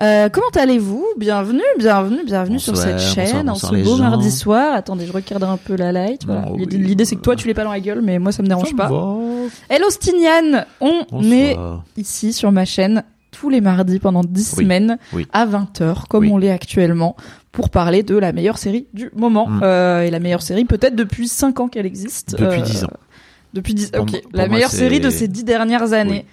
euh, comment allez-vous? Bienvenue, bienvenue, bienvenue sur cette chaîne en ce beau mardi soir. Attendez, je regarde un peu la light. Voilà. Oui. L'idée c'est que toi tu l'es pas dans la gueule, mais moi ça me dérange Ça pas. va. Hello Stinian, on est ici sur ma chaîne tous les mardis pendant 10 Oui, semaines oui. à 20h comme Oui. on l'est actuellement pour parler de la meilleure série du moment Mm. Euh, et la meilleure série peut-être depuis 5 ans qu'elle existe. Depuis Euh, 10 ans. Depuis 10 Pour OK, pour la moi, meilleure série de ces 10 dernières années.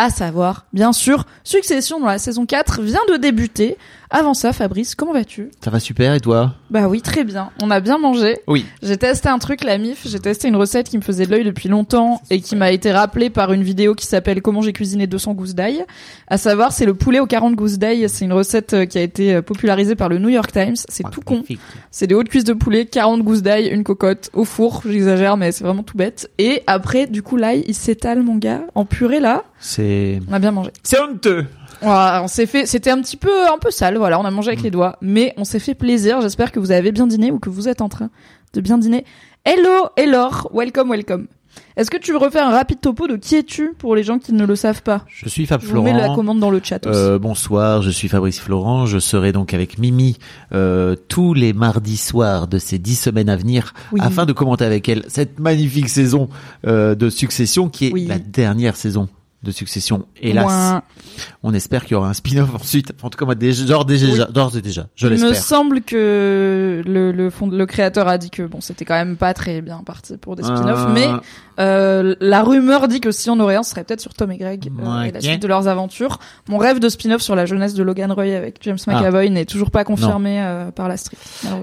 À savoir, bien sûr, Succession dans la saison 4 vient de débuter. Avant ça, Fabrice, comment vas-tu? Ça va super et toi? Bah oui, très bien. On a bien mangé. Oui. J'ai testé un truc, la MIF. J'ai testé une recette qui me faisait de l'œil depuis longtemps et qui m'a été rappelée par une vidéo qui s'appelle Comment j'ai cuisiné 200 gousses d'ail. À savoir, c'est le poulet aux 40 gousses d'ail. C'est une recette euh, qui a été euh, popularisée par le New York Times. C'est tout con. C'est des hautes cuisses de poulet, 40 gousses d'ail, une cocotte au four. J'exagère, mais c'est vraiment tout bête. Et après, du coup, l'ail, il s'étale, mon gars, en purée là. C'est On a bien mangé. c'est honteux. Voilà, on s'est fait, c'était un petit peu, un peu sale, voilà, on a mangé avec les doigts, mais on s'est fait plaisir. J'espère que vous avez bien dîné ou que vous êtes en train de bien dîner. Hello, Elor, welcome, welcome. Est-ce que tu veux refaire un rapide topo de qui es-tu pour les gens qui ne le savent pas? Je suis Fab Je vous mets la Florent. commande dans le chat aussi. Euh, bonsoir, je suis Fabrice Florent. Je serai donc avec Mimi euh, tous les mardis soirs de ces dix semaines à venir Oui. afin de commenter avec elle cette magnifique saison euh, de Succession qui est Oui. la dernière saison de Succession. Hélas, on espère qu'il y aura un spin-off ensuite. En tout cas, moi, déjà, genre déjà, d'ores et déjà, je Il me l'espère. semble que le, le, fond, le créateur a dit que bon, c'était quand même pas très bien parti pour des spin-offs, Euh, mais euh, la rumeur dit que si on aurait un, ce serait peut-être sur Tom et Greg euh, et la suite de leurs aventures. Mon rêve de spin-off sur la jeunesse de Logan Roy avec James Ah. McAvoy n'est toujours pas confirmé euh, par la strip.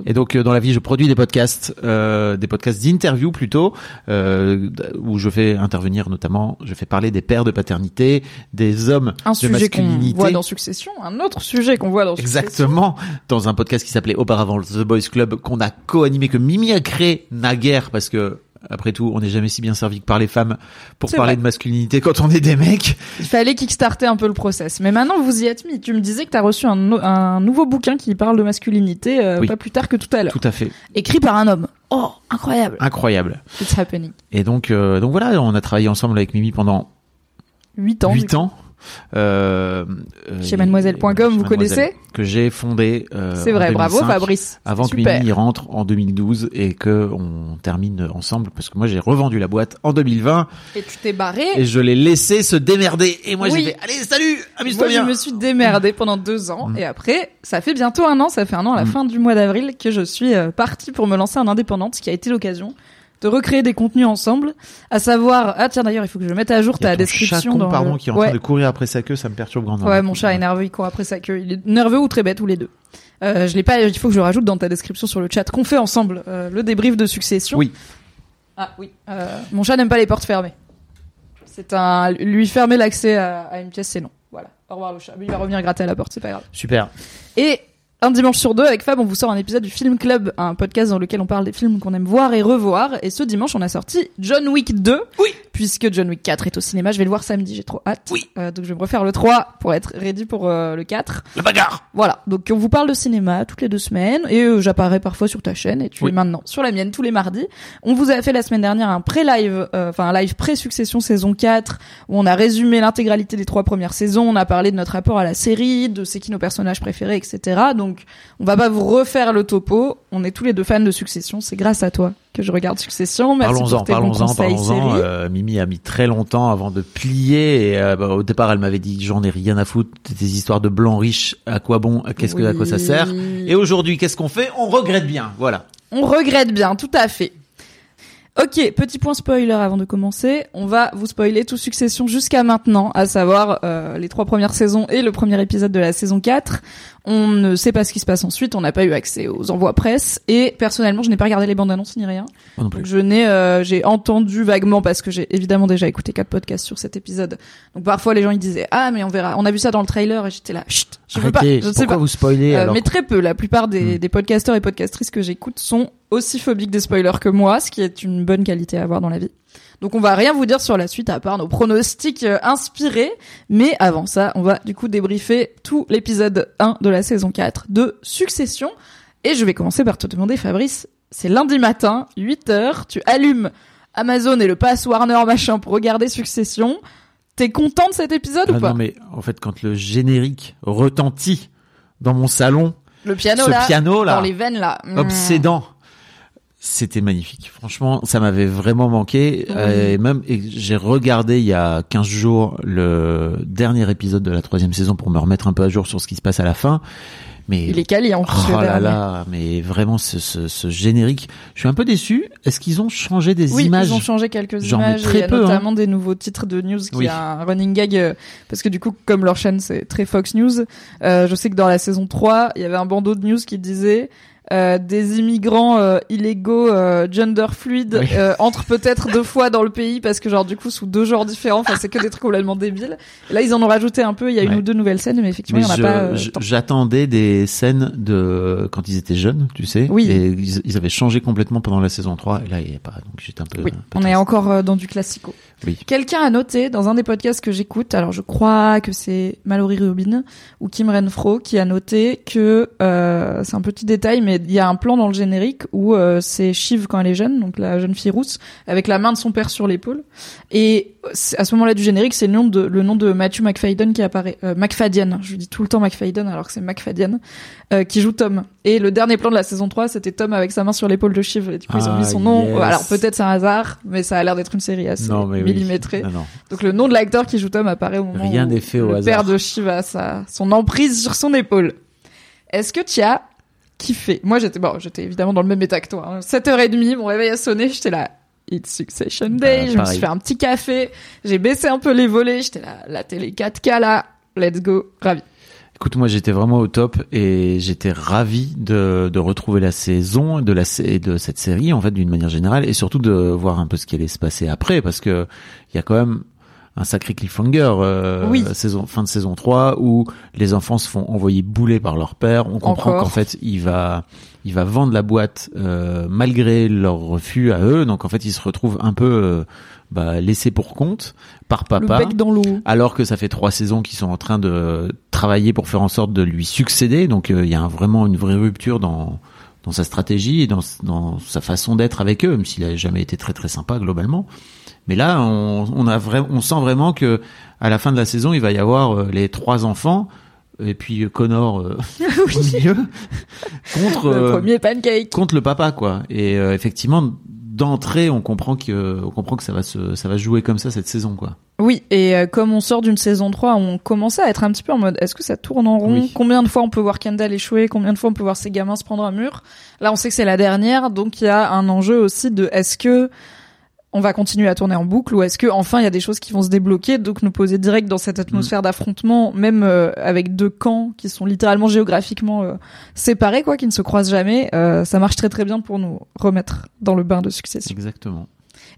Et donc dans la vie, je produis des podcasts, euh, des podcasts d'interview plutôt, euh, où je fais intervenir notamment, je fais parler des pères de paternité, des hommes Un de sujet qu'on voit dans Succession, un autre sujet qu'on voit dans Succession. Exactement, dans un podcast qui s'appelait auparavant The Boys Club, qu'on a co-animé, que Mimi a créé naguère, parce que après tout, on n'est jamais si bien servi que par les femmes pour parler vrai. de masculinité quand on est des mecs. Il fallait kickstarter un peu le process. Mais maintenant, vous y êtes mis. Tu me disais que tu as reçu un, no- un nouveau bouquin qui parle de masculinité euh, Oui. pas plus tard que tout à l'heure. Tout à fait, Écrit par un homme. Oh, incroyable. incroyable. It's happening. Et donc, euh, donc voilà, on a travaillé ensemble avec Mimi pendant 8 ans. du 8 ans. Euh, euh, Chez mademoiselle.com, vous connaissez Que j'ai fondé. euh, C'est en vrai, bravo 2005, Fabrice. Avant que Super. Mimi rentre en 2012 et que on termine ensemble parce que moi j'ai revendu la boîte en 2020 Et tu t'es barré. et je l'ai laissé se démerder et moi Oui. j'ai fait allez salut amuse-toi Moi, je bien. me suis démerdée pendant deux ans. Mm. Et après, ça fait bientôt un an, ça fait un an à la Mm. fin du mois d'avril que je suis partie pour me lancer en indépendante, ce qui a été l'occasion de recréer des contenus ensemble. À savoir, ah tiens d'ailleurs, il faut que je mette à jour ta description. chat con, dans pardon le- qui est en ouais. train de courir après sa queue ça me perturbe grandement. Ouais, mon chat est nerveux, il court après sa queue. Il est nerveux ou très bête, ou les deux. Euh, je l'ai pas, il faut que je le rajoute dans ta description sur le chat qu'on fait ensemble, euh, le débrief de succession. Oui. Ah oui. Euh, mon chat n'aime pas les portes fermées. C'est un, lui fermer l'accès à, à une pièce, c'est non. Voilà. Au revoir le chat. Mais il va revenir gratter à la porte, c'est pas grave. Super. Et Un dimanche sur deux, avec Fab, on vous sort un épisode du Film Club, un podcast dans lequel on parle des films qu'on aime voir et revoir. Et ce dimanche, on a sorti John Wick 2. Oui. Puisque John Wick 4 est au cinéma, je vais le voir samedi, j'ai trop hâte. Oui. Euh, donc je vais me refaire le 3 pour être ready pour euh, le 4. La bagarre Voilà, donc on vous parle de cinéma toutes les deux semaines et euh, j'apparais parfois sur ta chaîne et tu Oui. es maintenant sur la mienne tous les mardis. On vous a fait la semaine dernière un pré-live, euh, enfin un live pré-succession saison 4 où on a résumé l'intégralité des trois premières saisons, on a parlé de notre rapport à la série, de c'est qui nos personnages préférés, etc. Donc on va pas vous refaire le topo, on est tous les deux fans de Succession, c'est grâce à toi que je regarde Succession. Merci Parlons-en, parlons-en, parlons-en. Euh, Mimi a mis très longtemps avant de plier. Et, euh, bah, au départ, elle m'avait dit j'en ai rien à foutre des histoires de blancs riches. À quoi bon? Qu'est-ce que à quoi ça sert? Et aujourd'hui, qu'est-ce qu'on fait? On regrette bien. Voilà. On regrette bien, tout à fait. Ok, petit point spoiler avant de commencer. On va vous spoiler tout Succession jusqu'à maintenant, à savoir euh, les trois premières saisons et le premier épisode de la saison 4. On ne sait pas ce qui se passe ensuite, on n'a pas eu accès aux envois presse et personnellement, je n'ai pas regardé les bandes annonces ni rien. Non plus. Donc je n'ai, euh, j'ai entendu vaguement parce que j'ai évidemment déjà écouté quatre podcasts sur cet épisode. Donc parfois les gens ils disaient ah mais on verra, on a vu ça dans le trailer et j'étais là, chut, je veux pas, Arrêtez. je ne sais Pourquoi pas. vous spoilez Euh, alors mais très peu. La plupart des, Hmm. des podcasteurs et podcastrices que j'écoute sont aussi phobiques des spoilers que moi, ce qui est une bonne qualité à avoir dans la vie. Donc on va rien vous dire sur la suite à part nos pronostics euh, inspirés. Mais avant ça, on va du coup débriefer tout l'épisode 1 de la saison 4 de Succession. Et je vais commencer par te demander, Fabrice, c'est lundi matin, 8 heures, tu allumes Amazon et le pass Warner machin pour regarder Succession. T'es content de cet épisode Ah ou pas? non, mais en fait, quand le générique retentit dans mon salon, Le piano ce là, piano là, dans les veines là. hmm. obsédant. C'était magnifique. Franchement, ça m'avait vraiment manqué. Euh, et même, j'ai regardé il y a 15 jours le dernier épisode de la troisième saison pour me remettre un peu à jour sur ce qui se passe à la fin. Mais Il est en plus. oh là là, mais vraiment ce, ce, ce générique, je suis un peu déçu. Est-ce qu'ils ont changé des Oui, images ils ont changé quelques images. très il y a peu, hein. notamment des nouveaux titres de news qui Oui. a un running gag euh, parce que du coup, comme leur chaîne c'est très Fox News, euh, je sais que dans la saison 3, il y avait un bandeau de news qui disait euh, des immigrants euh, illégaux euh, gender fluide Oui. euh, entrent peut-être deux fois dans le pays parce que genre du coup sous deux genres différents enfin c'est que des trucs complètement débiles et là ils en ont rajouté un peu il y a une Ouais. ou deux nouvelles scènes mais effectivement il y en a je- pas j'attendais des scènes de quand ils étaient jeunes, tu sais. Oui. Et ils, ils avaient changé complètement pendant la saison 3 et là il y a pas donc j'étais un peu oui un peu on est encore dans du classico Oui. Quelqu'un a noté dans un des podcasts que j'écoute, alors je crois que c'est Mallory Rubin ou Kim Renfro qui a noté que euh, c'est un petit détail, mais il y a un plan dans le générique où euh, c'est Shiv quand elle est jeune, donc la jeune fille rousse, avec la main de son père sur l'épaule. Et à ce moment-là du générique, c'est le nom de le nom de Matthew McFadden qui apparaît. Euh, McFadden, je dis tout le temps McFadden alors que c'est McFadden euh, qui joue Tom. Et le dernier plan de la saison 3, c'était Tom avec sa main sur l'épaule de Shiv. Et du coup, ils ont Ah, mis son nom. yes. Alors peut-être c'est un hasard, mais ça a l'air d'être une série assez Non mais oui. millimétrée. Non, non. Donc le nom de l'acteur qui joue Tom apparaît au moment Rien où fait au le hasard. père de Shiva a sa, son emprise sur son épaule. Est-ce que tu as kiffé Moi j'étais bon, j'étais évidemment dans le même état que toi. Hein. 7h30, mon réveil a sonné, j'étais là. It's Succession Day, Bah, je me suis fait un petit café, j'ai baissé un peu les volets, j'étais là, la télé 4K là, let's go, ravi. Écoute, moi j'étais vraiment au top et j'étais ravi de, de retrouver la saison de la de cette série en fait d'une manière générale et surtout de voir un peu ce qui allait se passer après parce que il y a quand même un sacré cliffhanger euh, Oui. saison fin de saison 3 où les enfants se font envoyer bouler par leur père, on comprend qu'en fait il va il va vendre la boîte euh, malgré leur refus à eux donc en fait ils se retrouvent un peu euh, bah, laissés pour compte par papa Le bec dans l'eau. alors que ça fait trois saisons qu'ils sont en train de travailler pour faire en sorte de lui succéder. Donc euh, il y a un- vraiment une vraie rupture dans dans sa stratégie et dans, dans sa façon d'être avec eux, même s'il a jamais été très très sympa globalement. Mais là, on, on a vrai, on sent vraiment que à la fin de la saison, il va y avoir euh, les trois enfants et puis euh, Connor euh, au milieu contre Le euh, premier pancake. contre le papa quoi. Et euh, effectivement, d'entrée, on comprend que on comprend que ça va se ça va jouer comme ça cette saison quoi. Oui, et euh, comme on sort d'une saison 3, on commençait à être un petit peu en mode est-ce que ça tourne en rond? Oui. Combien de fois on peut voir Kendall échouer? Combien de fois on peut voir ses gamins se prendre un mur? Là, on sait que c'est la dernière, donc il y a un enjeu aussi de est-ce que on va continuer à tourner en boucle ou est-ce que enfin il y a des choses qui vont se débloquer donc nous poser direct dans cette atmosphère d'affrontement même euh, avec deux camps qui sont littéralement géographiquement euh, séparés quoi qui ne se croisent jamais euh, ça marche très très bien pour nous remettre dans le bain de succession Exactement.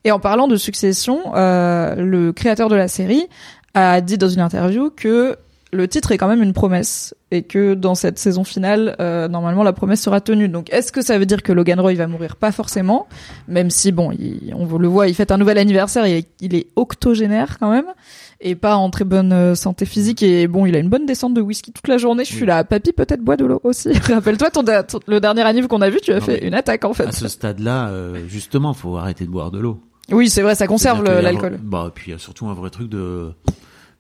et en parlant de succession, le créateur de la série a dit dans une interview que le titre est quand même une promesse et que dans cette saison finale, euh, normalement la promesse sera tenue. Donc est-ce que ça veut dire que Logan Roy va mourir Pas forcément, même si bon, il- on le voit, il fête un nouvel anniversaire, il est, il est octogénaire quand même et pas en très bonne euh, santé physique et bon, il a une bonne descente de whisky toute la journée. Je suis là, papy peut-être bois de l'eau aussi. Rappelle-toi ton, le dernier anniv qu'on a vu, tu as Non, fait une attaque en fait. À ce stade-là, euh, justement, faut arrêter de boire de l'eau. Oui, c'est vrai, ça conserve l'alcool. Bah, puis il y a surtout un vrai truc de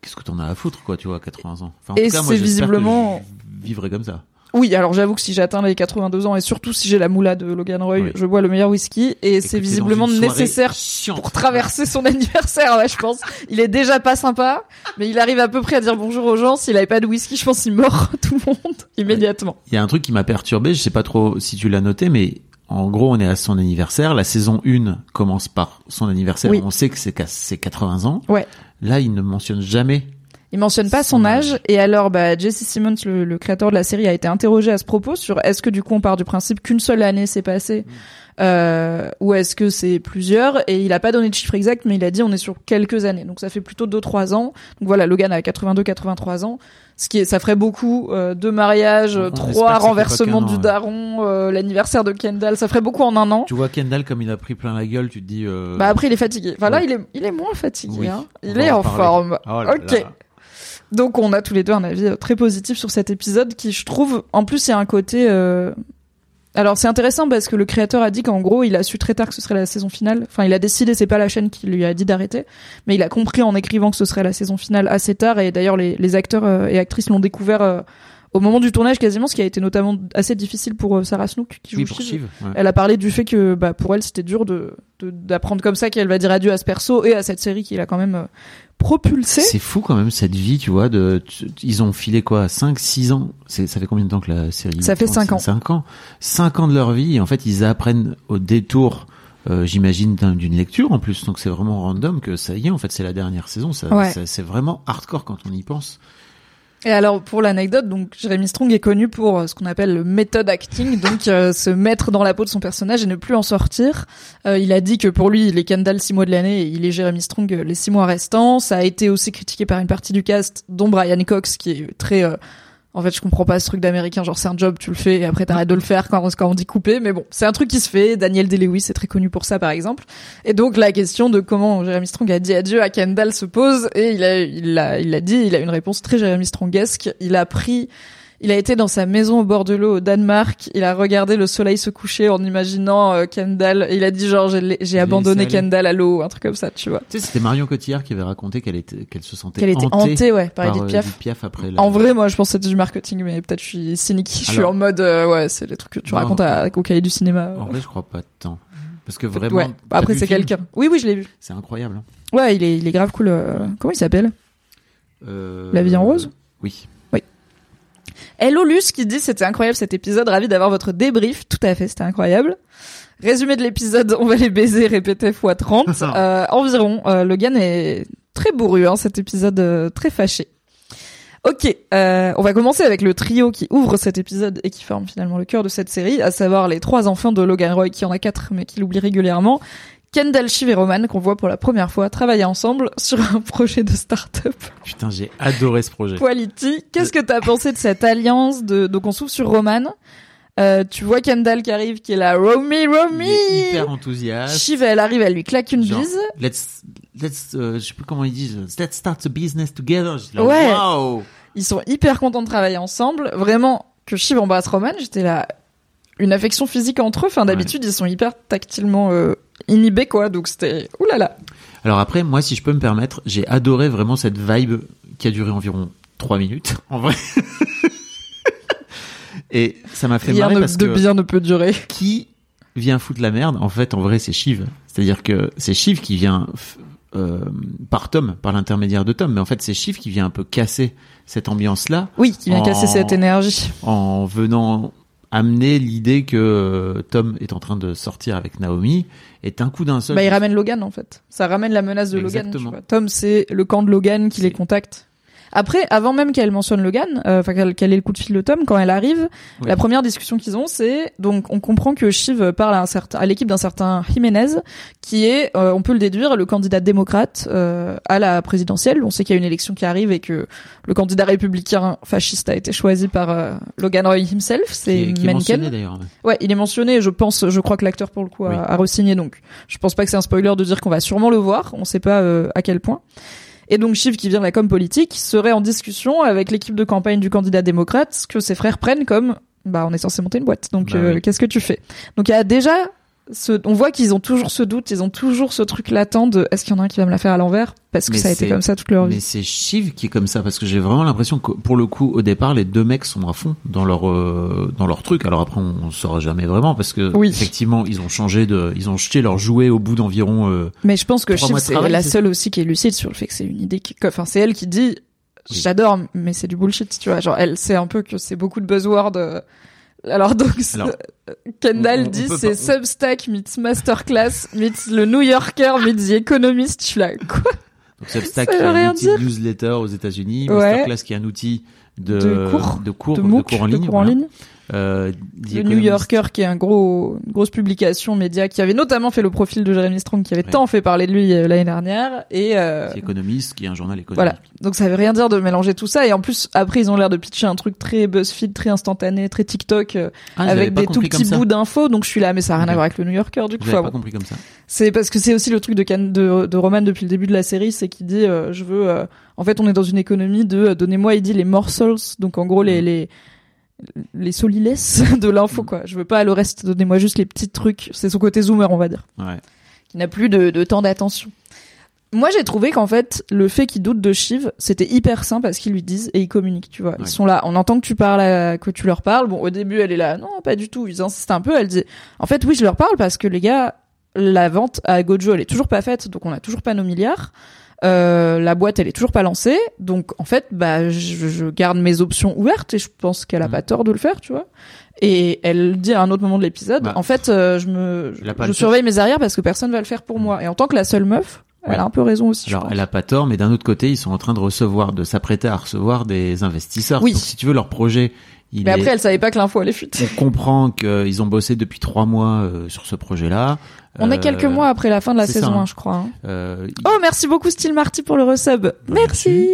qu'est-ce que t'en as à foutre, quoi, tu vois, à 80 ans? Enfin, en Et c'est que visiblement- je vivrai comme ça. Oui, alors j'avoue que si j'atteins les 82 ans et surtout si j'ai la moula de Logan Roy, Oui. je bois le meilleur whisky et Et c'est que visiblement nécessaire chiante. pour traverser son anniversaire, ouais, je pense. Il est déjà pas sympa, mais il arrive à peu près à dire bonjour aux gens. S'il avait pas de whisky, je pense qu'il mord tout le monde immédiatement. Il y a un truc qui m'a perturbé, je sais pas trop si tu l'as noté, mais en gros, on est à son anniversaire. La saison 1 commence par son anniversaire. Oui. On sait que c'est qu'à ses 80 ans. Ouais. Là, il ne mentionne jamais. Il mentionne pas son âge âge. et alors bah Jesse Simmons, le, le créateur de la série, a été interrogé à ce propos sur est-ce que du coup on part du principe qu'une seule année s'est passée? Euh, ou est-ce que c'est plusieurs? Et il a pas donné de chiffre exact mais il a dit on est sur quelques années. Donc ça fait plutôt 2-3 ans. Donc voilà Logan a 82-83 ans. Ce qui est ça ferait beaucoup euh, deux mariages On trois renversements du an, daron euh, l'anniversaire de Kendall. Ça ferait beaucoup en un an. Tu vois Kendall comme il a pris plein la gueule, tu te dis. Euh... bah après il est fatigué. Enfin là il est il est moins fatigué Oui, hein. il est en forme. Oh là ok. là. Donc on a tous les deux un avis euh, très positif sur cet épisode qui je trouve en plus il y a un côté euh, alors c'est intéressant parce que le créateur a dit qu'en gros il a su très tard que ce serait la saison finale. Enfin il a décidé c'est pas la chaîne qui lui a dit d'arrêter mais il a compris en écrivant que ce serait la saison finale assez tard et d'ailleurs les, les acteurs euh, et actrices l'ont découvert euh, au moment du tournage quasiment ce qui a été notamment assez difficile pour euh, Sarah Snook qui joue Oui, pour Shiv. Ouais. Elle a parlé du fait que bah, pour elle c'était dur de d'apprendre comme ça qu'elle va dire adieu à ce perso et à cette série qui l'a quand même propulsée. C'est fou quand même cette vie, tu vois. De, tu- ils ont filé quoi 5, 6 ans? C'est Ça fait combien de temps que la série Ça fait tourne cinq ans. 5 ans. 5 ans de leur vie. Et en fait, ils apprennent au détour, euh, j'imagine, d'un- d'une lecture en plus. Donc c'est vraiment random que ça y est, en fait, c'est la dernière saison. Ça, Ouais. ça- c'est vraiment hardcore quand on y pense. Et alors pour l'anecdote, donc Jeremy Strong est connu pour euh, ce qu'on appelle le method acting, donc euh, se mettre dans la peau de son personnage et ne plus en sortir. Euh, il a dit que pour lui, il est Kendall six mois de l'année et il est Jeremy Strong euh, les six mois restants. Ça a été aussi critiqué par une partie du cast, dont Brian Cox, qui est très euh, en fait, je comprends pas ce truc d'américain, genre c'est un job, tu le fais et après t'arrêtes de le faire quand, on dit couper, mais bon, c'est un truc qui se fait. Daniel Day-Lewis est très connu pour ça, par exemple. Et donc la question de comment Jeremy Strong a dit adieu à Kendall se pose et il a, il a, il a dit, il a une réponse très Jeremy Strongesque. Il a pris, il a été dans sa maison au bord de l'eau au Danemark. Il a regardé le soleil se coucher en imaginant euh, Kendall. Et il a dit genre j'ai j'ai abandonné. Kendall à l'eau, un truc comme ça, tu vois. Tu sais, c'était Marion Cotillard qui avait raconté qu'elle était, qu'elle se sentait Qu'elle était hantée, hantée, ouais, par, par Edith euh, Piaf. Edith Piaf après. la- En vrai, moi, je pense que c'était du marketing, mais peut-être je suis cynique. Je suis en mode, euh, ouais, c'est les trucs que tu Non. racontes à, au cahier du cinéma. En vrai, je crois pas tant. Parce que vraiment. ouais. Après, c'est quelqu'un. Oui, oui, je l'ai vu. C'est incroyable. hein. Ouais, il est, il est grave cool. euh, Comment il s'appelle? Euh, La vie en rose? Oui. Hello Luce qui dit c'était incroyable cet épisode, ravi d'avoir votre débrief. Tout à fait, c'était incroyable. Résumé de l'épisode, on va les baiser, répété fois 30. euh, environ. Euh, Logan est très bourru, hein, cet épisode euh, très fâché. Ok, euh, on va commencer avec le trio qui ouvre cet épisode et qui forme finalement le cœur de cette série, à savoir les trois enfants de Logan Roy, qui en a quatre mais qui l'oublie régulièrement. Kendall, Shiv et Roman, qu'on voit pour la première fois travailler ensemble sur un projet de start-up. Putain, j'ai adoré ce projet. Quality. Qu'est-ce que t'as pensé de cette alliance de donc on s'ouvre sur Roman. Euh, tu vois Kendall qui arrive, qui est là, Romy, Il Romy. est hyper enthousiaste. Shiv, elle arrive, elle lui claque une Genre, bise. Let's, let's, euh, je sais plus comment ils disent. Let's start a business together. Là, Ouais. Wow. Ils sont hyper contents de travailler ensemble. Vraiment, que Shiv embrasse Roman, j'étais là, une affection physique entre eux. Enfin, d'habitude, ils sont hyper tactilement euh, inhibés, quoi. Donc c'était, oulala. Alors après, moi, si je peux me permettre, j'ai adoré vraiment cette vibe qui a duré environ trois minutes, en vrai. Et ça m'a fait Rien marrer ne- parce de que bien ne peut durer. qui vient foutre la merde En fait, en vrai, c'est Shiv. C'est-à-dire que c'est Shiv qui vient euh, par Tom, par l'intermédiaire de Tom, mais en fait, c'est Shiv qui vient un peu casser cette ambiance-là Oui, qui vient casser cette énergie. en venant amener l'idée que euh, Tom est en train de sortir avec Naomi et d'un coup d'un seul Bah, il ramène Logan, en fait. Ça ramène la menace de Logan. Tu vois. Tom, c'est le camp de Logan qui les contacte. Après, avant même qu'elle mentionne Logan, euh, enfin qu'elle qu'elle ait le coup de fil de Tom, quand elle arrive, Oui. la première discussion qu'ils ont, c'est donc on comprend que Shiv parle à un certain, à l'équipe d'un certain Jiménez, qui est, euh, on peut le déduire, le candidat démocrate euh, à la présidentielle. On sait qu'il y a une élection qui arrive et que le candidat républicain fasciste a été choisi par euh, Logan Roy himself, c'est Mencken. d'ailleurs. Ouais, il est mentionné. Je pense, je crois que l'acteur pour le coup a, Oui. a re-signé, donc je pense pas que c'est un spoiler de dire qu'on va sûrement le voir. On sait pas euh, à quel point. Et donc Shiv, qui vient de la com politique, serait en discussion avec l'équipe de campagne du candidat démocrate que ses frères prennent comme bah on est censé monter une boîte. Donc Bah euh, oui. qu'est-ce que tu fais? Donc il y a déjà ce, on voit qu'ils ont toujours ce doute, ils ont toujours ce truc latent de est-ce qu'il y en a un qui va me la faire à l'envers? Parce que Mais ça a été comme ça toute leur Mais vie. c'est Shiv qui est comme ça parce que j'ai vraiment l'impression que pour le coup au départ les deux mecs sont à fond dans leur euh, dans leur truc. Alors après on, on saura jamais vraiment parce que Oui. effectivement ils ont changé de ils ont jeté leur jouet au bout d'environ euh, Mais je pense que Shiv c'est la seule aussi qui est lucide sur le fait que c'est une idée qui, enfin c'est elle qui dit Oui. j'adore mais c'est du bullshit tu vois genre elle sait un peu que c'est beaucoup de buzzwords. euh, Alors donc Alors, Kendall on- on dit c'est Substack meets Masterclass meets le New Yorker meets The Economist. Je suis là quoi donc Substack est un outil de newsletter aux États-Unis, Ouais. Masterclass qui est un outil de De cours, de cours de cours en ligne, de cours en voilà. ligne. Euh, The Le New. Yorker qui est un gros une grosse publication média qui avait notamment fait le profil de Jeremy Strong qui avait Ouais. tant fait parler de lui euh, l'année dernière et euh, The Economist qui est un journal économique. Voilà. Donc ça veut rien dire de mélanger tout ça et en plus après ils ont l'air de pitcher un truc très BuzzFeed, très instantané, très TikTok euh, Ah, avec des tout petits bouts d'infos donc je suis là mais ça a rien à voir avec le New Yorker du coup. Enfin, pas bon. compris comme ça. C'est parce que c'est aussi le truc de Can- de, de Roman depuis le début de la série, c'est qu'il dit euh, je veux euh, en fait on est dans une économie de donnez-moi il dit les morsels donc en gros les les les solilès de l'info Mm. quoi. Je veux pas le reste, donnez-moi juste les petits trucs. C'est son côté zoomer on va dire Ouais. qui n'a plus de, de temps d'attention. Moi, j'ai trouvé qu'en fait, le fait qu'ils doutent de Shiv, c'était hyper sain parce qu'ils lui disent et ils communiquent, tu vois. Ils Ouais. sont là, on entend que tu parles, à- que tu leur parles. Bon, au début, elle est là, non, pas du tout. Ils insistent un peu. Elle dit, en fait, oui, je leur parle parce que les gars, la vente à Gojo, elle est toujours pas faite, donc on a toujours pas nos milliards. Euh, la boîte, elle est toujours pas lancée, donc en fait, bah, je, je garde mes options ouvertes et je pense qu'elle a Mm. pas tort de le faire, tu vois. Et elle dit à un autre moment de l'épisode, Bah, en fait, euh, je me, je le surveille mes arrières parce que personne va le faire pour moi. Et en tant que la seule meuf, elle Ouais. a un peu raison aussi. je Alors, pense. elle a pas tort, mais d'un autre côté, ils sont en train de recevoir, de s'apprêter à recevoir des investisseurs. Oui. Donc, si tu veux, leur projet, il Mais est... après, elle savait pas que l'info allait fuiter. on comprend qu'ils ont bossé depuis trois mois euh, sur ce projet-là. On est Euh, quelques mois après la fin de la saison ça, hein. 1, je crois. hein. euh, Oh, merci beaucoup, Steel Marty, pour le resub. Merci.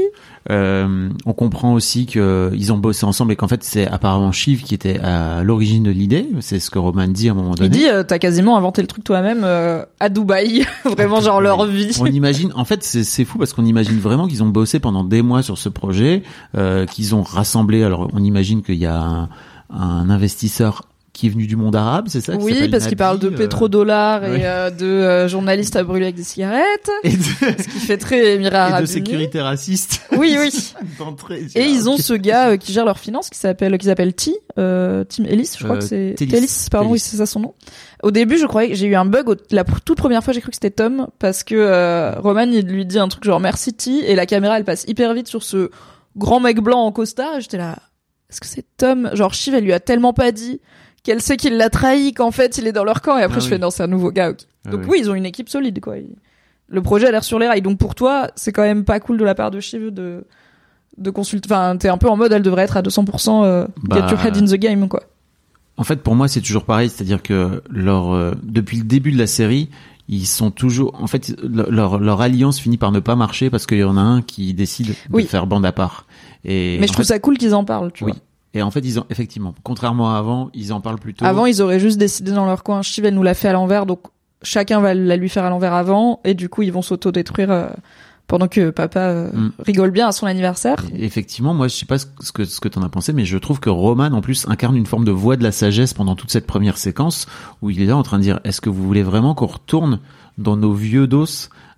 Euh, on comprend aussi qu'ils ont bossé ensemble et qu'en fait, c'est apparemment Shiv qui était à l'origine de l'idée. C'est ce que Roman dit à un moment Il donné. dit, euh, t'as quasiment inventé le truc toi-même euh, à Dubaï. Vraiment, genre leur vie. On imagine, en fait, c'est c'est fou parce qu'on imagine vraiment qu'ils ont bossé pendant des mois sur ce projet, euh, qu'ils ont rassemblé. Alors, on imagine qu'il y a un, un investisseur qui est venu du monde arabe, c'est ça Oui, parce qu'il parle de euh, pétrodollars oui. et euh, de euh, journalistes à brûler avec des cigarettes, et de, ce qui fait très Émirats et Arabes de Unis. sécurité raciste. Oui, oui. Et ils ont ce gars euh, qui gère leurs finances qui s'appelle qui s'appelle T, euh, Tim Ellis, je crois Euh, que c'est. Tellis, pardon, oui, c'est ça son nom. Au début, je croyais que j'ai eu un bug la toute première fois, j'ai cru que c'était Tom parce que euh, Roman il lui dit un truc genre merci T et la caméra elle passe hyper vite sur ce grand mec blanc en costard et j'étais là est-ce que c'est Tom? Genre Shiv elle lui a tellement pas dit qu'elle sait qu'il l'a trahi qu'en fait il est dans leur camp et après Ah je oui. fais non, c'est un nouveau gars. Ah Donc oui. oui, ils ont une équipe solide quoi. Le projet a l'air sur les rails. Donc pour toi, c'est quand même pas cool de la part de Shiv de de consulter. Enfin, t'es un peu en mode, elle devrait être à 200% euh, Bah, get your head in the game, quoi. En fait, pour moi, c'est toujours pareil, c'est-à-dire que leur, euh, depuis le début de la série, ils sont toujours, en fait, le- leur, leur alliance finit par ne pas marcher parce qu'il y en a un qui décide de Oui. faire bande à part. Et Mais je trouve fait- ça cool qu'ils en parlent, tu oui. vois. Et en fait, ils ont effectivement, contrairement à avant, ils en parlent plutôt. Avant, ils auraient juste décidé dans leur coin, Shiv, elle nous l'a fait à l'envers, donc chacun va la lui faire à l'envers avant, et du coup, ils vont s'auto-détruire euh, pendant que papa euh, Mm. rigole bien à son anniversaire. Et Effectivement, moi, je sais pas ce ce que ce que t'en as pensé, mais je trouve que Roman, en plus, incarne une forme de voix de la sagesse pendant toute cette première séquence où il est là en train de dire Est-ce que vous voulez vraiment qu'on retourne dans nos vieux dos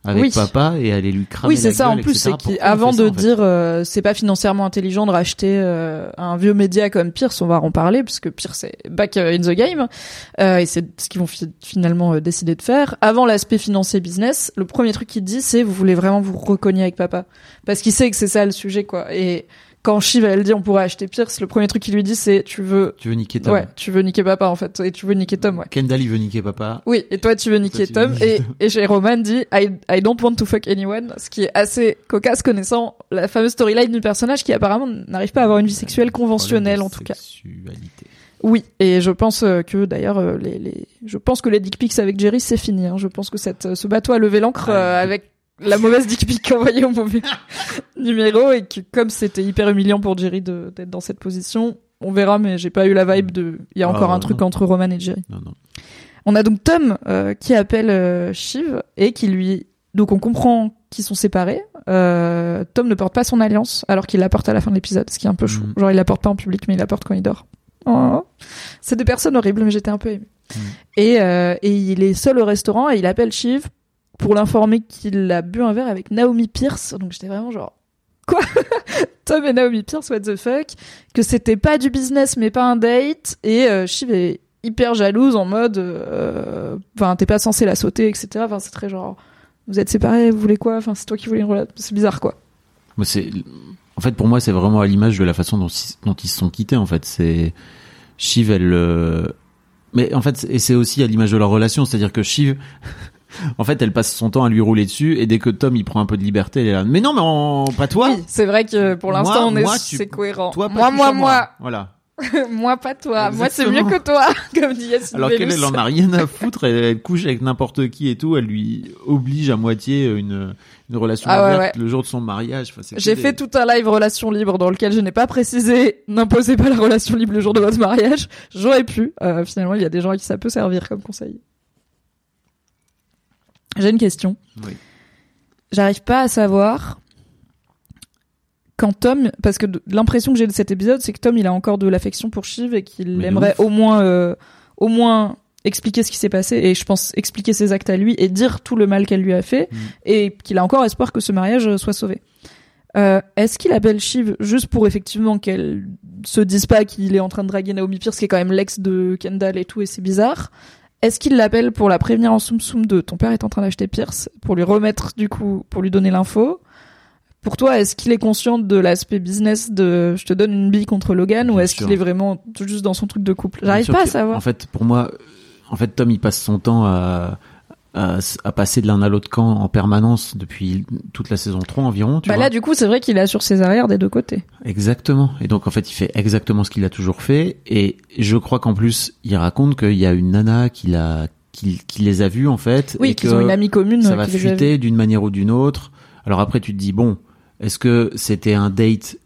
avec Oui. papa et aller lui cramer Oui, c'est ça en plus, c'est ça, de dire euh, c'est pas financièrement intelligent de racheter euh, un vieux média comme Pierce, on va en parler puisque Pierce c'est back euh, in the game euh, et c'est ce qu'ils vont fi- finalement euh, décider de faire. Avant l'aspect financier business, le premier truc qu'il dit c'est vous voulez vraiment vous recogner avec papa parce qu'il sait que c'est ça le sujet quoi et quand Shiv elle dit on pourrait acheter Pierce, le premier truc qu'il lui dit c'est tu veux Tu veux niquer Tom. ouais, tu veux niquer papa en fait et tu veux niquer Tom ouais. Kendall, il veut niquer papa. Oui, et toi tu veux niquer Toi, Tom et et chez Roman dit I, I don't want to fuck anyone, ce qui est assez cocasse connaissant la fameuse storyline du personnage qui apparemment n'arrive pas à avoir une vie sexuelle conventionnelle en tout cas. Sexualité. Oui, et je pense euh, que d'ailleurs euh, les, les je pense que les dick pics avec Jerry c'est fini hein. Je pense que cette ce bateau a levé l'ancre Ah, euh, avec la mauvaise dick pic envoyée au mauvais numéro et que comme c'était hyper humiliant pour Jerry d'être dans cette position, on verra mais j'ai pas eu la vibe de il y a Ah, encore un truc non. entre Roman et Jerry. Non, non. On a donc Tom euh, qui appelle euh, Shiv et qui lui donc on comprend qu'ils sont séparés. Euh, Tom ne porte pas son alliance alors qu'il la porte à la fin de l'épisode, ce qui est un peu chou. Mhm. Genre il la porte pas en public mais il la porte quand il dort. Oh. C'est des personnes horribles mais j'étais un peu émue. Mhm. Et, euh, et il est seul au restaurant et il appelle Shiv pour l'informer qu'il a bu un verre avec Naomi Pierce. Donc j'étais vraiment genre quoi? Tom et Naomi Pierce what the fuck? Que c'était pas du business mais pas un date. Et euh, Shiv est hyper jalouse en mode euh, enfin t'es pas censé la sauter etc enfin c'est très genre vous êtes séparés vous voulez quoi? Enfin c'est toi qui voulais une relation. C'est bizarre quoi. C'est, en fait, pour moi, c'est vraiment à l'image de la façon dont, ils- se sont quittés, en fait. C'est, Shiv, elle, euh, mais en fait, et c'est aussi à l'image de leur relation, c'est-à-dire que Shiv, en fait, elle passe son temps à lui rouler dessus, et dès que Tom, il prend un peu de liberté, elle est là, mais non, mais en, pas toi! oui c'est vrai que pour Moi- l'instant on est moi, tu- c'est cohérent Toi, moi moi à moi Voilà. moi pas toi moi c'est mieux que toi comme dit Yacine Alors qu'elle, elle en a rien à foutre, elle, elle couche avec n'importe qui et tout, elle lui oblige à moitié une, une relation Ah ouais, le jour de son mariage. Enfin, J'ai des- fait tout un live relation libre dans lequel je n'ai pas précisé n'imposez pas la relation libre le jour de votre mariage. J'aurais pu. Euh, finalement, il y a des gens à qui ça peut servir comme conseil. J'ai une question. Oui. J'arrive pas à savoir quand Tom, parce que l'impression que j'ai de cet épisode, c'est que Tom, il a encore de l'affection pour Shiv et qu'il aimerait au moins, euh, au moins expliquer ce qui s'est passé et je pense expliquer ses actes à lui et dire tout le mal qu'elle lui a fait Mm. et qu'il a encore espoir que ce mariage euh, soit sauvé. Euh, Est-ce qu'il appelle Shiv juste pour effectivement qu'elle se dise pas qu'il est en train de draguer Naomi Pierce, qui est quand même l'ex de Kendall et tout, et c'est bizarre Est-ce qu'il l'appelle pour la prévenir en soum soum de ton père est en train d'acheter Pierce, pour lui remettre du coup, pour lui donner l'info? Pour toi, est-ce qu'il est conscient de l'aspect business de je te donne une bille contre Logan, ou est-ce qu'il est vraiment juste dans son truc de couple? J'arrive pas à savoir. En fait, pour moi, en fait, Tom, il passe son temps à, à, à passer de l'un à l'autre camp en permanence depuis toute la saison 3 environ. Tu Bah vois là, du coup, c'est vrai qu'il est sur ses arrières des deux côtés. Exactement. Et donc, en fait, il fait exactement ce qu'il a toujours fait. Et je crois qu'en plus, il raconte qu'il y a une nana qui, l'a, qui, qui les a vus, en fait. Oui, qu'ils ont une amie commune ça euh, va fuiter d'une manière ou d'une autre. Alors après, tu te dis, bon, est-ce que c'était un date?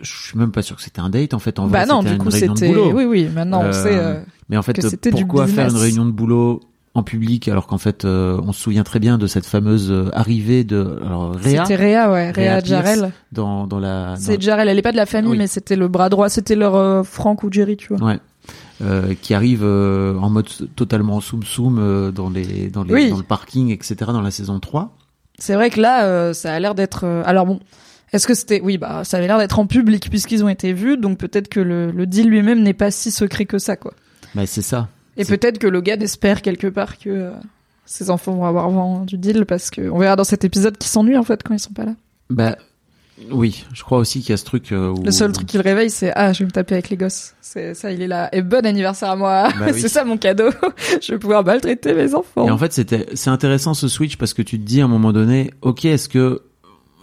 Je suis même pas sûr que c'était un date, en fait. En Bah vrai, non, du coup, c'était. Oui, oui, maintenant on Euh, sait. euh, Mais en fait, pourquoi faire une réunion de boulot en public alors qu'en fait, euh, on se souvient très bien de cette fameuse euh, arrivée de alors, Réa C'était Réa, ouais, Réa, Réa. Jarel. dans, dans la. C'est Jarel, elle est pas de la famille, Oui. mais c'était le bras droit, c'était leur euh, Franck ou Jerry, tu vois. Ouais. Euh, qui arrive en mode totalement soum soum dans les dans les Oui. dans le parking etc dans la saison 3 C'est vrai que là, ça a l'air d'être. Alors bon, est-ce que c'était. Oui, bah, ça avait l'air d'être en public puisqu'ils ont été vus, donc peut-être que le, le deal lui-même n'est pas si secret que ça, quoi. bah c'est ça Et peut-être que Logan espère quelque part que euh, ses enfants vont avoir vent du deal parce que on verra dans cet épisode qu'ils s'ennuient en fait quand ils sont pas là. bah oui je crois aussi qu'il y a ce truc euh, où Le seul truc qui le réveille, c'est ah, je vais me taper avec les gosses. C'est ça, il est là. Et bon anniversaire à moi. Bah oui. c'est ça mon cadeau. je vais pouvoir maltraiter mes enfants. Et en fait, c'était, c'est intéressant ce switch parce que tu te dis à un moment donné, ok, est-ce que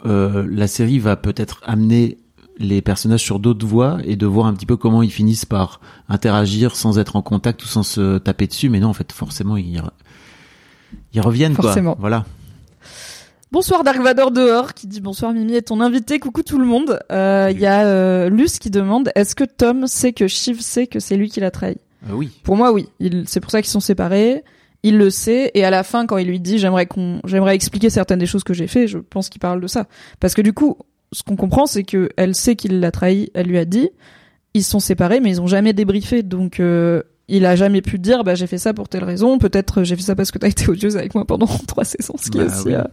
euh, la série va peut-être amener les personnages sur d'autres voies et de voir un petit peu comment ils finissent par interagir sans être en contact ou sans se taper dessus. Mais non, en fait, forcément, ils, re- ils reviennent Forcément. quoi. Voilà. Bonsoir Dark Vador dehors qui dit bonsoir Mimi et ton invité. Coucou tout le monde. Euh, Il y a euh, Luce qui demande est-ce que Tom sait que Shiv sait que c'est lui qui l'a trahi? Euh, oui. Pour moi, oui. Il, c'est pour ça qu'ils sont séparés. Il le sait et à la fin, quand il lui dit j'aimerais qu'on, j'aimerais expliquer certaines des choses que j'ai fait, je pense qu'il parle de ça. Parce que du coup, ce qu'on comprend, c'est que elle sait qu'il l'a trahi. Elle lui a dit. Ils sont séparés, mais ils ont jamais débriefé. Donc, euh, il a jamais pu dire bah j'ai fait ça pour telle raison. Peut-être euh, j'ai fait ça parce que t'as été odieuse avec moi pendant trois saisons, ce qui est Bah aussi oui. euh,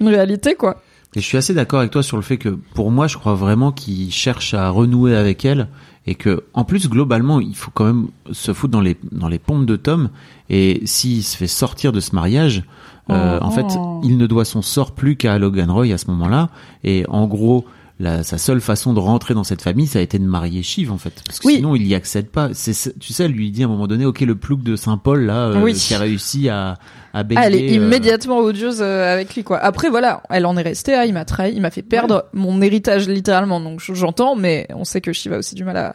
une réalité quoi. Et je suis assez d'accord avec toi sur le fait que pour moi, je crois vraiment qu'il cherche à renouer avec elle et que en plus globalement, il faut quand même se foutre dans les dans les pompes de Tom et s'il se fait sortir de ce mariage, euh, Oh. en fait, il ne doit son sort plus qu'à Logan Roy à ce moment-là et en gros, la, sa seule façon de rentrer dans cette famille, ça a été de marier Shiv en fait, parce que Oui. sinon il y accède pas. C'est, tu sais, elle lui dit à un moment donné, ok, le plouc de Saint-Paul là, euh, Oui. qui a réussi à à. Ah, elle est euh, immédiatement odieuse euh, avec lui quoi. Après voilà, elle en est restée à il m'a trahi, il m'a fait perdre mon héritage littéralement. Donc j'entends mais on sait que Shiva a aussi du mal à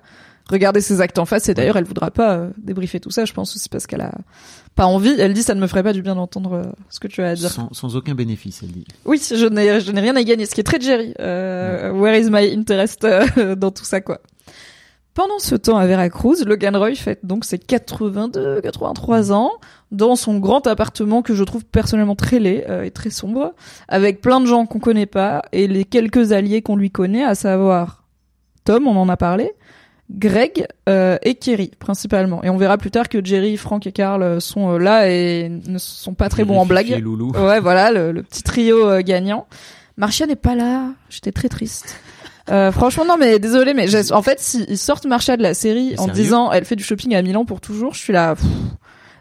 regarder ses actes en face et d'ailleurs elle voudra pas euh, débriefer tout ça, je pense aussi parce qu'elle a pas envie. Elle dit ça ne me ferait pas du bien d'entendre euh, ce que tu as à dire. sans, sans aucun bénéfice, elle dit. Oui, je n'ai je n'ai rien à gagner, ce qui est très Jerry. Euh, Where is my interest euh, dans tout ça quoi. Pendant ce temps à Veracruz, Logan Roy fête donc ses 82, 83 ans dans son grand appartement que je trouve personnellement très laid euh, et très sombre, avec plein de gens qu'on connaît pas et les quelques alliés qu'on lui connaît, à savoir Tom, on en a parlé, Greg euh, et Kerry principalement. Et on verra plus tard que Jerry, Frank et Carl euh, sont euh, là et ne sont pas très bons en blague. Loulou. Ouais, voilà, le, le petit trio euh, gagnant. Marcia n'est pas là. J'étais très triste. Euh, franchement, non, mais désolé, mais j'ai- en fait, s'ils sortent Marcia de la série en disant elle fait du shopping à Milan pour toujours, je suis là. pff,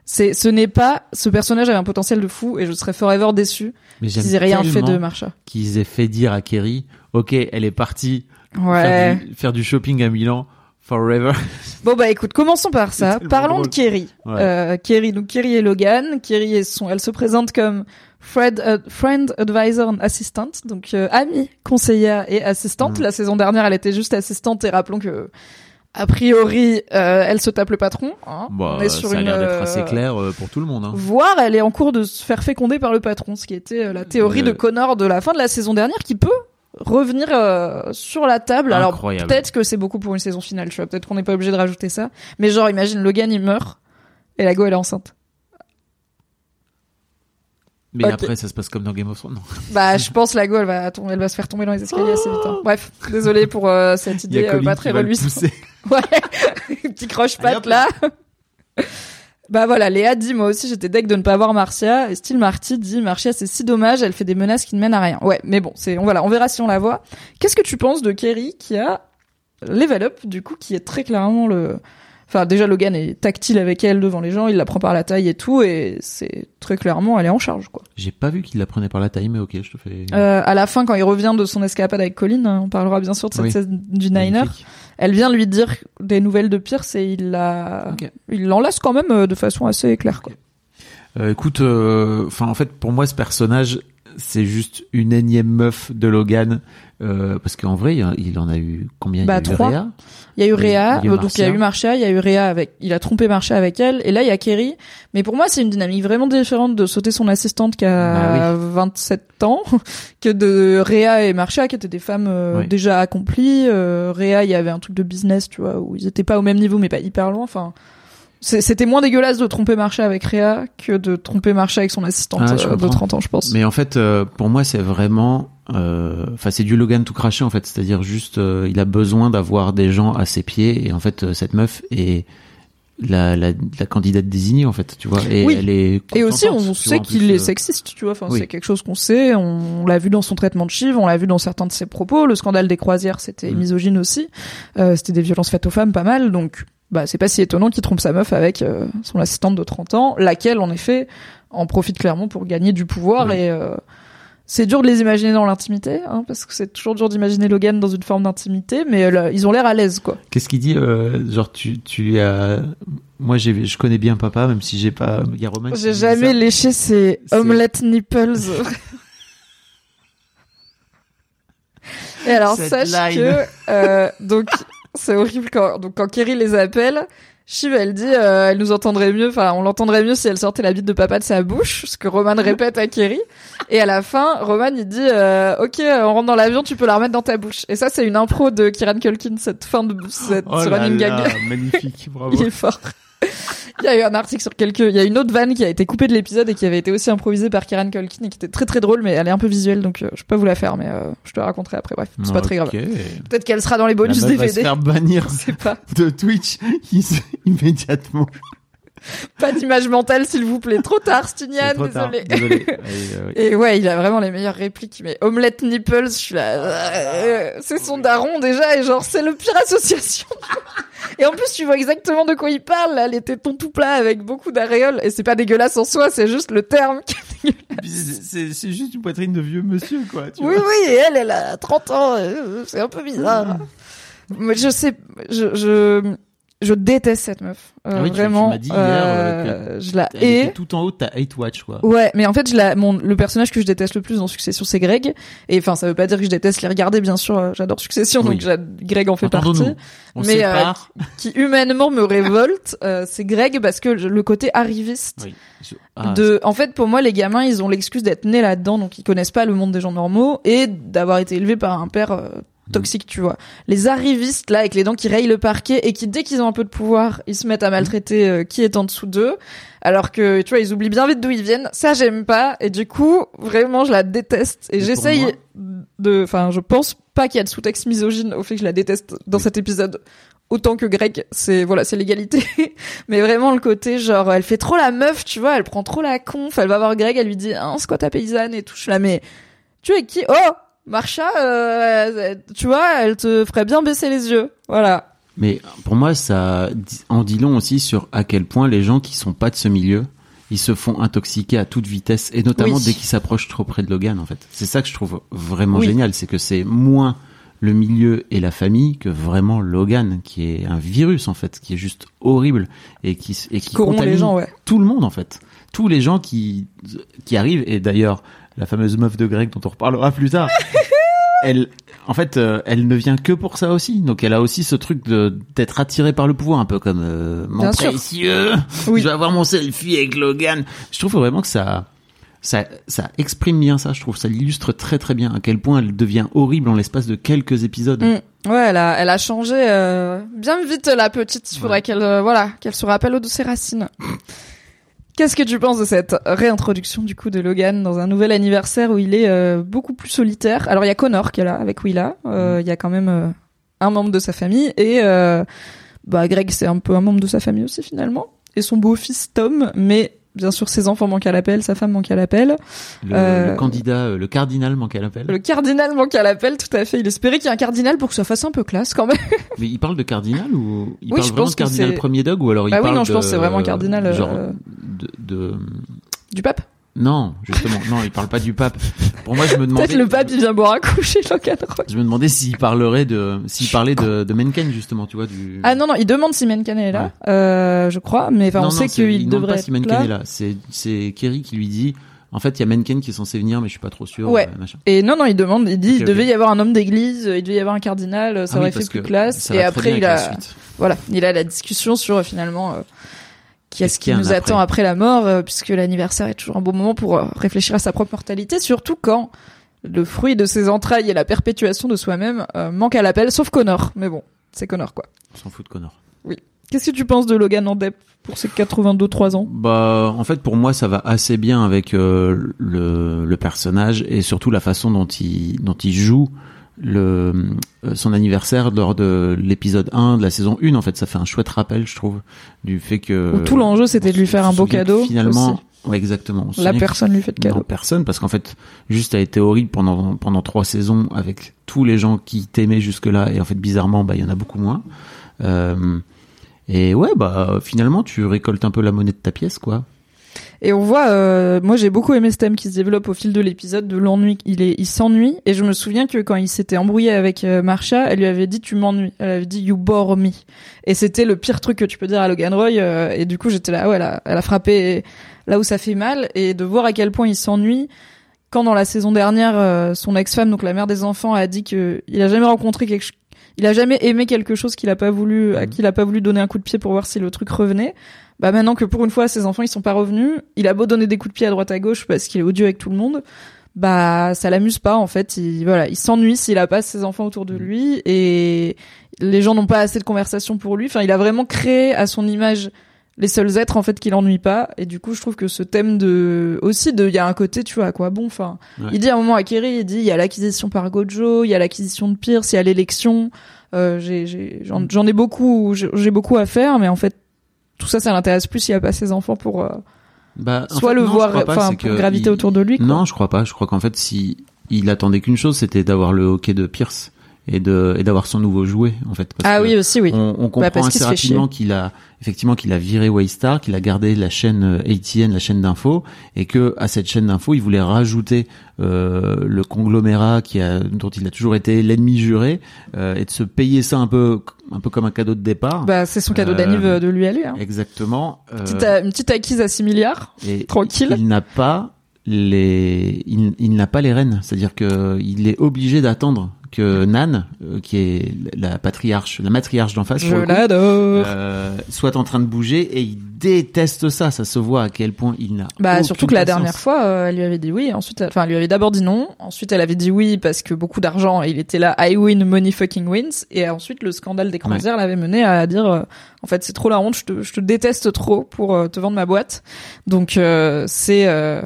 C'est, ce n'est pas, ce personnage avait un potentiel de fou et je serais forever déçu s'ils aient rien fait de Marcia. qu'ils aient fait dire à Kerry, ok, elle est partie Ouais. faire, du, faire du shopping à Milan forever. Bon bah écoute, commençons par ça. Parlons drôle. de Kerry. Ouais. Euh, Kerry, donc Kerry et Logan. Kerry est son, elle se présente comme Fred, friend, advisor and assistant, donc euh, amie, conseillère et assistante. Mhm. La saison dernière, elle était juste assistante et rappelons que a priori, euh, elle se tape le patron. hein. Bah, On est sur ça a une l'air d'être assez euh, clair euh, pour tout le monde. Hein. Voire, elle est en cours de se faire féconder par le patron, ce qui était euh, la théorie de Connor de la fin de la saison dernière, qui peut revenir euh, sur la table. Alors peut-être que c'est beaucoup pour une saison finale, tu vois. Peut-être qu'on n'est pas obligé de rajouter ça. Mais genre, imagine Logan il meurt et la go elle est enceinte. Mais après, ça se passe comme dans Game of Thrones. Non. Bah, je pense la go elle va tomber, elle va se faire tomber dans les escaliers assez vite. hein. Bref, désolé pour euh, cette idée a euh, pas très reluisante. Ouais, petit croche-patte hop. là. Bah voilà, Léa dit moi aussi j'étais deg de ne pas voir Marcia et Style Marty dit Marcia c'est si dommage, elle fait des menaces qui ne mènent à rien. Ouais, mais bon, c'est on voilà, on verra si on la voit. Qu'est-ce que tu penses de Kerry qui a level up du coup qui est très clairement le Enfin, déjà, Logan est tactile avec elle devant les gens, il la prend par la taille et tout, et c'est très clairement, elle est en charge, quoi. J'ai pas vu qu'il la prenait par la taille, mais ok, je te fais. Euh, à la fin, quand il revient de son escapade avec Colin, hein, on parlera bien sûr de cette Oui. scène du Niner. Elle vient lui dire des nouvelles de Pierce et il la, il l'enlace quand même euh, de façon assez claire, quoi. Euh, écoute, euh, enfin, en fait, pour moi, ce personnage, c'est juste une énième meuf de Logan, euh, parce qu'en vrai, il il en a eu combien? Bah, il y a eu trois. Rhea Il y a eu Rhea, il y a eu euh, donc il y a Marcia. eu Marcia, il y a eu Rhea avec, il a trompé Marcia avec elle, et là il y a Kerry. Mais pour moi, c'est une dynamique vraiment différente de sauter son assistante qui a Bah 27 ans, que de Rhea et Marcia qui étaient des femmes euh, Oui. déjà accomplies. Euh, Rhea, il y avait un truc de business, tu vois, où ils étaient pas au même niveau, mais pas hyper loin. Enfin, c'était moins dégueulasse de tromper Marcia avec Rhea que de tromper Marcia avec son assistante Ah, euh, de comprends. 30 ans, je pense. Mais en fait, euh, pour moi, c'est vraiment, euh, enfin, c'est du Logan tout craché en fait. C'est-à-dire juste, euh, il a besoin d'avoir des gens à ses pieds, et en fait, cette meuf est la, la, la candidate désignée en fait, tu vois. Et Oui. elle est. Et aussi, on sait qu'il est sexiste, tu vois. Enfin, oui. c'est quelque chose qu'on sait. On l'a vu dans son traitement de chiv, on l'a vu dans certains de ses propos. Le scandale des croisières, c'était Mm. misogyne aussi. Euh, c'était des violences faites aux femmes, pas mal. Donc, bah, c'est pas si étonnant qu'il trompe sa meuf avec euh, son assistante de 30 ans, laquelle, en effet, en profite clairement pour gagner du pouvoir. Oui. Et euh, c'est dur de les imaginer dans l'intimité, hein, parce que c'est toujours dur d'imaginer Logan dans une forme d'intimité. Mais euh, là, ils ont l'air à l'aise, quoi. Qu'est-ce qu'il dit euh, Genre, tu, tu as. Moi, j'ai, je connais bien papa, même si j'ai pas. Il y a J'ai jamais léché C'est- omelette nipples. Et alors Cette sache line. que donc c'est horrible quand donc quand Kerry les appelle, Shiv elle dit euh, elle nous entendrait mieux, enfin on l'entendrait mieux si elle sortait la bite de papa de sa bouche, ce que Roman répète à Kerry. Et à la fin, Roman il dit euh, ok on rentre dans l'avion, tu peux la remettre dans ta bouche. Et ça c'est une impro de Kieran Culkin cette fin de cette Oh là running là, magnifique, bravo. Il est fort. Il y a eu un article sur quelques, il y a une autre vanne qui a été coupée de l'épisode et qui avait été aussi improvisée par Kieran Culkin et qui était très très drôle, mais elle est un peu visuelle, donc euh, je peux pas vous la faire, mais euh, je te la raconterai après. Bref, c'est pas très grave. Peut-être qu'elle sera dans les La bonus va se DVD. faire bannir Je sais pas. de Twitch immédiatement. Pas d'image mentale, s'il vous plaît. Trop tard, Stunian, trop tard. désolé. Et, euh, oui. Et ouais, il a vraiment les meilleures répliques. Mais omelette nipples, je suis là. euh, c'est son daron déjà, et genre c'est le pire association. et en plus, tu vois exactement de quoi il parle. Là, les tétons tout plats avec beaucoup d'aréoles. Et c'est pas dégueulasse en soi, c'est juste le terme qui est C'est c'est juste une poitrine de vieux monsieur, quoi. Tu Oui, vois. oui, et elle, elle a 30 ans, euh, c'est un peu bizarre. Mais je sais, je, je, je déteste cette meuf. Euh, Ah oui, tu- tu vraiment. m'as dit hier, euh, euh, je la hais. tout en haut de ta hate watch, quoi. Ouais, mais en fait, je la, mon, le personnage que je déteste le plus dans Succession, c'est Greg. Et enfin, ça veut pas dire que je déteste les regarder, bien sûr. euh, J'adore Succession, Oui. donc Greg en fait partie. On Mais, euh. Qui humainement me révolte, euh, c'est Greg parce que le côté arriviste Oui. Je- ah, de en fait pour moi les gamins ils ont l'excuse d'être nés là-dedans donc ils connaissent pas le monde des gens normaux et d'avoir été élevés par un père euh, toxique tu vois. Les arrivistes là avec les dents qui rayent le parquet et qui dès qu'ils ont un peu de pouvoir ils se mettent à maltraiter euh, qui est en dessous d'eux. Alors que tu vois ils oublient bien vite d'où ils viennent. Ça j'aime pas. Et du coup vraiment je la déteste. Et j'essaye de enfin je pense pas qu'il y a de sous-texte misogyne au fait que je la déteste dans Oui. cet épisode. Autant que Greg, c'est voilà, c'est l'égalité. Mais vraiment le côté genre elle fait trop la meuf, tu vois, elle prend trop la conf, elle va voir Greg, elle lui dit "Hein, c'est quoi ta paysanne et tout." Je là mais tu es qui? Oh, Marsha, euh, tu vois, elle te ferait bien baisser les yeux. Voilà. Mais pour moi, ça en dit long aussi sur à quel point les gens qui sont pas de ce milieu, ils se font intoxiquer à toute vitesse, et notamment Oui. dès qu'ils s'approchent trop près de Logan, en fait. C'est ça que je trouve vraiment Oui. génial, c'est que c'est moins le milieu et la famille que vraiment Logan, qui est un virus, en fait, qui est juste horrible, et qui, et qui Corrompt contamine les gens, ouais. tout le monde, en fait. Tous les gens qui, qui arrivent, et d'ailleurs, la fameuse meuf de Greg dont on reparlera plus tard, elle, en fait, euh, elle ne vient que pour ça aussi. Donc, elle a aussi ce truc de d'être attirée par le pouvoir, un peu comme euh, mon Bien précieux. Oui. Je vais avoir mon selfie avec Logan. Je trouve vraiment que ça, ça, ça exprime bien ça. Je trouve ça illustre très très bien à quel point elle devient horrible en l'espace de quelques épisodes. Mm. Ouais, elle a, elle a changé euh, bien vite la petite. Il faudrait Ouais. qu'elle, euh, voilà, qu'elle se rappelle de ses racines. Qu'est-ce que tu penses de cette réintroduction du coup de Logan dans un nouvel anniversaire où il est euh, beaucoup plus solitaire? Alors il y a Connor qui est là avec Willa. Euh, Il y a quand même euh, un membre de sa famille et euh, bah Greg c'est un peu un membre de sa famille aussi finalement et son beau-fils Tom. Mais bien sûr ses enfants manquent à l'appel, sa femme manque à l'appel. Le, Euh, le candidat, euh, le cardinal, manque à l'appel. Le cardinal manque à l'appel, tout à fait. Il espérait qu'il y ait un cardinal pour que ça fasse un peu classe quand même. Mais il parle de cardinal ou il Oui, parle je vraiment pense de cardinal premier dog ou alors il Bah oui, non, je de- pense que c'est vraiment cardinal, genre euh, de, de Du pape. Non justement non il parle pas du pape. Pour moi je me demandais Peut-être le pape il vient boire un coup chez Roy. je me demandais s'il parlerait de s'il parlait de de Mencken justement tu vois du Ah non non, il demande si Mencken est là, euh, je crois, mais enfin on non, sait qu'il il demande devrait pas si là. est là c'est c'est Kerry qui lui dit en fait il y a Mencken qui est censé venir mais je suis pas trop sûr Ouais. euh, machin. Et non non, il demande, il dit il devait y avoir un homme d'église, il devait y avoir un cardinal, ça Ah oui, aurait parce fait plus classe. Et après il a, voilà, il a la discussion sur finalement euh, qui est-ce Est-ce qui nous attend après la mort, euh, puisque l'anniversaire est toujours un bon moment pour euh, réfléchir à sa propre mortalité, surtout quand le fruit de ses entrailles et la perpétuation de soi-même euh, manque à l'appel, sauf Connor. Mais bon, c'est Connor quoi. on s'en fout de Connor. Qu'est-ce que tu penses de Logan en dep pour ses 82-3 ans? Bah, en fait, pour moi, ça va assez bien avec euh, le, le personnage et surtout la façon dont il, dont il joue le, euh, son anniversaire lors de l'épisode 1 de la saison 1. En fait, ça fait un chouette rappel, je trouve, du fait que... Tout l'enjeu, c'était de lui faire un beau cadeau Finalement, aussi. ouais, exactement. On La personne lui fait de cadeau. personne, parce qu'en fait, juste a été horrible pendant pendant trois saisons avec tous les gens qui t'aimaient jusque-là, et en fait, bizarrement, bah, il y en a beaucoup moins. Euh, et ouais, bah, finalement, tu récoltes un peu la monnaie de ta pièce, quoi. Et on voit, euh, moi j'ai beaucoup aimé ce thème qui se développe au fil de l'épisode de l'ennui. Il est, il s'ennuie. Et je me souviens que quand il s'était embrouillé avec euh, elle lui avait dit tu m'ennuies. Elle avait dit you bore me. Et c'était le pire truc que tu peux dire à Logan Roy. euh, et du coup j'étais là, ouais, elle a, elle a frappé là où ça fait mal. Et de voir à quel point il s'ennuie. Quand dans la saison dernière, euh, son ex-femme, donc la mère des enfants, a dit que il a jamais rencontré quelque, il a jamais aimé quelque chose qu'il a pas voulu, à Mhm. qui il a pas voulu donner un coup de pied pour voir si le truc revenait. Bah maintenant que pour une fois ses enfants ils sont pas revenus, il a beau donner des coups de pied à droite à gauche parce qu'il est odieux avec tout le monde, bah ça l'amuse pas en fait. Il voilà, il s'ennuie s'il a pas ses enfants autour de lui et les gens n'ont pas assez de conversation pour lui. Enfin, il a vraiment créé à son image les seuls êtres en fait qui l'ennuient pas et du coup je trouve que ce thème de aussi de il y a un côté tu vois à quoi bon enfin Ouais. il dit à un moment à Kerry il dit il y a l'acquisition par Gojo il y a l'acquisition de Pierce il y a l'élection euh, j'ai j'ai j'en ai beaucoup j'ai beaucoup à faire mais en fait tout ça ça l'intéresse plus s'il y a pas ses enfants pour euh, Bah, soit fait, le non, voir enfin pour graviter il- autour de lui quoi. Non, je crois pas. Je crois qu'en fait, si il attendait qu'une chose, c'était d'avoir le hockey de Pierce. Et de et d'avoir son nouveau jouet en fait. Parce Ah que oui aussi oui. On, on comprend Bah, parce qu'il assez se fait rapidement qu'il a effectivement qu'il a viré Waystar, qu'il a gardé la chaîne euh, ATN, la chaîne d'info, et que à cette chaîne d'info, il voulait rajouter euh, le conglomérat qui a, dont il a toujours été l'ennemi juré, euh, et de se payer ça un peu un peu comme un cadeau de départ. Bah c'est son cadeau Euh, d'anniv de lui lui. Hein. Exactement. euh, Petite, euh, une petite acquise à 6 milliards. et tranquille. Il n'a pas les, il, il n'a pas les rênes. C'est-à-dire que il est obligé d'attendre que Nan, euh, qui est la patriarche, la matriarche d'en face, coup, euh, soit en train de bouger et il déteste ça. Ça se voit à quel point il n'a. Bah surtout que la dernière fois, euh, elle lui avait dit oui. Ensuite, elle- enfin, elle lui avait d'abord dit non. Ensuite, elle avait dit oui parce que beaucoup d'argent. et Il était là, I win, money fucking wins. Et ensuite, le scandale des croisières l'avait mené à dire, en fait, c'est trop la honte. Je te, je te déteste trop pour te vendre ma boîte. Donc euh, c'est, euh,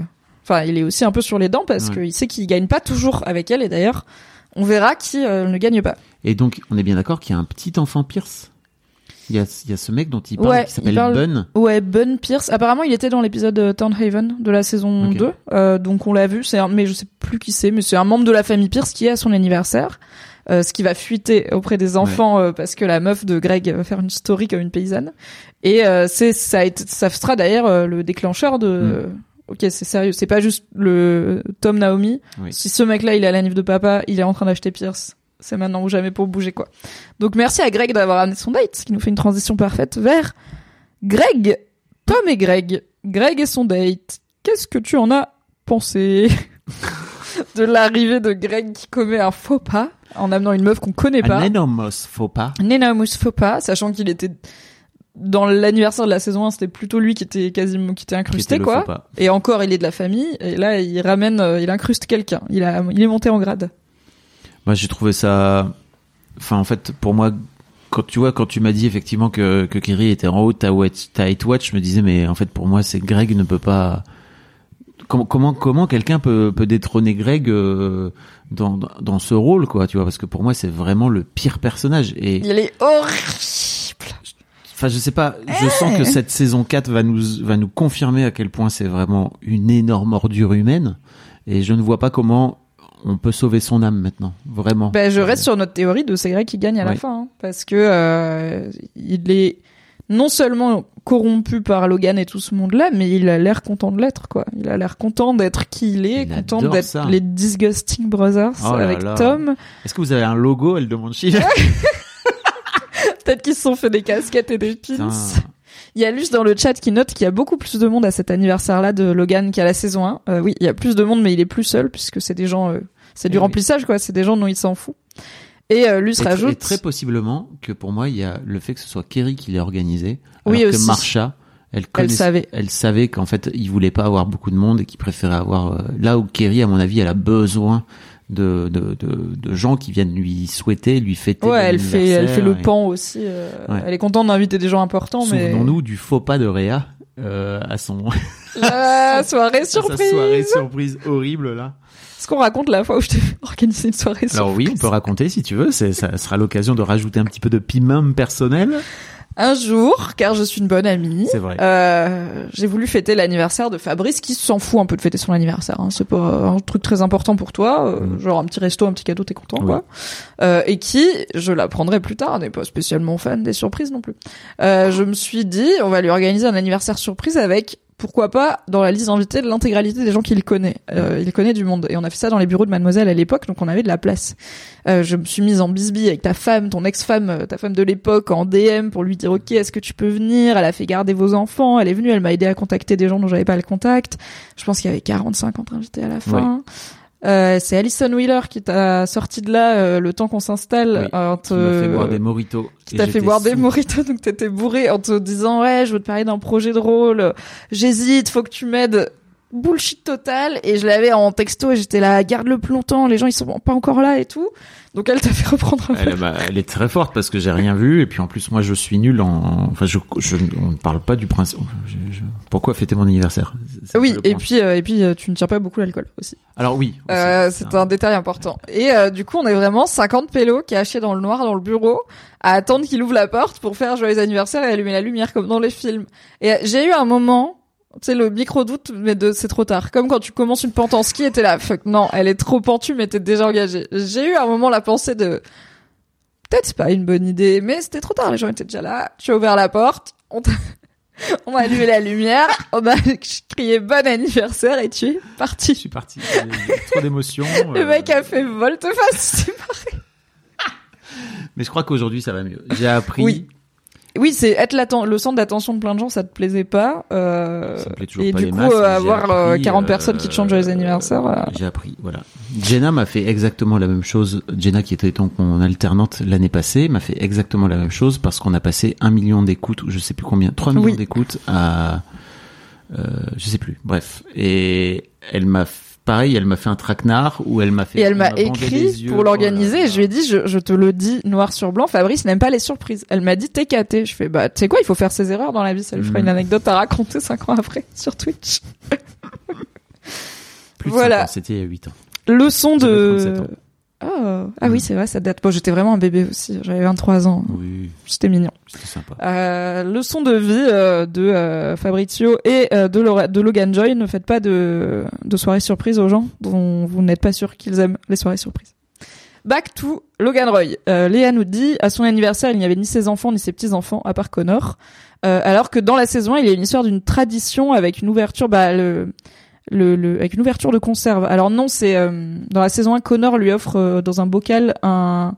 enfin, il est aussi un peu sur les dents parce Ouais. qu'il sait qu'il gagne pas toujours avec elle. Et d'ailleurs, on verra qui euh, ne gagne pas. Et donc, on est bien d'accord qu'il y a un petit enfant Pierce. Il y a, il y a ce mec dont il parle Ouais, qui s'appelle parle- Bun. Ouais, Bun Pierce. Apparemment, il était dans l'épisode euh, Townhaven de la saison Ok. 2. Euh, donc on l'a vu, c'est un, mais je sais plus qui c'est, mais c'est un membre de la famille Pierce qui est à son anniversaire. Euh, ce qui va fuiter auprès des enfants euh, parce que la meuf de Greg va faire une story comme une paysanne. Et euh, c'est ça a été, ça sera d'ailleurs le déclencheur de Mm. OK, c'est sérieux, c'est pas juste le Tom Naomi. Oui. Si ce mec-là, il est à la de papa, il est en train d'acheter Pierce. C'est maintenant ou jamais pour bouger quoi. Donc merci à Greg d'avoir amené son date, ce qui nous fait une transition parfaite vers Greg, Tom et Greg, Greg et son date. Qu'est-ce que tu en as pensé de l'arrivée de Greg qui commet un faux pas en amenant une meuf qu'on connaît pas? Un énorme faux pas. un énorme faux pas, sachant qu'il était dans l'anniversaire de la saison 1, c'était plutôt lui qui était quasiment qui était qui incrusté était quoi. Et encore, il est de la famille. Et là, il ramène, euh, il incruste quelqu'un. Il a, il est monté en grade. Moi, j'ai trouvé ça. Enfin, en fait, pour moi, quand tu vois, quand tu m'as dit effectivement que que Kerry était en haut, ta watch, ta hate watch, je me disais, mais en fait, pour moi, c'est Greg ne peut pas. Comment comment comment quelqu'un peut peut détrôner Greg euh, dans dans- dans ce rôle, quoi, tu vois? Parce que pour moi, c'est vraiment le pire personnage. Et Il est horrible. Enfin, je sais pas. Je sens que cette saison 4 va nous va nous confirmer à quel point c'est vraiment une énorme ordure humaine. Et je ne vois pas comment on peut sauver son âme maintenant, vraiment. Ben, je reste sur notre théorie de c'est Greg qui gagne à la fin, hein, parce que euh, il est non seulement corrompu par Logan et tout ce monde-là, mais il a l'air content de l'être, quoi. Il a l'air content d'être qui il est, Il content d'être les Disgusting Brothers Oh là avec là. Tom. Est-ce que vous avez un logo, elle demande Chile Peut-être qu'ils se sont fait des casquettes et des pins. Il y a Luce dans le chat qui note qu'il y a beaucoup plus de monde à cet anniversaire-là de Logan qu'à la saison 1. Euh, oui, il y a plus de monde, mais il est plus seul puisque c'est des gens, euh, c'est du Eh oui. remplissage quoi. C'est des gens dont il s'en fout. Et euh, Luce Et, rajoute. et très possiblement que pour moi, il y a le fait que ce soit Kerry qui l'ait organisé. Oui, alors aussi. que Marsha, elle, connaissait- savait. Elle savait qu'en fait, il voulait pas avoir beaucoup de monde et qu'il préférait avoir euh, là où Kerry, à mon avis, elle a besoin de, de, de, de gens qui viennent lui souhaiter, lui fêter. Ouais, elle fait, elle fait le pan aussi. euh, Ouais. Elle est contente d'inviter des gens importants, mais. Souvenons-nous du faux pas de Réa euh, à son La soirée à surprise. sa soirée surprise horrible là. Est-ce qu'on raconte la fois où je t'ai organisé une soirée Alors oui, on peut raconter si tu veux. C'est, ça sera l'occasion de rajouter un petit peu de piment personnel. Un jour, car je suis une bonne amie, C'est vrai. euh, j'ai voulu fêter l'anniversaire de Fabrice, qui s'en fout un peu de fêter son anniversaire. Hein. C'est pas un truc très important pour toi, euh, Mm. genre un petit resto, un petit cadeau, t'es content, Oui. quoi. Euh, et qui, je l'apprendrai plus tard, n'est pas spécialement fan des surprises non plus. Je me suis dit, on va lui organiser un anniversaire surprise avec pourquoi pas dans la liste d'invités de l'intégralité des gens qu'il connaît. Euh, il connaît du monde. Et on a fait ça dans les bureaux de Mademoiselle à l'époque, donc on avait de la place. Euh, je me suis mise en bisbille avec ta femme, ton ex-femme, euh, ta femme de l'époque, en DM pour lui dire ok, est-ce que tu peux venir? Elle a fait garder vos enfants. Elle est venue, elle m'a aidé à contacter des gens dont j'avais pas le contact. Je pense qu'il y avait 40, 50 invités à la fin. Euh, c'est Alison Wheeler qui t'a sorti de là euh, le temps qu'on s'installe. Oui, en Qui m'a fait te- boire des moritos. qui t'a fait boire des moritos, donc t'étais bourré en te disant ouais, je veux te parler d'un projet de rôle, j'hésite, faut que tu m'aides. Bullshit total. Et je l'avais en texto et j'étais là garde le plus longtemps les gens ils sont pas encore là et tout. Donc elle t'a fait reprendre un peu. Elle, bah, elle est très forte parce que j'ai rien vu. Et puis en plus moi je suis nul en enfin je, je on ne parle pas du principe. Je- pourquoi fêter mon anniversaire? C'est oui et puis euh, et puis euh, tu ne tiens pas beaucoup l'alcool aussi. Alors oui aussi, Euh, c'est un détail important. Et euh, du coup, on est vraiment 50 pélos cachés dans le noir dans le bureau à attendre qu'il ouvre la porte pour faire joyeux anniversaire et allumer la lumière comme dans les films. Et euh, j'ai eu un moment, tu sais, le micro doute, mais de c'est trop tard. Comme quand tu commences une pente en ski et t'es là, fuck, non, elle est trop pentue, mais t'es déjà engagé. J'ai eu un moment la pensée de, peut-être pas une bonne idée, mais c'était trop tard, les gens étaient déjà là. Tu as ouvert la porte, on t'a- on a allumé la lumière, on a crié bon anniversaire et tu es Je parti. suis parti. Trop d'émotions. Le euh, mec a fait volte-face. c'est pas- Mais je crois qu'aujourd'hui ça va mieux. J'ai appris. Oui. Oui, c'est être le centre d'attention de plein de gens, ça te plaisait pas. Euh, Ça me plaît toujours et pas du les coup, masses, avoir euh, appris, 40 euh, personnes qui te chantent joyeux anniversaire. euh, J'ai appris, voilà. Jenna m'a fait exactement la même chose. Jenna, qui était donc mon alternante l'année passée, m'a fait exactement la même chose parce qu'on a passé un million d'écoutes, ou je sais plus combien, 3 millions Oui. d'écoutes à, euh, je sais plus. Bref. Et elle m'a, pareil, elle m'a fait un traquenard où elle m'a fait. Et elle m'a écrit yeux. pour l'organiser. Je lui ai dit, je, je te le dis noir sur blanc, Fabrice n'aime pas les surprises. Elle m'a dit, t'es caté. Je fais, bah, tu sais quoi, il faut faire ses erreurs dans la vie. Ça lui fera Mhm. une anecdote à raconter cinq ans après sur Twitch. Plus Voilà. C'était il y a 8 ans. Leçon de... 37 ans. Oh. Ah oui, Mhm. c'est vrai, ça date. Bon, j'étais vraiment un bébé aussi. J'avais 23 ans. Oui, C'était mignon. c'était sympa. Euh, leçon de vie euh, de euh, Fabrizio et euh, de, Laura- de Logan Joy. Ne faites pas de, de soirées surprises aux gens dont vous n'êtes pas sûr qu'ils aiment les soirées surprises. Back to Logan Roy. Euh, Léa nous dit à son anniversaire, il n'y avait ni ses enfants ni ses petits enfants à part Connor. Euh, alors que dans la saison, il y a une histoire d'une tradition avec une ouverture, bah le, le, le- avec une ouverture de conserve. Alors non, c'est euh, dans la saison 1, Connor lui offre euh, dans un bocal un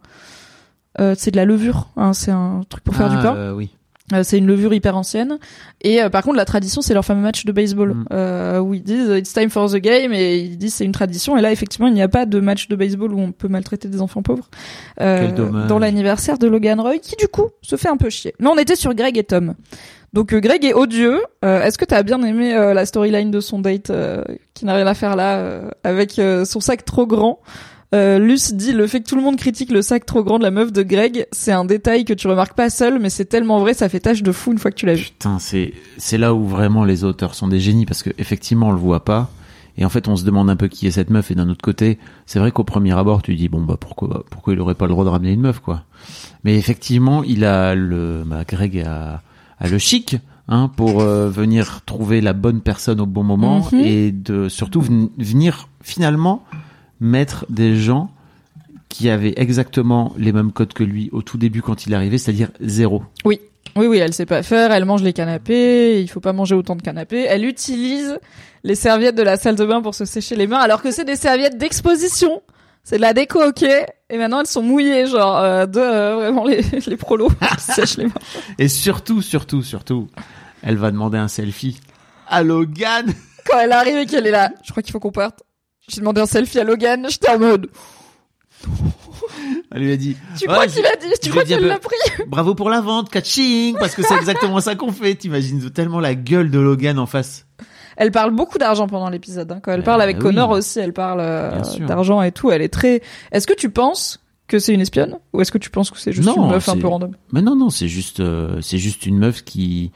euh, c'est de la levure, hein, c'est un truc pour faire Ah, du pain. euh, oui. Euh, c'est une levure hyper ancienne. Et euh, par contre, la tradition, c'est leur fameux match de baseball Mm. euh, où ils disent it's time for the game et ils disent c'est une tradition. Et là, effectivement, il n'y a pas de match de baseball où on peut maltraiter des enfants pauvres. Euh. Dans l'anniversaire de Logan Roy, qui du coup se fait un peu chier. Mais on était sur Greg et Tom. Donc euh, Greg est odieux. Euh, Est-ce que t'as bien aimé euh, la storyline de son date qui n'a rien à faire là avec son sac trop grand? Euh, Luce dit le fait que tout le monde critique le sac trop grand de la meuf de Greg, c'est un détail que tu remarques pas seul, mais c'est tellement vrai, ça fait tache de fou une fois que tu l'as vu. Putain, c'est c'est là où vraiment les auteurs sont des génies parce que effectivement on le voit pas et en fait on se demande un peu qui est cette meuf et d'un autre côté c'est vrai qu'au premier abord tu dis bon bah pourquoi pourquoi il aurait pas le droit de ramener une meuf quoi mais effectivement il a le bah, Greg a, le chic hein pour euh, venir trouver la bonne personne au bon moment Mhm. et de surtout ven- venir finalement mettre des gens qui avaient exactement les mêmes codes que lui au tout début quand il est arrivé c'est-à-dire zéro Oui, oui, elle sait pas faire, elle mange les canapés, il faut pas manger autant de canapés. Elle utilise les serviettes de la salle de bain pour se sécher les mains, alors que c'est des serviettes d'exposition. C'est de la déco, ok. Et maintenant, elles sont mouillées, genre, euh, de euh, vraiment les, les prolos qui sèchent les mains. Et surtout, surtout, surtout, elle va demander un selfie à Logan. Quand elle arrive et qu'elle est là, je crois qu'il faut qu'on parte. J'ai demandé un selfie à Logan, j'étais en mode, Elle lui a dit tu crois qu'il a dit, tu crois peu- l'a pris? Bravo pour la vente, catching, parce que c'est exactement ça qu'on fait. T'imagines tellement la gueule de Logan en face. Elle parle beaucoup d'argent pendant l'épisode. Hein. Quand elle Euh, parle avec oui. Connor aussi, elle parle euh, d'argent et tout. Elle est très. Est-ce que tu penses que c'est une espionne ou est-ce que tu penses que c'est juste Non, une meuf un peu random? Mais non, non, c'est juste, euh, c'est juste une meuf qui,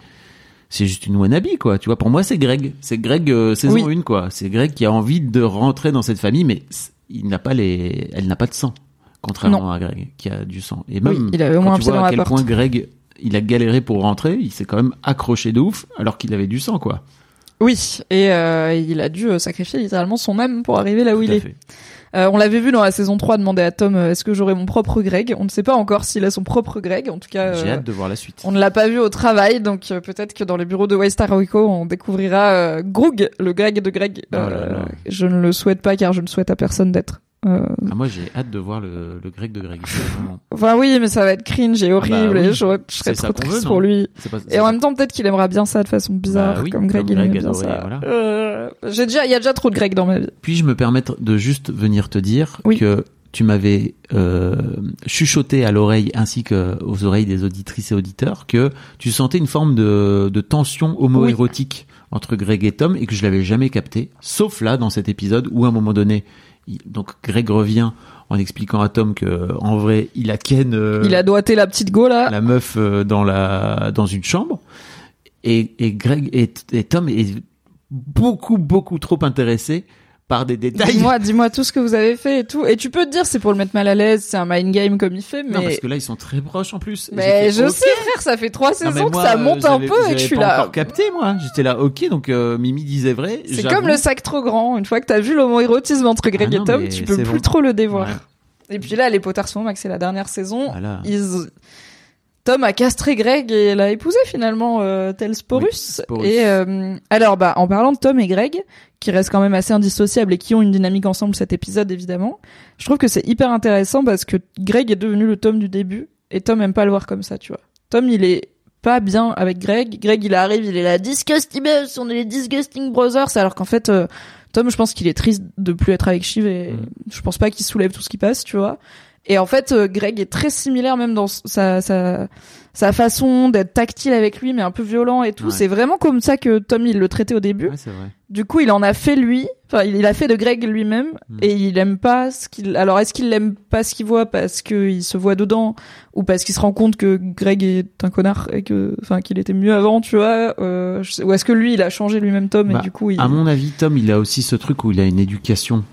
c'est juste une wannabe quoi. Tu vois, pour moi c'est Greg, c'est Greg euh, saison Oui. 1 quoi. C'est Greg qui a envie de rentrer dans cette famille, mais il n'a pas les, elle n'a pas de sang, contrairement Non. à Greg qui a du sang. Et même Oui, il avait au quand moins un tu vois à quel porte. point Greg, il a galéré pour rentrer, il s'est quand même accroché de ouf alors qu'il avait du sang quoi. Oui, et euh, il a dû euh, sacrifier littéralement son âme pour arriver là où Tout il est. fait. Euh, on l'avait vu dans la saison 3 demander à Tom euh, est-ce que j'aurai mon propre Greg? On ne sait pas encore s'il a son propre Greg. En tout cas, J'ai euh, hâte de voir la suite. on ne l'a pas vu au travail, donc euh, peut-être que dans les bureaux de West Arico, on découvrira euh, Grug, le Greg de Greg. Oh là là. Je ne le souhaite pas car je ne souhaite à personne d'être. Euh, Ah, moi j'ai hâte de voir le, le Greg de Greg. Enfin oui, mais ça va être cringe et horrible bah oui. et je, je serais trop triste veut, pour lui. Pas- Et en même temps, peut-être qu'il aimerait bien ça de façon bizarre, Bah oui, comme Greg comme il aimait bien ça. voilà. Euh, j'ai déjà, il y a déjà trop de Greg dans ma vie. Puis-je me permettre de juste venir te dire Oui. que tu m'avais euh, chuchoté à l'oreille ainsi que aux oreilles des auditrices et auditeurs que tu sentais une forme de, de tension homo-érotique entre Greg et Tom et que je l'avais jamais capté, sauf là dans cet épisode où à un moment donné, donc Greg revient en expliquant à Tom que en vrai il a Ken euh, Il a doigté la petite go là. la meuf euh, dans la dans une chambre et, et Greg et, et Tom est beaucoup beaucoup trop intéressé par des détails Dis-moi, dis-moi tout ce que vous avez fait et tout. Et tu peux te dire, c'est pour le mettre mal à l'aise, c'est un mind game comme il fait, mais. Non, parce que là, ils sont très proches en plus. Mais je sais, frère, ça fait trois Non, saisons que ça monte un peu et que je suis pas là. encore capté, moi. J'étais là, ok, donc euh, Mimi disait vrai. C'est comme le sac trop grand. Une fois que t'as vu l'homo-érotisme entre Greg Ah non, et Tom, tu peux plus bon. trop le dévoir. Ouais. Et puis là, les potards sont Max, c'est la dernière saison. Voilà. Ils... Tom a castré Greg et l'a épousé finalement, euh, tel Sporus. Oui, Sporus. Et euh, alors, bah, en parlant de Tom et Greg, qui restent quand même assez indissociables et qui ont une dynamique ensemble cet épisode évidemment, je trouve que c'est hyper intéressant parce que Greg est devenu le Tom du début et Tom aime pas le voir comme ça, tu vois. Tom, il est pas bien avec Greg. Greg, il arrive, il est là, disgusting, on est les disgusting brothers, alors qu'en fait, euh, Tom, je pense qu'il est triste de plus être avec Shiv et Mm. je pense pas qu'il soulève tout ce qui passe, tu vois. Et en fait, euh, Greg est très similaire même dans sa sa sa façon d'être tactile avec lui, mais un peu violent et tout. Ouais. C'est vraiment comme ça que Tom il le traitait au début. Ouais, vrai. Du coup, il en a fait lui. Enfin, il il a fait de Greg lui-même Mm. et il aime pas ce qu'il. Alors, est-ce qu'il l'aime pas ce qu'il voit parce qu'il se voit dedans ou parce qu'il se rend compte que Greg est un connard et que, enfin, qu'il était mieux avant, tu vois euh, je sais- Ou est-ce que lui, il a changé lui-même Tom et Bah, du coup, il. À mon avis, Tom, il a aussi ce truc où il a une éducation.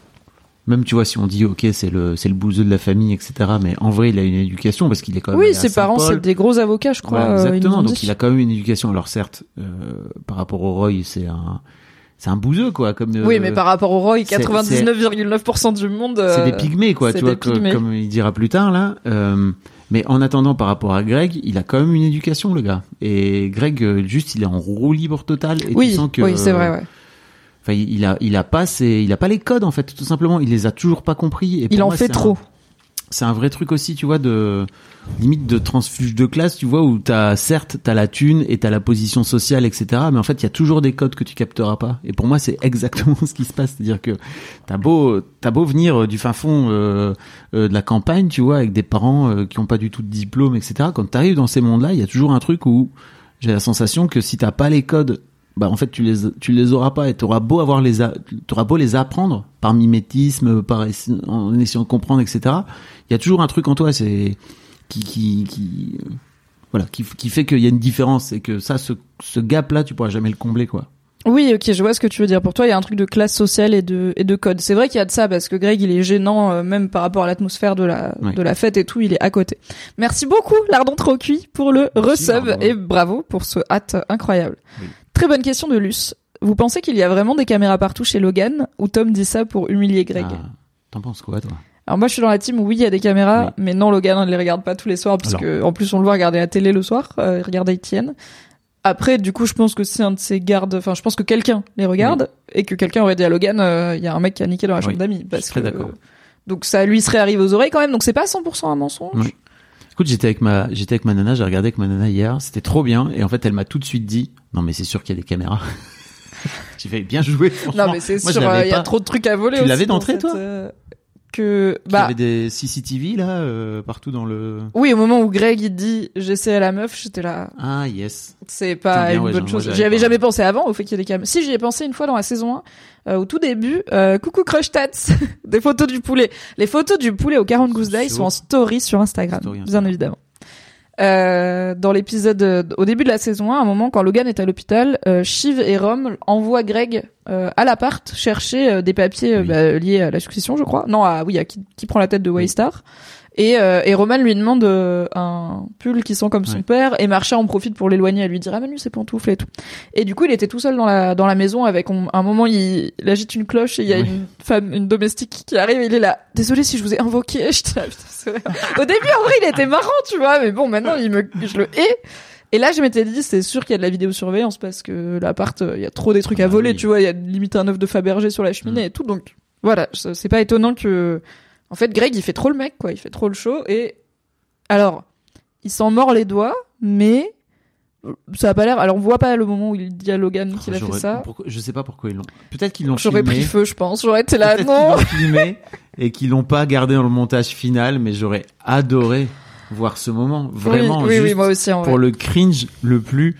Même, tu vois, si on dit, ok, c'est le, c'est le bouseux de la famille, etc. Mais en vrai, il a une éducation parce qu'il est quand même. Oui, ses parents, c'est des gros avocats, je crois. Voilà, euh, exactement. Donc, il a quand même une éducation. Alors, certes, euh, par rapport au Roy, c'est un, c'est un bouseux, quoi. Comme, euh, Oui, mais par rapport au Roy, c'est- 99,9% du monde. c'est euh, des pygmées, quoi. c'est Tu vois, que- comme il dira plus tard, là. Euh, mais en attendant, par rapport à Greg, il a quand même une éducation, le gars. Et Greg, euh, juste, il est en roue libre totale. Et Oui, tu sens que, oui, c'est vrai, ouais. Enfin, il a, il a pas ses, il a pas les codes en fait, tout simplement. Il les a toujours pas compris. Et Il en moi, fait trop. C'est un vrai truc aussi, tu vois, de limite de transfuge de classe, tu vois, où t'as certes t'as la thune et t'as la position sociale, etc. Mais en fait, il y a toujours des codes que tu capteras pas. Et pour moi, c'est exactement ce qui se passe, c'est-à-dire que t'as beau, t'as beau venir euh, du fin fond euh, euh, de la campagne, tu vois, avec des parents euh, qui ont pas du tout de diplôme, etc. Quand t'arrives dans ces mondes-là, il y a toujours un truc où j'ai la sensation que si t'as pas les codes bah en fait tu les tu les auras pas et t'auras beau avoir les a- t'auras beau les apprendre par mimétisme par en essayant de comprendre etc il y a toujours un truc en toi c'est qui qui qui voilà qui qui fait qu'il y a une différence et que ça ce ce gap là tu pourras jamais le combler quoi Oui, ok, je vois ce que tu veux dire. Pour toi, il y a un truc de classe sociale et de et de code. C'est vrai qu'il y a de ça parce que Greg, il est gênant euh, même par rapport à l'atmosphère de la de la fête et tout. Il est à côté. Merci beaucoup, Lardon trop cuit, pour le Merci, resub et bravo pour ce hâte incroyable. Oui. Très bonne question de Luce. Vous pensez qu'il y a vraiment des caméras partout chez Logan ou Tom dit ça pour humilier Greg? Ah, t'en penses quoi toi? Alors moi, je suis dans la team où oui, il y a des caméras, Oui. mais non, Logan, on ne les regarde pas tous les soirs parce Alors. que en plus on le voit regarder la télé le soir, euh, il regarde Etienne. Après, du coup, je pense que c'est un de ses gardes. Enfin, je pense que quelqu'un les regarde et que quelqu'un aurait dit à Logan, euh, il y a un mec qui a niqué dans la chambre Oui, d'amis. Parce que d'accord. donc ça lui serait arrivé aux oreilles quand même. Donc c'est pas 100% un mensonge. Oui. Écoute, j'étais avec ma, j'étais avec ma nana, j'ai regardé avec ma nana hier, c'était trop bien, et en fait, elle m'a tout de suite dit, non, mais c'est sûr qu'il y a des caméras. J'ai fait bien joué, franchement. Non, mais c'est sûr, euh, il y a trop de trucs à voler. Tu l'avais d'entrée, toi? euh, Que Il y bah avait des CCTV, là, euh, partout dans le, oui, au moment où Greg il dit j'essaie à la meuf, j'étais là. ah, yes. C'est pas bien, une ouais, bonne chose. J'y j'avais avais jamais pensé avant au fait qu'il y ait des caméras. Si j'y ai pensé une fois dans la saison 1, euh, au tout début, euh, coucou Crush Tats, des photos du poulet. Les photos du poulet au 40 Goose Day Chaud. sont en story sur Instagram, Story bien Instagram. évidemment. Euh, dans l'épisode, euh, au début de la saison 1, à un moment quand Logan est à l'hôpital, euh, Shiv et Rom envoient Greg euh, à l'appart chercher des papiers Oui. bah, liés à la succession, je crois. Non, à, oui, à qui, qui prend la tête de Waystar. Et, euh, et Roman lui demande euh, un pull qui sent comme son Ouais. père et Marcha en profite pour l'éloigner à lui dire ramène-lui ses pantoufles et tout. Et du coup, il était tout seul dans la dans la maison avec on- un moment il, il agite une cloche et il y a Oui. une femme une domestique qui arrive et il est là. Désolé si je vous ai invoqué. C'est vrai. Au début, en vrai, il était marrant, tu vois, mais bon, maintenant il me je le hais. Et là, je m'étais dit, c'est sûr qu'il y a de la vidéosurveillance parce que l'appart, euh, il y a trop des trucs à Ah voler, oui. tu vois, il y a limite un œuf de Fabergé sur la cheminée Mm. et tout, donc voilà, c'est c'est pas étonnant que, en fait, Greg, il fait trop le mec, quoi, il fait trop le show et alors, il s'en mord les doigts, mais ça a pas l'air. Alors, on voit pas le moment où il dit à Logan qu'il a fait J'aurais- ça. pourquoi- je sais pas pourquoi ils l'ont. Peut-être qu'ils l'ont J'aurais filmé. pris feu, je pense. J'aurais été là, non. filmé et qu'ils l'ont pas gardé dans le montage final, mais j'aurais adoré voir ce moment. Vraiment, oui, oui, juste oui, moi aussi, en pour vrai. le cringe le plus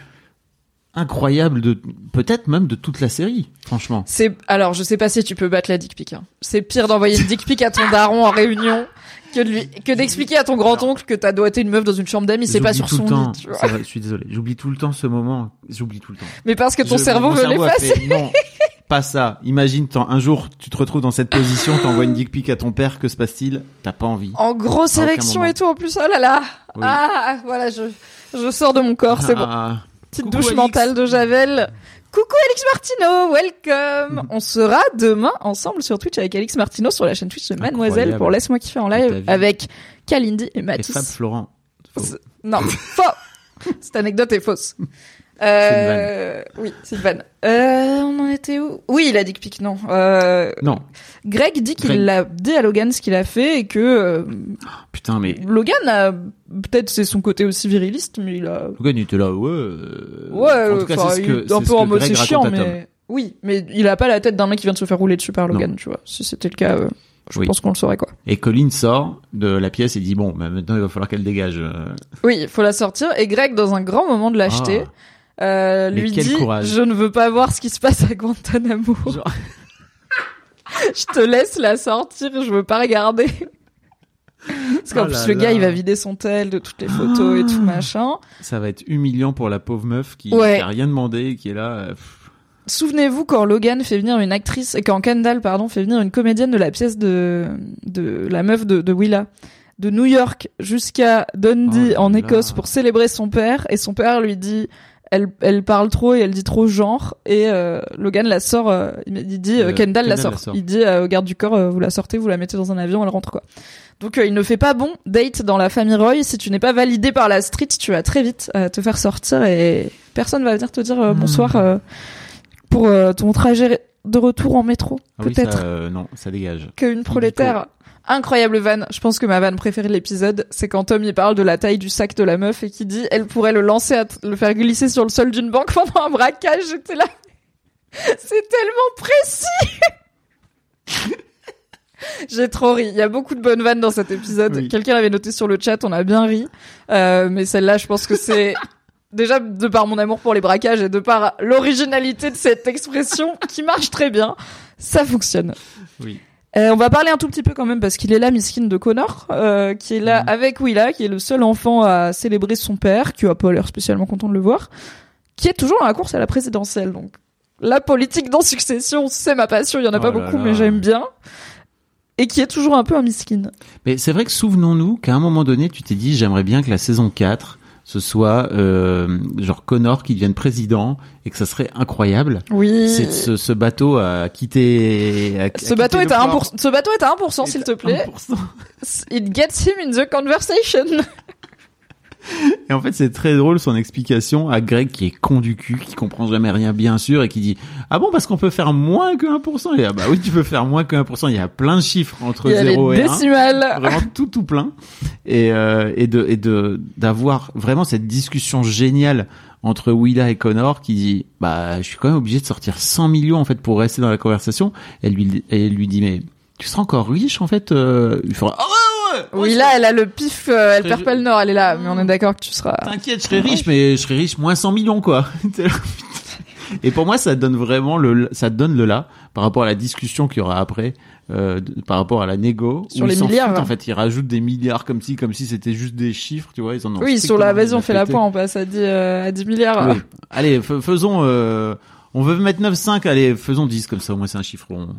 incroyable de, peut-être même de toute la série, franchement. C'est alors, je sais pas si tu peux battre la dick pic. Hein. C'est pire d'envoyer une dick pic à ton daron en réunion que de lui que d'expliquer à ton grand oncle que t'as doigté une meuf dans une chambre d'amis. C'est pas sur tout son le temps. lit, tu vois. Vrai, je suis désolé. J'oublie tout le temps ce moment. J'oublie tout le temps. Mais parce que ton Je- cerveau veut l'effacer. Non, pas ça. Imagine, un jour, tu te retrouves dans cette position, t'envoies une dick pic à ton père, que se passe-t-il? T'as pas envie. En grosse érection et tout en plus. Oh là là. Oui. Ah, voilà, je je sors de mon corps, c'est bon. Petite Coucou, douche mentale de Javel. Coucou Alix Martino, welcome. On sera demain ensemble sur Twitch avec Alix Martino sur la chaîne Twitch de Mademoiselle Incroyable. pour Laisse-moi kiffer en live avec Kalindi et Et Mathis. Fab Florent. Faux. Non, faux. Cette anecdote est fausse. Euh, oui, c'est une vanne. Euh, on en était où? Oui, il a dit que pique, non. Euh, Non, Greg dit qu'il l'a dit à Logan ce qu'il a fait et que euh, putain, mais Logan a peut-être c'est son côté aussi viriliste, mais il a Logan il était là, ouais. euh, ouais, en tout cas, c'est ce que, un peu en mode c'est chiant, mais oui, mais il a pas la tête d'un mec qui vient de se faire rouler dessus par Logan, tu vois. Si c'était le cas, euh, je Oui. pense qu'on le saurait quoi. Et Colin sort de la pièce et dit bon, bah, maintenant il va falloir qu'elle dégage. Oui, il faut la sortir. Et Greg, dans un grand moment de lâcheté, Ah. Euh, lui dit courage. Je ne veux pas voir ce qui se passe à Guantanamo. Genre- je te laisse la sortir, je veux pas regarder. Parce qu'en Oh plus, le gars, là. il va vider son tel de toutes les photos et tout Ah. machin. Ça va être humiliant pour la pauvre meuf qui, Ouais. qui a rien demandé et qui est là. euh. Souvenez-vous quand Logan fait venir une actrice, et quand Kendall, pardon, fait venir une comédienne de la pièce de, de la meuf de, de Willa, de New York jusqu'à Dundee Oh en. Écosse pour célébrer son père, et son père lui dit, elle, elle parle trop et elle dit trop genre, et euh, Logan la sort, euh, il dit, euh, Euh, Kendall, la sort. la sort. Il dit euh, au garde du corps, euh, vous la sortez, vous la mettez dans un avion, elle rentre quoi. Donc euh, il ne fait pas bon date dans la famille Roy. Si tu n'es pas validé par la street, tu vas très vite euh, te faire sortir et personne va venir te dire euh, Hmm. bonsoir euh, pour euh, ton trajet de retour en métro. Ah Peut-être euh, non, ça dégage. qu'une prolétaire. Incroyable vanne. Je pense que ma vanne préférée de l'épisode, c'est quand Tom il parle de la taille du sac de la meuf et qui dit elle pourrait le lancer, à le faire glisser sur le sol d'une banque pendant un braquage. J'étais là. C'est tellement précis. J'ai trop ri. Il y a beaucoup de bonnes vannes dans cet épisode. Oui. Quelqu'un l'avait noté sur le chat, on a bien ri. Euh, mais celle-là, je pense que c'est déjà de par mon amour pour les braquages et de par l'originalité de cette expression qui marche très bien. Ça fonctionne. Oui. Euh, on va parler un tout petit peu quand même parce qu'il est là, Miskin de Connor, euh, qui est là Mhm. avec Willa, qui est le seul enfant à célébrer son père, qui a pas l'air spécialement content de le voir, qui est toujours dans la course à la présidentielle. Donc la politique dans Succession, c'est ma passion. Il y en a Oh pas là beaucoup, là. mais j'aime bien. Et qui est toujours un peu un miskin. Mais c'est vrai que souvenons-nous qu'à un moment donné, tu t'es dit j'aimerais bien que la saison 4 ce soit euh, genre Connor qui devienne président et que ça serait incroyable. Oui. C'est ce, ce bateau à quitter. à- à Ce bateau quitter est à port. 1%, ce bateau est à 1%, s'il te plaît. 1%. It gets him in the conversation. Et en fait, c'est très drôle son explication à Greg qui est con du cul, qui comprend jamais rien bien sûr et qui dit ah bon parce qu'on peut faire moins que 1% et ah bah oui tu peux faire moins que 1%. Il y a plein de chiffres entre Il y a les 0 et 1. décimales. vraiment tout tout plein et euh, et de et de d'avoir vraiment cette discussion géniale entre Willa et Connor qui dit bah je suis quand même obligé de sortir 100 millions en fait pour rester dans la conversation elle lui elle lui dit mais tu seras encore riche en fait euh, il fera ah Oui, là, elle a le pif, euh, elle perd pas le nord, elle est là, mais on est d'accord que tu seras. T'inquiète, je serai riche, mais je serai riche moins 100 millions, quoi. Et pour moi, ça donne vraiment le, ça donne le là par rapport à la discussion qu'il y aura après, euh, par rapport à la négo. Sur les milliards, foutent, ouais. En fait, ils rajoutent des milliards comme si, comme si c'était juste des chiffres, tu vois. Ils en ont Oui, sur la, vas-y, on fait la pointe, on passe à 10, euh, à 10 milliards. Oui. Allez, faisons, euh, on veut mettre 9,5, allez, faisons 10, comme ça, au moins c'est un chiffre rond.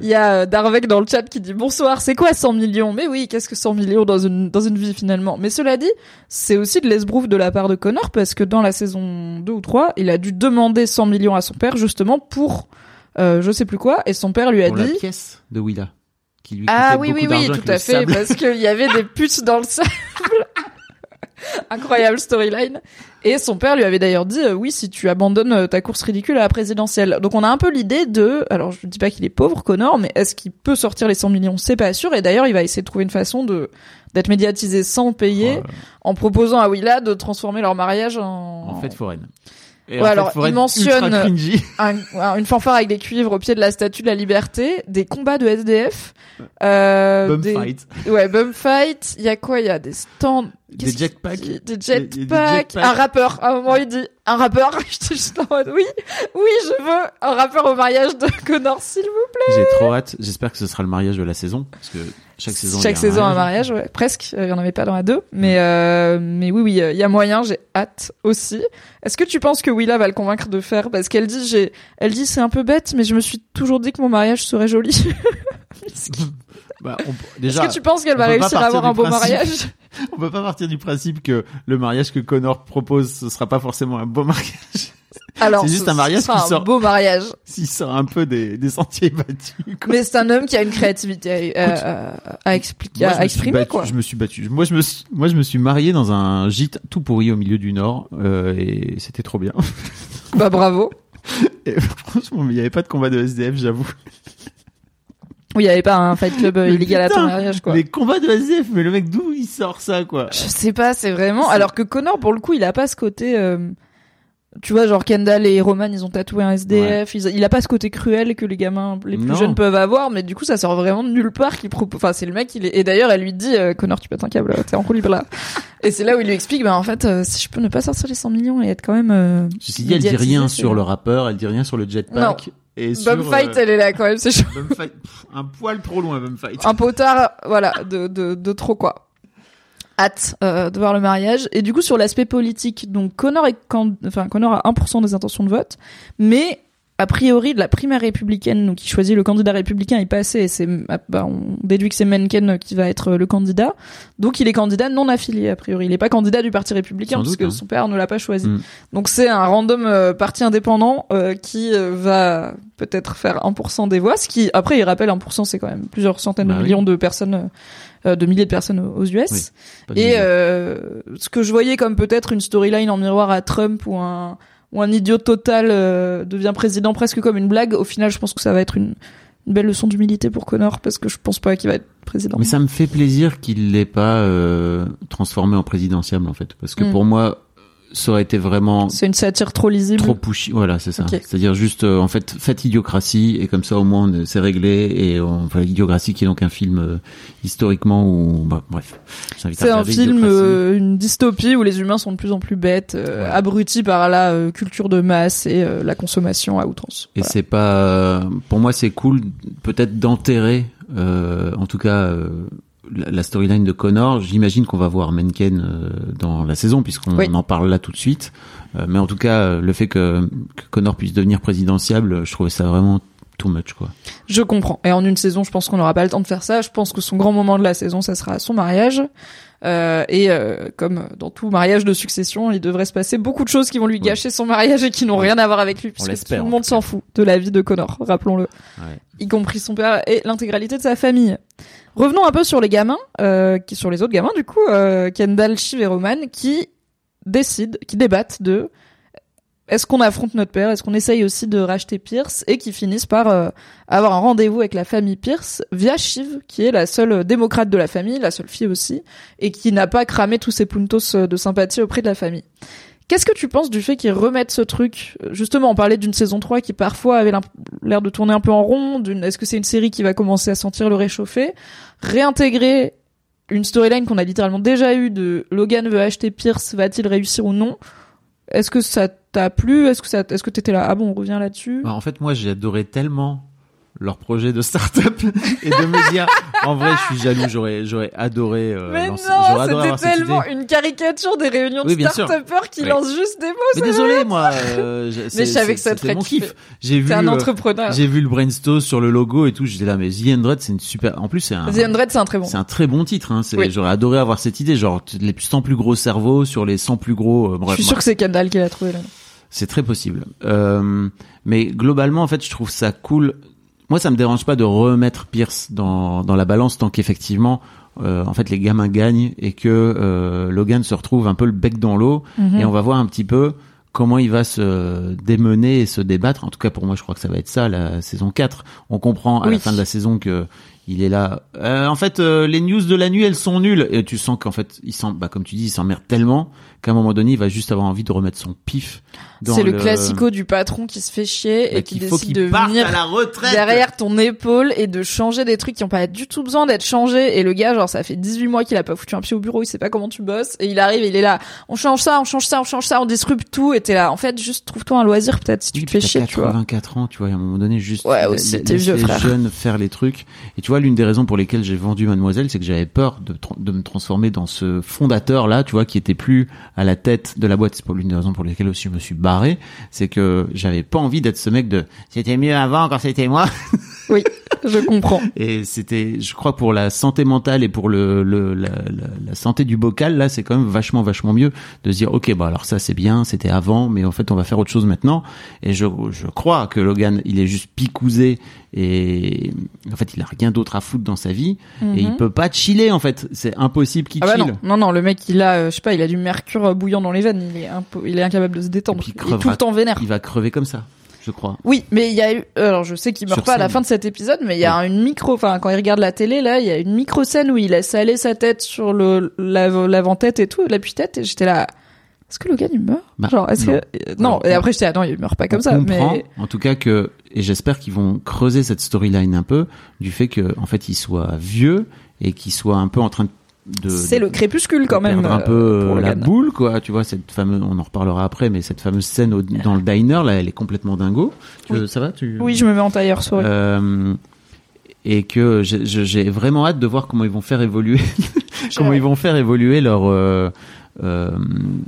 Il y a euh, Darvek dans le chat qui dit bonsoir, c'est quoi 100 millions? Mais oui, qu'est-ce que 100 millions dans une, dans une vie finalement? Mais cela dit, c'est aussi de l'esbrouf de la part de Connor parce que dans la saison 2 ou 3, il a dû demander 100 millions à son père justement pour euh, je sais plus quoi et son père lui a Pour la dit pièce de Willa. Qui lui Ah oui, oui, oui, tout à fait, sable. parce qu'il y avait des putes dans le sable. Incroyable storyline. Et son père lui avait d'ailleurs dit, euh, oui, si tu abandonnes euh, ta course ridicule à la présidentielle. Donc on a un peu l'idée de, alors je dis pas qu'il est pauvre, Connor, mais est-ce qu'il peut sortir les 100 millions? C'est pas sûr. Et d'ailleurs, il va essayer de trouver une façon de d'être médiatisé sans payer, en proposant à Willa de transformer leur mariage en, en fête foraine. Et Ouais, alors, il mentionne- un- un- une fanfare avec des cuivres au pied de la statue de la liberté, des combats de SDF, euh, Bum des, fight. Ouais, bum fight. Il y a quoi? Il y a des stands. Des jetpacks. Des jetpacks. Un rappeur. À un moment, il dit un rappeur. J'étais juste en mode oui, oui, je veux un rappeur au mariage de Connor, s'il vous J'ai trop hâte. J'espère que ce sera le mariage de la saison. Parce que chaque plaît. saison, il y Chaque a saison, un mariage. mariage, ouais. Presque. Il y en avait pas dans la 2. Mais, euh, mais oui, oui, euh, il y a moyen. J'ai hâte aussi. Est-ce que tu penses que Willa va le convaincre de faire? Parce qu'elle dit, j'ai, elle dit, c'est un peu bête, mais je me suis toujours dit que mon mariage serait joli. Bah, on- Est-ce déjà, que tu penses qu'elle va réussir à avoir un beau principe- mariage on peut pas partir du principe que le mariage que Connor propose, ce sera pas forcément un beau mariage. Alors, C'est juste ce un mariage sera qui un sort- beau mariage. S'il sort un peu des, des sentiers battus. quoi. Mais c'est un homme qui a une créativité à, à- à expliquer, à exprimer, battu- quoi. Je me suis battu. Moi, je me suis, moi, je me suis marié dans un gîte tout pourri au milieu du Nord, euh, et c'était trop bien. Bah, bravo. Et franchement, il n'y avait pas de combat de SDF, j'avoue. Oui, il y avait pas un fight club euh, Mais illégal à ton mariage, quoi. Les combats de SDF, mais le mec, d'où il sort ça, quoi Je sais pas, c'est vraiment. Alors que Connor, pour le coup, il a pas ce côté. euh, Tu vois, genre Kendall et Roman, ils ont tatoué un SDF. ils- Il a pas ce côté cruel que les gamins les plus Non. jeunes peuvent avoir, mais du coup, ça sort vraiment de nulle part. Qu'il propose. Enfin, c'est le mec. Il est... Et d'ailleurs, elle lui dit, euh, Connor, tu pètes un câble, t'es en roue libre là. et c'est là où il lui explique, bah en fait, euh, si je peux ne pas sortir les 100 millions et être quand même. Euh... Ceci dit, elle dit rien sur le rappeur, elle dit rien sur le jetpack. Et Bumfight, euh, elle est là quand même, c'est chaud. Bumfight, pff, un poil trop loin, Bumfight. un potard, voilà, de, de, de trop quoi. Hâte euh, de voir le mariage. Et du coup, sur l'aspect politique, donc Connor, est can- enfin, Connor a 1% des intentions de vote, mais a priori, de la primaire républicaine, donc il choisit le candidat républicain, est passé, et c'est, ah, bah, on déduit que c'est Mencken qui va être le candidat. Donc il est candidat non affilié, a priori. Il est pas candidat du parti républicain, parce que hein. son père ne l'a pas choisi. Mm. Donc c'est un random euh, parti indépendant euh, qui euh, va peut-être faire 1% des voix, ce qui, après, il rappelle 1%, c'est quand même plusieurs centaines Bah de oui. millions de personnes, euh, de milliers de personnes aux US. Oui, Et euh, ce que je voyais comme peut-être une storyline en miroir à Trump ou un ou un idiot total euh, devient président presque comme une blague, au final, je pense que ça va être une, une belle leçon d'humilité pour Connor parce que je pense pas qu'il va être président. Mais ça me fait plaisir qu'il l'ait pas euh, transformé en présidentiable en fait, parce que Mm. pour moi, ça aurait été vraiment C'est une satire trop lisible. trop pushy. Voilà, c'est ça. C'est-à-dire juste, euh, en fait, faites idiocratie et comme ça au moins c'est réglé et on, enfin, idiocratie qui est donc un film euh, historiquement où, bah, bref. C'est un film, euh, une dystopie où les humains sont de plus en plus bêtes, Ouais. abrutis par la culture de masse et la consommation à outrance. Et Voilà. c'est pas, pour moi, c'est cool peut-être d'enterrer, euh, en tout cas, euh, la, storyline de Connor. J'imagine qu'on va voir Mencken euh, dans la saison puisqu'on Oui. en parle là tout de suite. Euh, mais en tout cas, euh, le fait que, que Connor puisse devenir présidentiable, je trouvais ça vraiment too much quoi. Je comprends. Et en une saison, je pense qu'on n'aura pas le temps de faire ça. Je pense que son grand moment de la saison, ça sera son mariage. Euh, et euh, comme dans tout mariage de succession, il devrait se passer beaucoup de choses qui vont lui gâcher son mariage et qui n'ont rien à voir avec lui, puisque tout le monde s'en fout de la vie de Connor, rappelons-le, Ouais. y compris son père et l'intégralité de sa famille. Revenons un peu sur les gamins, euh, qui sur les autres gamins du coup, euh, Kendall, Shiv et Roman, qui décident, qui débattent de est-ce qu'on affronte notre père? Est-ce qu'on essaye aussi de racheter Pierce Et qui finissent par euh, avoir un rendez-vous avec la famille Pierce via Shiv, qui est la seule démocrate de la famille, la seule fille aussi, et qui n'a pas cramé tous ses puntos de sympathie auprès de la famille. Qu'est-ce que tu penses du fait qu'ils remettent ce truc? Justement, on parlait d'une saison 3 qui parfois avait l'air de tourner un peu en rond. Est-ce que c'est une série qui va commencer à sentir le réchauffer? Réintégrer une storyline qu'on a littéralement déjà eue de Logan veut acheter Pierce, va-t-il réussir ou non? Est-ce que ça t'a plu? Est-ce que ça, est-ce que t'étais là? Ah bon, on revient là-dessus? Bah, en fait, moi, j'ai adoré tellement leur projet de start-up et de me dire, en vrai, je suis jaloux, j'aurais, j'aurais adoré. euh, Mais lancer- non, c'était tellement une caricature des réunions de Oui, start-upers qui Oui. lancent juste des mots. Mais c'est désolé, moi. euh, je- c'est- je savais que ça te ferait kiff. J'ai vu. Un euh, entrepreneur. J'ai vu le brainstorm sur le logo et tout. J'étais là, mais The Android, c'est une super. En plus, c'est un. The Undread, c'est un très bon. C'est un très bon titre. Hein. Oui. J'aurais adoré avoir cette idée, genre les 100 plus gros cerveaux sur les 100 plus gros. euh, Je bref, suis sûr que c'est Kendall qui l'a trouvé là. C'est très possible. Euh, mais globalement, en fait, je trouve ça cool. Moi, ça me dérange pas de remettre Pierce dans, dans la balance tant qu'effectivement, euh, en fait, les gamins gagnent et que euh, Logan se retrouve un peu le bec dans l'eau. Mhm. Et on va voir un petit peu comment il va se démener et se débattre. En tout cas, pour moi, je crois que ça va être ça, la saison 4. On comprend à Oui. la fin de la saison que il est là. Euh, en fait, euh, les news de la nuit, elles sont nulles. Et tu sens qu'en fait, il s'en, bah, comme tu dis, il s'emmerde tellement qu'à un moment donné, il va juste avoir envie de remettre son pif. C'est le, classico du patron qui se fait chier Bah, et qui qu'il faut décide qu'il de venir à la retraite. derrière ton épaule et de changer des trucs qui ont pas du tout besoin d'être changés. Et le gars, genre, ça fait 18 mois qu'il a pas foutu un pied au bureau, il sait pas comment tu bosses. Et il arrive, et il est là, on change ça, on change ça, on change ça, on disrupte tout. Et t'es là, en fait, juste trouve-toi un loisir peut-être si tu te fais chier, t'as tu vois. 84 ans, tu vois, à un moment donné, juste Ouais, aussi, laisse vieux, les frère. jeunes faire les trucs. Et tu vois, l'une des raisons pour lesquelles j'ai vendu Mademoiselle, c'est que j'avais peur de, de me transformer dans ce fondateur là, tu vois, qui était plus à la tête de la boîte. C'est pour l'une des raisons pour lesquelles aussi je me suis barré, c'est que j'avais pas envie d'être ce mec de c'était mieux avant quand c'était moi. Oui, je comprends. Et c'était, je crois, pour la santé mentale et pour le, le la, la, la santé du bocal, là, c'est quand même vachement, vachement mieux de se dire, ok, bah alors ça c'est bien, c'était avant, mais en fait on va faire autre chose maintenant. Et je, je crois que Logan, il est juste picousé et en fait il a rien d'autre à foutre dans sa vie et il peut pas chiller en fait. C'est impossible qu'il Mhm. Ah bah chill. non, non, non, le mec, il a, euh, je sais pas, il a du mercure bouillant dans les veines, il est, il est incapable de se détendre. il Il est tout le temps vénère. Il va crever comme ça, je crois. Oui, mais il y a eu, alors je sais qu'il meurt Sur pas à la scène. fin de cet épisode, mais il y a une micro, enfin quand il regarde la télé là, il y a une micro scène où il laisse aller sa tête sur le la- l'avant-tête et tout, l'appui-tête, et j'étais là. Est-ce que Logan il meurt? Bah, Genre, est-ce non. que euh, non. Et après j'étais ah non, il meurt pas comme On ça. comprend, Mais en tout cas que et j'espère qu'ils vont creuser cette storyline un peu du fait que en fait il soit vieux et qu'il soit un peu en train de c'est le crépuscule quand même. un euh, peu pour euh, la Logan. boule quoi tu vois cette fameuse on en reparlera après mais cette fameuse scène au- dans le diner là elle est complètement dingo Tu veux- ça va tu Oui, je me mets en tailleur sur. Euh, et que j'ai- vraiment hâte de voir comment ils vont faire évoluer comment ils vont faire évoluer leur euh, euh,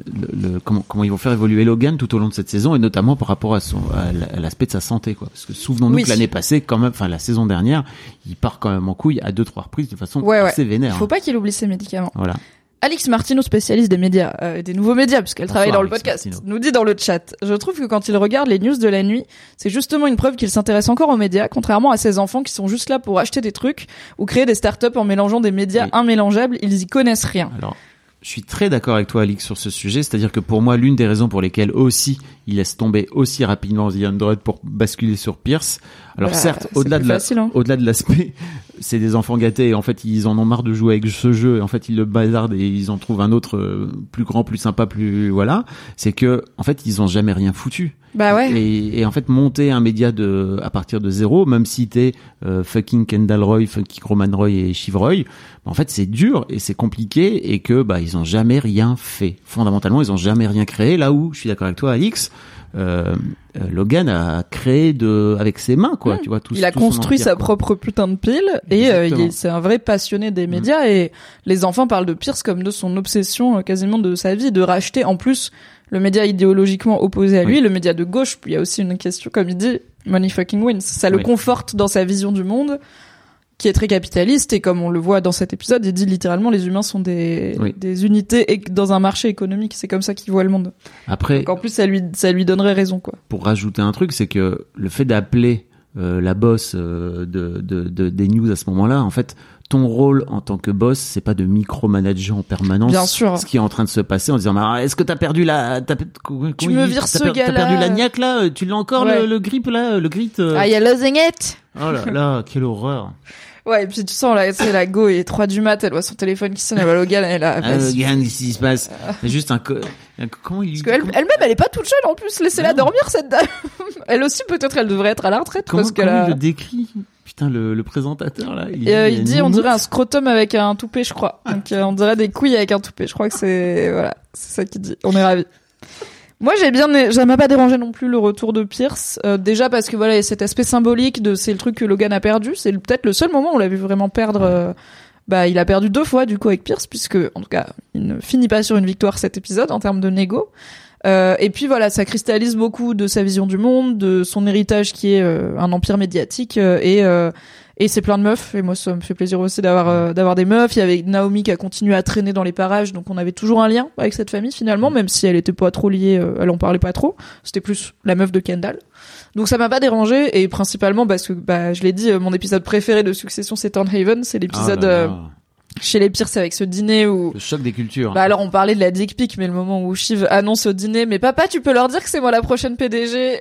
le, le- comment, comment ils vont faire évoluer Logan tout au long de cette saison et notamment par rapport à son à l'aspect de sa santé quoi parce que souvenons-nous Oui. que l'année passée quand même enfin la saison dernière il part quand même en couille à deux trois reprises de façon Ouais, ouais. assez vénère Il faut hein. pas qu'il oublie ses médicaments. voilà Alix Martino, spécialiste des médias, euh, des nouveaux médias, puisqu'elle travaille dans le podcast, Martino. nous dit dans le chat. Je trouve que quand il regarde les news de la nuit, c'est justement une preuve qu'il s'intéresse encore aux médias, contrairement à ses enfants qui sont juste là pour acheter des trucs ou créer des startups en mélangeant des médias Oui. immélangeables. Ils y connaissent rien. Alors, je suis très d'accord avec toi, Alix, sur ce sujet. C'est-à-dire que pour moi, l'une des raisons pour lesquelles aussi il laisse tomber aussi rapidement The Android pour basculer sur Pierce. Alors Bah, certes, au-delà de la, hein. au-delà de l'aspect, c'est des enfants gâtés. Et en fait, ils en ont marre de jouer avec ce jeu. Et en fait, ils le bazardent et ils en trouvent un autre euh, plus grand, plus sympa, plus voilà. C'est que en fait, ils ont jamais rien foutu. Bah ouais. Et, et en fait, monter un média de à partir de zéro, même si t'es euh, fucking Kendall Roy, fucking Roman Roy et Chivroy, en fait, c'est dur et c'est compliqué et que bah ils ont jamais rien fait. Fondamentalement, ils ont jamais rien créé. Là où je suis d'accord avec toi, Alix. Euh, Logan a créé de avec ses mains quoi Mmh. tu vois tout il a tout construit empire, sa quoi. propre putain de pile et euh, c'est un vrai passionné des médias et les enfants parlent de Pierce comme de son obsession euh, quasiment de sa vie de racheter en plus le média idéologiquement opposé à lui, Oui. le média de gauche. Puis il y a aussi une question comme il dit, money fucking wins. Ça le Oui. conforte dans sa vision du monde qui est très capitaliste et comme on le voit dans cet épisode, il dit littéralement les humains sont des Oui. des unités et dans un marché économique, c'est comme ça qu'il voit le monde. après Donc en plus ça lui ça lui donnerait raison quoi. pour rajouter un truc, c'est que le fait d'appeler euh, la boss euh, de, de, de- des news à ce moment-là, en fait, ton rôle en tant que boss, c'est pas de micromanager en permanence Bien sûr. ce qui est en train de se passer en disant ah, est-ce que t'as perdu la t'as, Tu me vires ce per- t'as gars-là. perdu la niaque là tu l'as encore Ouais. le, le grip là le grit euh Ah il y a oh là là quelle horreur Ouais, et puis tu sens là, c'est la go, il est 3 du mat, elle voit son téléphone qui sonne, elle va Logan, elle a. ah. Logan, qu'est-ce qui se passe c'est juste un co- comment il Parce qu'elle- comment- elle-même, elle est pas toute jeune en plus, laissez-la dormir cette dame. elle aussi, peut-être, elle devrait être à la retraite comment, parce qu'elle comment a. il le décrit putain le, le présentateur là il, euh, il dit, on dirait un scrotum avec un toupet, je crois. Donc, euh, on dirait des couilles avec un toupet. Je crois que c'est, voilà, c'est ça qu'il dit. On est ravis. Moi, j'ai bien, ça m'a pas dérangé non plus le retour de Pierce. Euh, déjà parce que voilà, il y a cet aspect symbolique de c'est le truc que Logan a perdu. C'est peut-être le seul moment où on l'a vu vraiment perdre. euh, bah, il a perdu deux fois du coup avec Pierce, puisque en tout cas, il ne finit pas sur une victoire cet épisode en termes de négo. Euh, et puis voilà, ça cristallise beaucoup de sa vision du monde, de son héritage qui est euh, un empire médiatique euh, et euh, et c'est plein de meufs. Et moi, ça me fait plaisir aussi d'avoir euh, d'avoir des meufs. Il y avait Naomi qui a continué à traîner dans les parages, donc on avait toujours un lien avec cette famille finalement, même si elle était pas trop liée, euh, elle en parlait pas trop. C'était plus la meuf de Kendall. Donc ça m'a pas dérangé et principalement parce que bah je l'ai dit, euh, mon épisode préféré de Succession c'est Haven, c'est Ah l'épisode là. euh, chez les Pierce avec ce dîner où le choc des cultures bah alors on parlait de la dick pic, mais le moment où Shiv annonce au dîner, mais papa tu peux leur dire que c'est moi la prochaine PDG.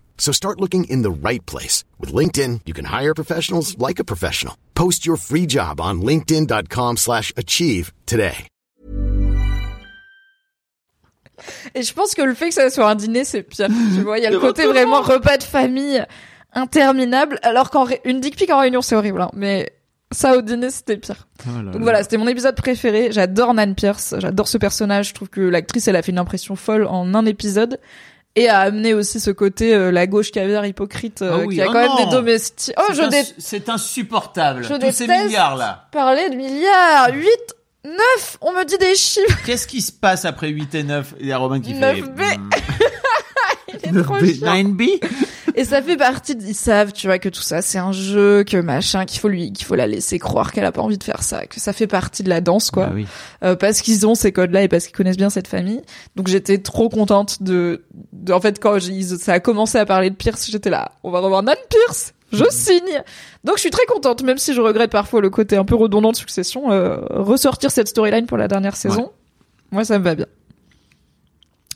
So start looking in the right place. With LinkedIn, you can hire professionals like a professional. Post your free job on linkedin.com slash achieve today. Et je pense que le fait que ça soit un dîner, c'est pire. Tu vois, il y a le côté vraiment repas de famille interminable. Alors qu'en une dick pic en réunion, c'est horrible, hein, mais ça au dîner, c'était pire. Oh là Donc là. voilà, c'était mon épisode préféré. J'adore Nan Pierce, j'adore ce personnage. Je trouve que l'actrice, elle a fait une impression folle en un épisode. Et a amené aussi ce côté euh, la gauche caviar hypocrite euh, Ah oui, qui a oh quand même non. des domestiques. Oh, je déteste C'est insupportable. Je Tous ces milliards là. parler de milliards. 8, 9, on me dit des chiffres. Qu'est-ce qui se passe après 8 et 9 Il y a Romain qui fait 9B. hmm, Il est trop 9B, chiant. 9B. Et ça fait partie, de- ils savent, tu vois, que tout ça c'est un jeu, que machin, qu'il faut lui, qu'il faut la laisser croire qu'elle a pas envie de faire ça, que ça fait partie de la danse, quoi. Bah oui. Euh, parce qu'ils ont ces codes-là et parce qu'ils connaissent bien cette famille. Donc j'étais trop contente de, de en fait, quand j'ai- ça a commencé à parler de Pierce, j'étais là, on va revoir Nan Pierce, je signe. Donc je suis très contente, même si je regrette parfois le côté un peu redondant de Succession, euh, ressortir cette storyline pour la dernière saison. Moi, ça me va bien.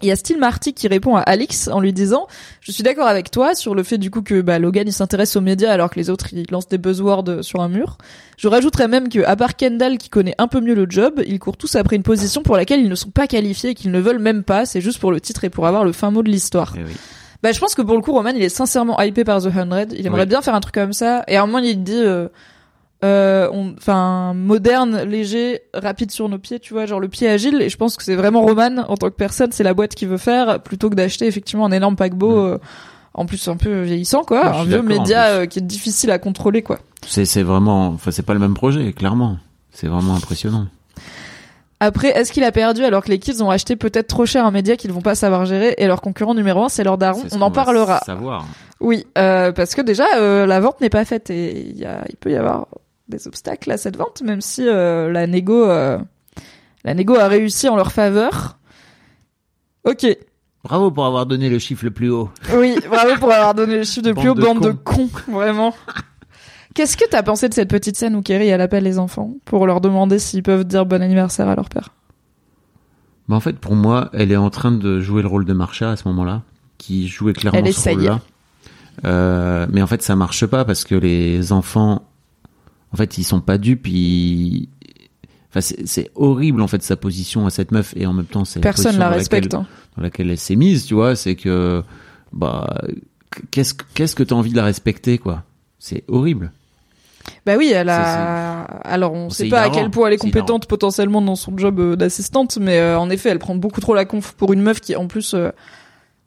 Il y a Steve Marty qui répond à Alix en lui disant Je suis d'accord avec toi sur le fait du coup que bah, Logan il s'intéresse aux médias alors que les autres ils lancent des buzzwords sur un mur. Je rajouterais même que à part Kendall qui connaît un peu mieux le job, ils courent tous après une position pour laquelle ils ne sont pas qualifiés et qu'ils ne veulent même pas, c'est juste pour le titre et pour avoir le fin mot de l'histoire. Eh oui. Bah je pense que pour le coup Roman il est sincèrement hypé par The 100, il aimerait Oui. bien faire un truc comme ça et à un moment il dit euh, enfin moderne, léger, rapide sur nos pieds, tu vois, genre le pied agile. Et je pense que c'est vraiment Roman en tant que personne, c'est la boîte qu'il veut faire plutôt que d'acheter effectivement un énorme paquebot. Euh, en plus un peu vieillissant quoi, Ouais, un vieux média euh, qui est difficile à contrôler quoi. C'est c'est vraiment, enfin c'est pas le même projet, clairement. C'est vraiment impressionnant. Après, est-ce qu'il a perdu alors que les kids ont acheté peut-être trop cher un média qu'ils vont pas savoir gérer et leur concurrent numéro un c'est leur daron On en parlera. Savoir. Oui, euh, parce que déjà euh, la vente n'est pas faite et il y a, il peut y avoir des obstacles à cette vente, même si euh, la négo, euh, la négo a réussi en leur faveur. Ok, Bravo pour avoir donné le chiffre le plus haut. oui, bravo pour avoir donné le chiffre de plus haut, Bande bande de de cons, vraiment. Qu'est-ce que t'as pensé de cette petite scène où Kerry elle appelle les enfants pour leur demander s'ils peuvent dire bon anniversaire à leur père? Mais en fait, pour moi, elle est en train de jouer le rôle de Marcia à ce moment-là, qui jouait clairement Elle ce rôle-là. Euh, mais en fait, ça marche pas parce que les enfants, en fait, ils sont pas dupes. Ils... Enfin, c'est horrible en fait sa position à cette meuf et en même temps, c'est la Personne la dans respecte. laquelle- hein. dans laquelle elle s'est mise, tu vois. C'est que bah qu'est-ce que- qu'est-ce que t'as envie de la respecter, quoi? C'est horrible. Bah oui, elle a. Alors on C'est sait pas à quel point elle est compétente potentiellement dans son job euh, d'assistante, mais euh, en effet, elle prend beaucoup trop la conf pour une meuf qui en plus euh,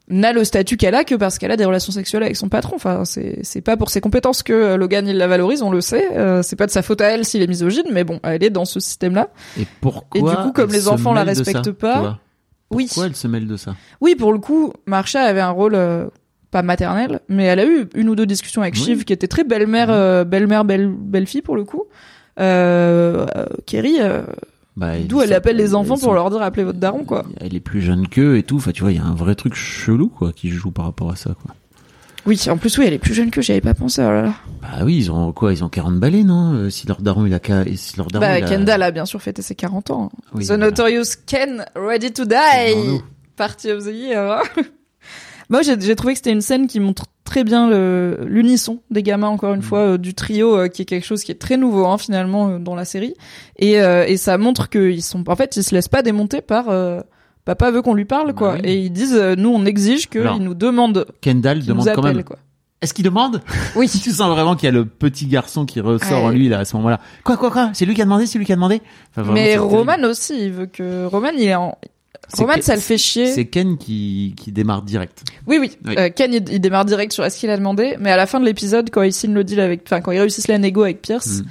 n'a le statut qu'elle a que parce qu'elle a des relations sexuelles avec son patron. Enfin, c'est c'est pas pour ses compétences que euh, Logan il la valorise, on le sait. Euh, c'est pas de sa faute à elle s'il est misogyne, mais bon, elle est dans ce système-là. Et pourquoi Et du coup, comme les enfants la ça, respectent pas, Oui. Pourquoi elle se mêle de ça? Oui, pour le coup, Marsha avait un rôle euh, pas maternel, mais elle a eu une ou deux discussions avec Oui. Shiv qui était très belle-mère, euh, belle-mère, belle belle-fille pour le coup. Euh, Kerry, Bah, d'où elle appelle les enfants pour leur dire appelez votre daron quoi. Elle est plus jeune qu'eux et tout. Enfin, tu vois, il y a un vrai truc chelou, quoi, qui joue par rapport à ça, quoi. Oui, en plus oui, elle est plus jeune que j'y avais pas pensé. Oh là là. Bah oui, ils ont quoi Ils ont 40 balais, non Euh, Si leur daron il a si leur daron Bah il a- Kendall a bien sûr fêté ses 40 ans. Oui, The voilà. Notorious Ken, Ready to Die. Party of the Year. hein. Moi j'ai trouvé que c'était une scène qui montre très bien l'unisson des gamins encore une Mm. fois euh, du trio euh, qui est quelque chose qui est très nouveau hein, finalement euh, dans la série et, euh, et ça montre qu'ils sont en fait ils se laissent pas démonter par euh, papa veut qu'on lui parle Bah quoi oui. et ils disent nous on exige qu'ils nous demandent Kendall qu'ils nous demande quand même. quoi. Est-ce qu'il demande Oui. Tu sens vraiment qu'il y a le petit garçon qui ressort Ouais. en lui là à ce moment-là. Quoi, quoi, quoi? C'est lui qui a demandé C'est lui qui a demandé? Enfin, vraiment, Mais terrible. Roman aussi il veut que Roman il est en Roman Ken- ça le fait chier. C'est Ken qui qui démarre direct. Oui, oui. Oui. Euh, Ken, il, il démarre direct sur est-ce qu'il a demandé, mais à la fin de l'épisode, quand ils signent le deal avec, enfin, quand ils réussissent la négo avec Pierce, Mm.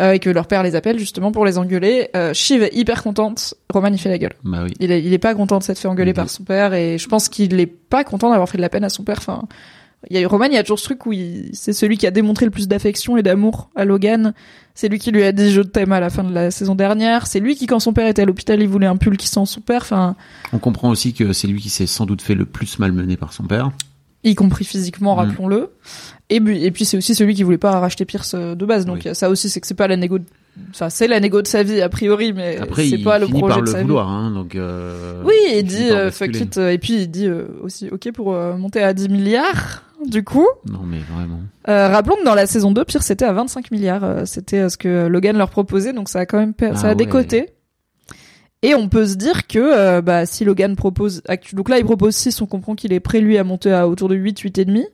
euh, et que leur père les appelle justement pour les engueuler, euh, Shiv est hyper contente, Roman il fait la gueule. Bah oui. Il est, il est pas content de s'être fait engueuler par son père, et je pense qu'il est pas content d'avoir fait de la peine à son père. Enfin, il y a eu Roman, il y a toujours ce truc où il- c'est celui qui a démontré le plus d'affection et d'amour à Logan. C'est lui qui lui a dit je t'aime à la fin de la saison dernière. C'est lui qui, quand son père était à l'hôpital, il voulait un pull qui sent son père. Enfin, On comprend aussi que c'est lui qui s'est sans doute fait le plus malmené par son père. y compris physiquement, Mm. rappelons-le. Et, puis- et puis c'est aussi celui qui voulait pas racheter Pierce euh, de base. Donc Oui. ça aussi, c'est que c'est pas la négo, de- enfin c'est la négo de sa vie a priori, mais Après, c'est pas le projet par de le sa vouloir, hein, donc. Euh, vie. Oui, il dit euh, fuck it, et puis il dit euh, aussi ok pour monter à 10 milliards. Du coup, Non, mais vraiment. euh, rappelons que dans la saison 2, Pierce était à 25 milliards. euh, c'était euh, ce que Logan leur proposait, donc ça a quand même Ah ça a ouais. décoté. Et on peut se dire que euh, bah, si Logan propose, actu- donc là il propose 6, on comprend qu'il est prêt lui à monter à autour de 8, 8 et demi.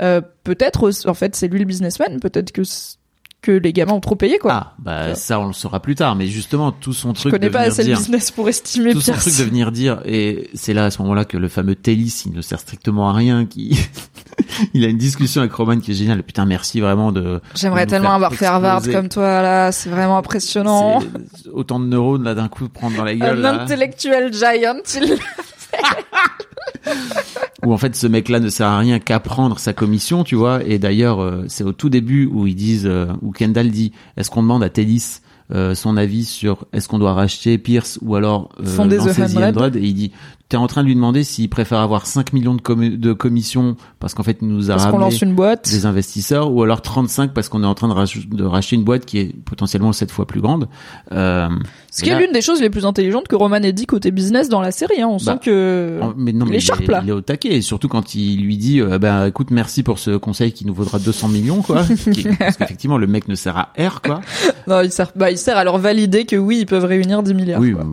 Euh, peut-être, aussi- en fait, c'est lui le businessman. Peut-être que c- que les gamins ont trop payé, quoi. Ah, bah ça on le saura plus tard, mais justement tout son Je truc connais de pas venir assez le dire, business pour estimer tout son truc de venir dire, et c'est là à ce moment-là que le fameux Tellis, il ne sert strictement à rien, qui il a une discussion avec Roman qui est géniale. Putain, merci vraiment de. J'aimerais tellement avoir fait Harvard comme toi, là. C'est vraiment impressionnant. Autant de neurones là d'un coup prendre dans la gueule. Un intellectuel giant. il- où en fait ce mec-là ne sert à rien qu'à prendre sa commission, tu vois. Et d'ailleurs, euh, c'est au tout début où ils disent, euh, où Kendall dit, est-ce qu'on demande à Tellis euh, son avis sur est-ce qu'on doit racheter Pierce ou alors euh, Fonder The lancer The 100. 100 Et il dit, t'es en train de lui demander s'il préfère avoir 5 millions de, commi- de commissions parce qu'en fait il nous a Parce qu'on ramené lance une boîte. des investisseurs ou alors 35 parce qu'on est en train de, rach- de racheter une boîte qui est potentiellement 7 fois plus grande. Euh, Ce qui est l'une des choses les plus intelligentes que Roman ait dit côté business dans la série. Hein. On Bah, sent que mais non, il est sharp, là. il est au taquet, et surtout quand il lui dit, euh, bah écoute, merci pour ce conseil qui nous vaudra 200 millions, quoi. Parce qu'effectivement, le mec ne sert à R, quoi. non, il sert, bah, il sert à leur valider que oui, ils peuvent réunir 10 milliards. oui, quoi.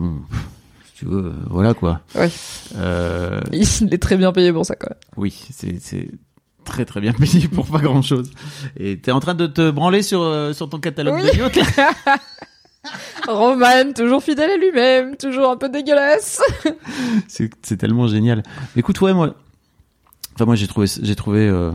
Tu veux, euh, voilà, quoi. Ouais. Euh, Il est très bien payé pour ça, même. oui, c'est c'est très très bien payé pour pas grand chose. Et t'es en train de te branler sur euh, sur ton catalogue Oui. de Roman, toujours fidèle à lui-même, toujours un peu dégueulasse. C'est c'est tellement génial. Écoute, ouais, moi, enfin moi j'ai trouvé j'ai trouvé. euh,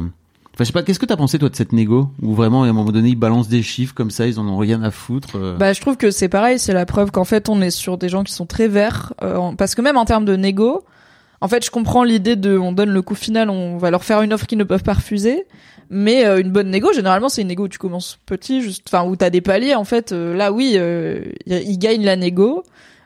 Enfin, je sais pas, qu'est-ce que t'as pensé toi de cette négo où vraiment à un moment donné ils balancent des chiffres comme ça, ils en ont rien à foutre. euh. Bah, je trouve que c'est pareil, c'est la preuve qu'en fait, on est sur des gens qui sont très verts, euh, parce que même en termes de négo, en fait, je comprends l'idée de, on donne le coup final, on va leur faire une offre qu'ils ne peuvent pas refuser, mais euh, une bonne négo, généralement, c'est une négo où tu commences petit, juste, enfin, où t'as des paliers, en fait, euh, là, oui, euh, ils gagnent la négo,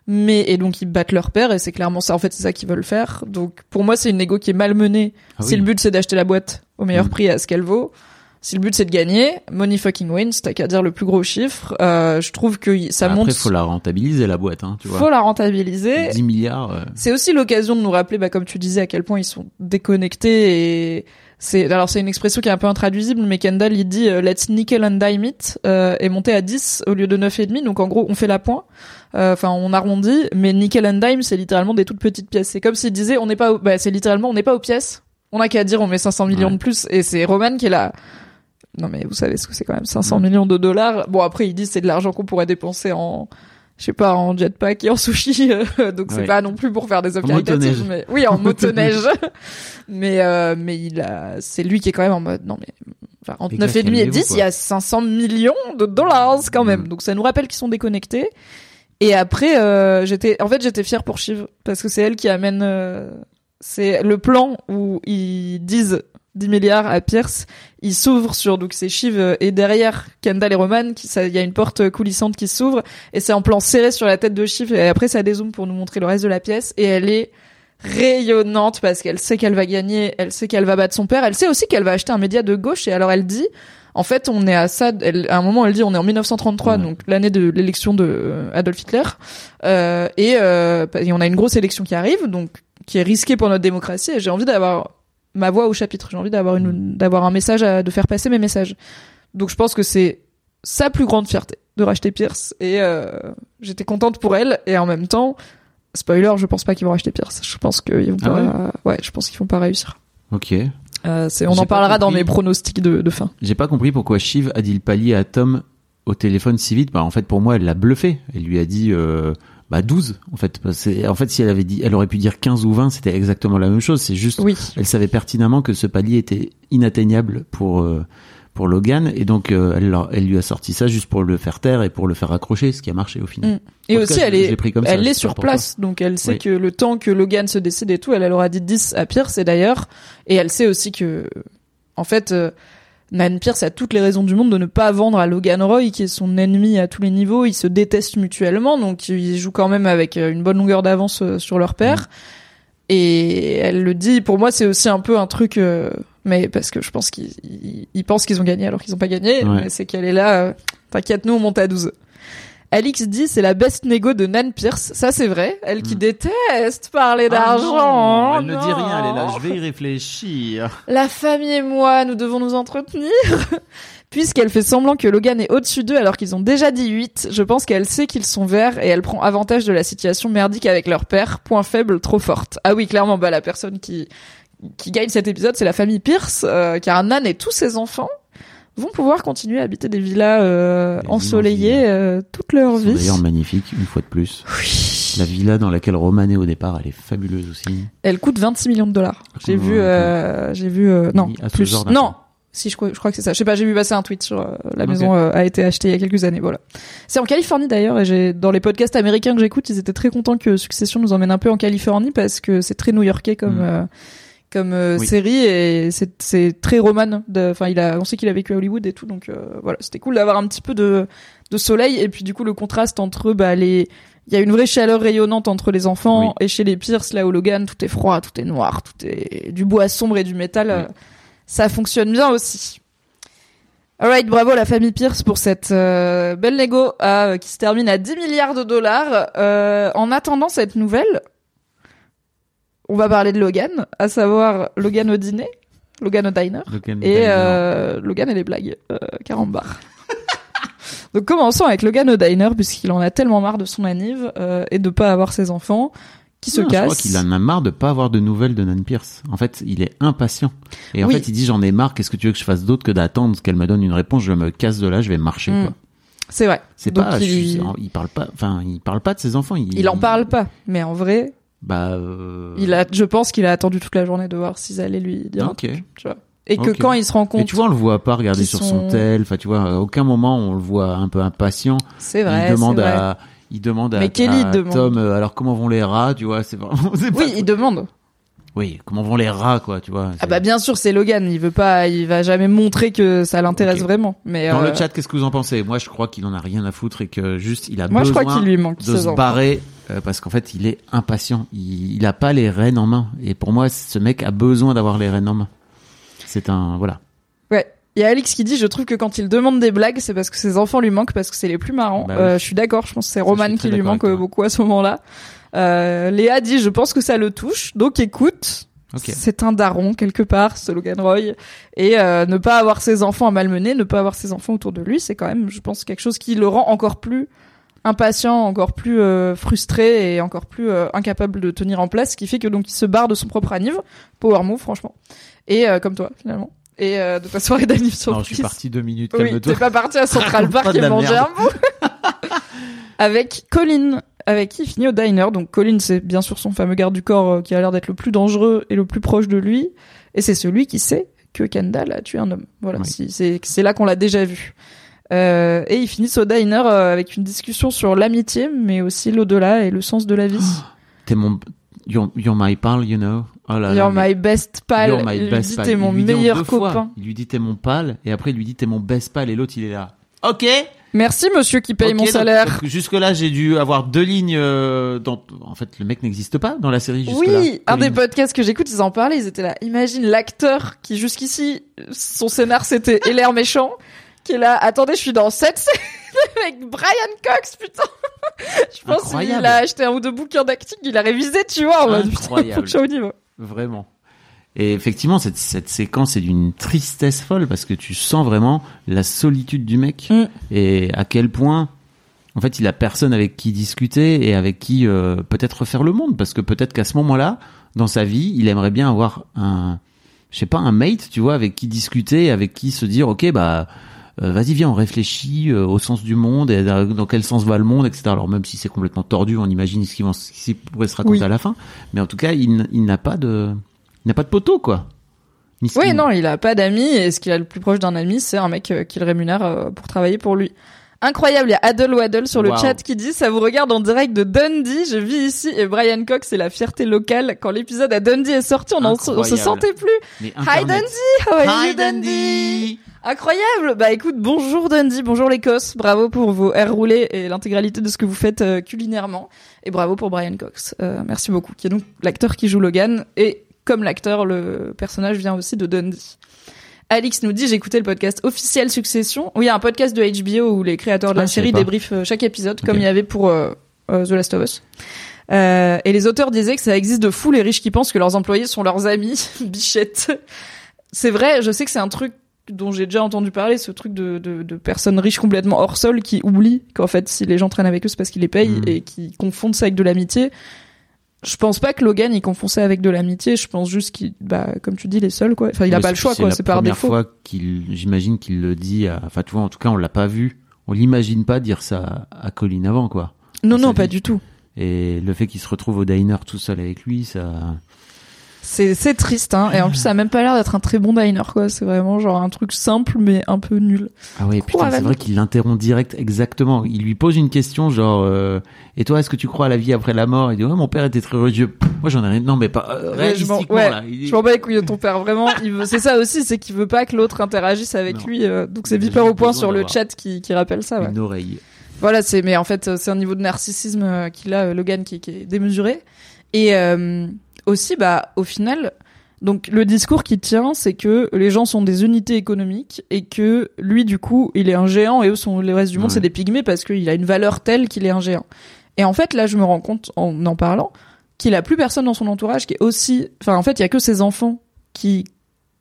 mais et donc ils battent leur père et c'est clairement ça en fait c'est ça qu'ils veulent faire donc pour moi c'est une négo qui est mal menée Ah si oui. le but c'est d'acheter la boîte au meilleur Mm. prix à ce qu'elle vaut si le but c'est de gagner money fucking wins t'as qu'à dire le plus gros chiffre euh, je trouve que ça Après, monte faut la rentabiliser la boîte, hein, tu vois. faut la rentabiliser 10 milliards. euh, c'est aussi l'occasion de nous rappeler, bah, comme tu disais, à quel point ils sont déconnectés et c'est, alors c'est une expression qui est un peu intraduisible, mais Kendall, il dit, euh, let's nickel and dime it, euh, est monté à 10 au lieu de 9 et demi. Donc, en gros, on fait la point. Euh, Enfin, on arrondit, mais nickel and dime, c'est littéralement des toutes petites pièces. C'est comme s'il disait, on n'est pas, au- bah, c'est littéralement, on n'est pas aux pièces. On a qu'à dire, on met 500 millions Ouais. de plus. Et c'est Roman qui est là. Non, mais vous savez ce que c'est quand même 500 Mm. millions de dollars. Bon, après, il dit, c'est de l'argent qu'on pourrait dépenser en, je sais pas, en jetpack et en sushi, euh, donc c'est Ouais. pas non plus pour faire des œuvres caritatives, mais oui, en motoneige. mais euh, mais il a, c'est lui qui est quand même en mode non mais enfin, entre Les gars, 9 et demi et calmez-vous, 10, il y a 500 millions de dollars quand même. Mm. Donc ça nous rappelle qu'ils sont déconnectés. Et après, euh, j'étais, en fait, j'étais fière pour Shiv parce que c'est elle qui amène, euh, c'est le plan où ils disent 10 milliards à Pierce, il s'ouvre sur donc c'est Shiv et derrière Kendall et Roman, il y a une porte coulissante qui s'ouvre et c'est en plan serré sur la tête de Shiv et après ça dézoome pour nous montrer le reste de la pièce et elle est rayonnante parce qu'elle sait qu'elle va gagner, elle sait qu'elle va battre son père, elle sait aussi qu'elle va acheter un média de gauche et alors elle dit en fait, on est à ça. Elle, à un moment, elle dit, on est en 1933, Ouais. donc l'année de l'élection de euh, Adolf Hitler, euh, et, euh, et on a une grosse élection qui arrive, donc qui est risquée pour notre démocratie. Et j'ai envie d'avoir ma voix au chapitre. J'ai envie d'avoir une, d'avoir un message, à, de faire passer mes messages. Donc, je pense que c'est sa plus grande fierté de racheter Pierce, et euh, j'étais contente pour elle. Et en même temps, spoiler, je pense pas qu'ils vont racheter Pierce. Je pense qu'ils vont Ah pas. ouais, je pense qu'ils vont pas réussir. Ok. Euh, c'est, on en parlera dans mes pronostics de, de fin. J'ai pas compris pourquoi Shiv a dit le palier à Tom au téléphone si vite. Bah en fait pour moi elle l'a bluffé. Elle lui a dit euh, bah 12 en fait. En fait si elle avait dit, elle aurait pu dire 15 ou 20, c'était exactement la même chose. C'est juste, Oui. elle savait pertinemment que ce palier était inatteignable pour euh, pour Logan et donc euh, elle, elle lui a sorti ça juste pour le faire taire et pour le faire accrocher, ce qui a marché au final. Mm. Et aussi, cas, elle est, comme elle est sur place, donc elle sait Oui. que le temps que Logan se décide et tout, elle, elle aura dit 10 à Pierce, et d'ailleurs, et elle sait aussi que, en fait, euh, Nan Pierce a toutes les raisons du monde de ne pas vendre à Logan Roy, qui est son ennemi à tous les niveaux, ils se détestent mutuellement, donc ils jouent quand même avec euh, une bonne longueur d'avance euh, sur leur père. Et elle le dit, pour moi, c'est aussi un peu un truc, euh, mais parce que je pense qu'ils ils- ils pensent qu'ils ont gagné alors qu'ils ont pas gagné, Ouais. c'est qu'elle est là, euh, t'inquiète, nous on monte à 12. Alix dit c'est la best négo de Nan Pierce. Ça c'est vrai. Elle qui Mm. déteste parler Ah d'argent. non, elle ne dit rien, elle est là, je vais y réfléchir. La famille et moi, nous devons nous entretenir. Puisqu'elle fait semblant que Logan est au-dessus d'eux alors qu'ils ont déjà dit 8, je pense qu'elle sait qu'ils sont verts et elle prend avantage de la situation merdique avec leur père. Point faible, trop forte. Ah oui, clairement, bah la personne qui qui gagne cet épisode, c'est la famille Pierce, euh, car Nan et tous ses enfants vont pouvoir continuer à habiter des villas euh, ensoleillées euh, toute leur vie. D'ailleurs magnifique, une fois de plus. Oui. La villa dans laquelle Roman est au départ, elle est fabuleuse aussi. Elle coûte 26 millions de dollars. J'ai Comment, vu, euh, j'ai vu, euh, non, Oui, à ce plus, non. Si je crois, je crois que c'est ça. Je sais pas, j'ai vu passer un tweet sur euh, la maison euh, a été achetée il y a quelques années. Voilà. C'est en Californie d'ailleurs et j'ai dans les podcasts américains que j'écoute, ils étaient très contents que Succession nous emmène un peu en Californie parce que c'est très new-yorkais comme Mm. euh, comme euh, Oui. série et c'est c'est très roman. Enfin, il a, on sait qu'il a vécu à Hollywood et tout, donc euh, voilà, c'était cool d'avoir un petit peu de de soleil et puis du coup le contraste entre bah les il y a une vraie chaleur rayonnante entre les enfants Oui. et chez les Pierce là au Logan tout est froid, tout est noir, tout est du bois sombre et du métal. Oui. euh, Ça fonctionne bien aussi. Alright, bravo la famille Pierce pour cette euh, belle Lego euh, qui se termine à 10 milliards de dollars. Euh, en attendant cette nouvelle, on va parler de Logan, à savoir Logan au dîner, Logan au diner Logan et euh, Logan et les blagues, euh, carambar. Donc commençons avec Logan au diner puisqu'il en a tellement marre de son anniv euh, et de pas avoir ses enfants qui se Non, Je crois qu'il en a marre de pas avoir de nouvelles de Nan Pierce. En fait, il est impatient. Et en Oui. fait, il dit j'en ai marre. Qu'est-ce que tu veux que je fasse d'autre que d'attendre qu'elle me donne une réponse? Je me casse de là, je vais marcher. Mm. quoi. C'est vrai. C'est pas. il- il parle pas. Enfin, il parle pas de ses enfants. Il, Il en parle pas, mais en vrai, Bah. euh, il a, je pense qu'il a attendu toute la journée de voir s'ils allaient lui dire un Ok. truc, tu vois. Et que quand il se rend Mais compte, tu vois, on le voit pas regarder sur sont- son tel. Enfin, tu vois, à aucun moment on le voit un peu impatient. c'est vrai, il demande vrai. à. Il demande à, Mais Kelly à demande. Tom. euh, alors comment vont les rats Tu vois, c'est vraiment. pas- Oui, il demande. Oui, comment vont les rats, quoi Tu vois. Ah bah bien sûr, c'est Logan. Il veut pas, il va jamais montrer que ça l'intéresse vraiment. Mais Dans euh, le chat, qu'est-ce que vous en pensez? Moi, je crois qu'il en a rien à foutre et que juste il a moi je besoin crois qu'il lui manque de se enfants. barrer euh, parce qu'en fait, il est impatient. Il, il a pas les rênes en main. Et pour moi, ce mec a besoin d'avoir les rênes en main. C'est un voilà. Ouais. Il y a Alex qui dit, je trouve que quand il demande des blagues, c'est parce que ses enfants lui manquent, parce que c'est les plus marrants. Bah oui. Euh, je suis d'accord, je pense que c'est Roman qui lui manque euh, beaucoup à ce moment-là. Euh, Léa dit, je pense que ça le touche, donc écoute. C'est un daron quelque part, ce Logan Roy, et euh, ne pas avoir ses enfants à malmener, ne pas avoir ses enfants autour de lui, c'est quand même, je pense, quelque chose qui le rend encore plus impatient, encore plus euh, frustré et encore plus euh, incapable de tenir en place, ce qui fait que donc il se barre de son propre anniv, power move franchement, et euh, comme toi finalement, et euh, de ta soirée d'anniv sur Non, je suis parti deux minutes. oui, t'es pas parti à Central Park et manger un bout. avec Colin, avec qui il finit au diner. Donc Colin, c'est bien sûr son fameux garde du corps euh, qui a l'air d'être le plus dangereux et le plus proche de lui. Et c'est celui qui sait que Kendall a tué un homme. Voilà, Oui. c'est là qu'on l'a déjà vu. Euh, et ils finissent au diner euh, avec une discussion sur l'amitié, mais aussi l'au-delà et le sens de la vie. T'es mon. You're, you're my pal, you know. Oh là You're my best pal. You're my il lui best dit pal. t'es mon lui meilleur fois. copain. Il lui dit t'es mon pal et après il lui dit t'es mon best pal et l'autre il est là. Ok. Merci monsieur qui paye mon salaire. Jusque là j'ai dû avoir deux lignes. euh, dans... En fait le mec n'existe pas dans la série jusque là. Oui, un des podcasts que j'écoute, ils en parlaient, ils étaient là. Imagine l'acteur qui jusqu'ici, son scénar c'était l'air méchant, qui est là, attendez, je suis dans cette scène avec Brian Cox, putain. je pense qu'il Incroyable. a acheté un ou deux bouquins d'acting, il a révisé, tu vois, en mode, putain, faut Incroyable. que au niveau. Vraiment. Et effectivement, cette, cette séquence est d'une tristesse folle parce que tu sens vraiment la solitude du mec Mm. et à quel point, en fait, il a personne avec qui discuter et avec qui euh, peut-être refaire le monde parce que peut-être qu'à ce moment-là, dans sa vie, il aimerait bien avoir un, je sais pas, un mate, tu vois, avec qui discuter, avec qui se dire, ok, bah, euh, vas-y, viens, on réfléchit euh, au sens du monde et dans quel sens va le monde, etc. Alors même si c'est complètement tordu, on imagine ce qui, vont- ce se raconter Oui. à la fin. Mais en tout cas, il, n'a pas de, il n'a pas de poteau, quoi. Oui, non, il a pas d'amis, et ce qu'il a le plus proche d'un ami, c'est un mec euh, qui le rémunère pour travailler pour lui. Incroyable, il y a Adel Waddle sur le Wow. chat qui dit ça vous regarde en direct de Dundee, je vis ici et Brian Cox c'est la fierté locale. Quand l'épisode à Dundee est sorti, on, en- on se sentait plus. Hi. Dundee, how are Hi you Dundee Dundee? Incroyable. Bah écoute, bonjour Dundee, bonjour l'Écosse, bravo pour vos airs roulés et l'intégralité de ce que vous faites euh, culinairement et bravo pour Brian Cox. Euh, merci beaucoup. Qui est donc l'acteur qui joue Logan et comme l'acteur, le personnage vient aussi de Dundee. Alix nous dit j'ai écouté le podcast officiel Succession. Oui, il y a un podcast de HBO où les créateurs de Ah, la savais série débriefent euh, chaque épisode, comme il y avait pour euh, The Last of Us. Euh, et les auteurs disaient que ça existe de fou les riches qui pensent que leurs employés sont leurs amis. Bichette. C'est vrai, je sais que c'est un truc dont j'ai déjà entendu parler, ce truc de, de, de personnes riches complètement hors sol qui oublient qu'en fait si les gens traînent avec eux c'est parce qu'ils les payent Mm. et qui confondent ça avec de l'amitié. je pense pas que Logan il confond ça avec de l'amitié. Je pense juste qu'il, bah, comme tu dis, il est seul, quoi. Enfin, il a pas le choix, quoi. la C'est par première défaut. fois qu'il, j'imagine qu'il le dit. À... Enfin, tu vois, en tout cas, on l'a pas vu. On l'imagine pas dire ça à Colin avant, quoi. Non, non, pas vie. du tout. Et le fait qu'il se retrouve au diner tout seul avec lui, ça. C'est, c'est triste, hein. Et en plus, ça a même pas l'air d'être un très bon diner, quoi. C'est vraiment genre un truc simple, mais un peu nul. Ah à putain, c'est vrai qu'il l'interrompt direct, exactement. Il lui pose une question genre, euh, et toi, est-ce que tu crois à la vie après la mort? Il dit, ouais, mon père était très religieux. Moi, j'en ai rien. Non, mais pas euh, Ouais, je m'en- réalistiquement ouais, là. Il- Je m'en bats les couilles de ton père, vraiment. Il veut, c'est ça aussi, c'est qu'il veut pas que l'autre interagisse avec Non. lui. euh, donc c'est Viper au point sur le chat qui, qui rappelle ça, ouais. Une oreille. Voilà, c'est mais en fait euh, c'est un niveau de narcissisme euh, qu'il a Logan qui, qui est démesuré et euh, aussi bah au final donc le discours qui tient c'est que les gens sont des unités économiques et que lui du coup il est un géant et eux sont le reste du monde Ouais. c'est des pygmées parce qu'il a une valeur telle qu'il est un géant. Et en fait là je me rends compte en en parlant qu'il a plus personne dans son entourage qui est aussi enfin en fait il y a que ses enfants qui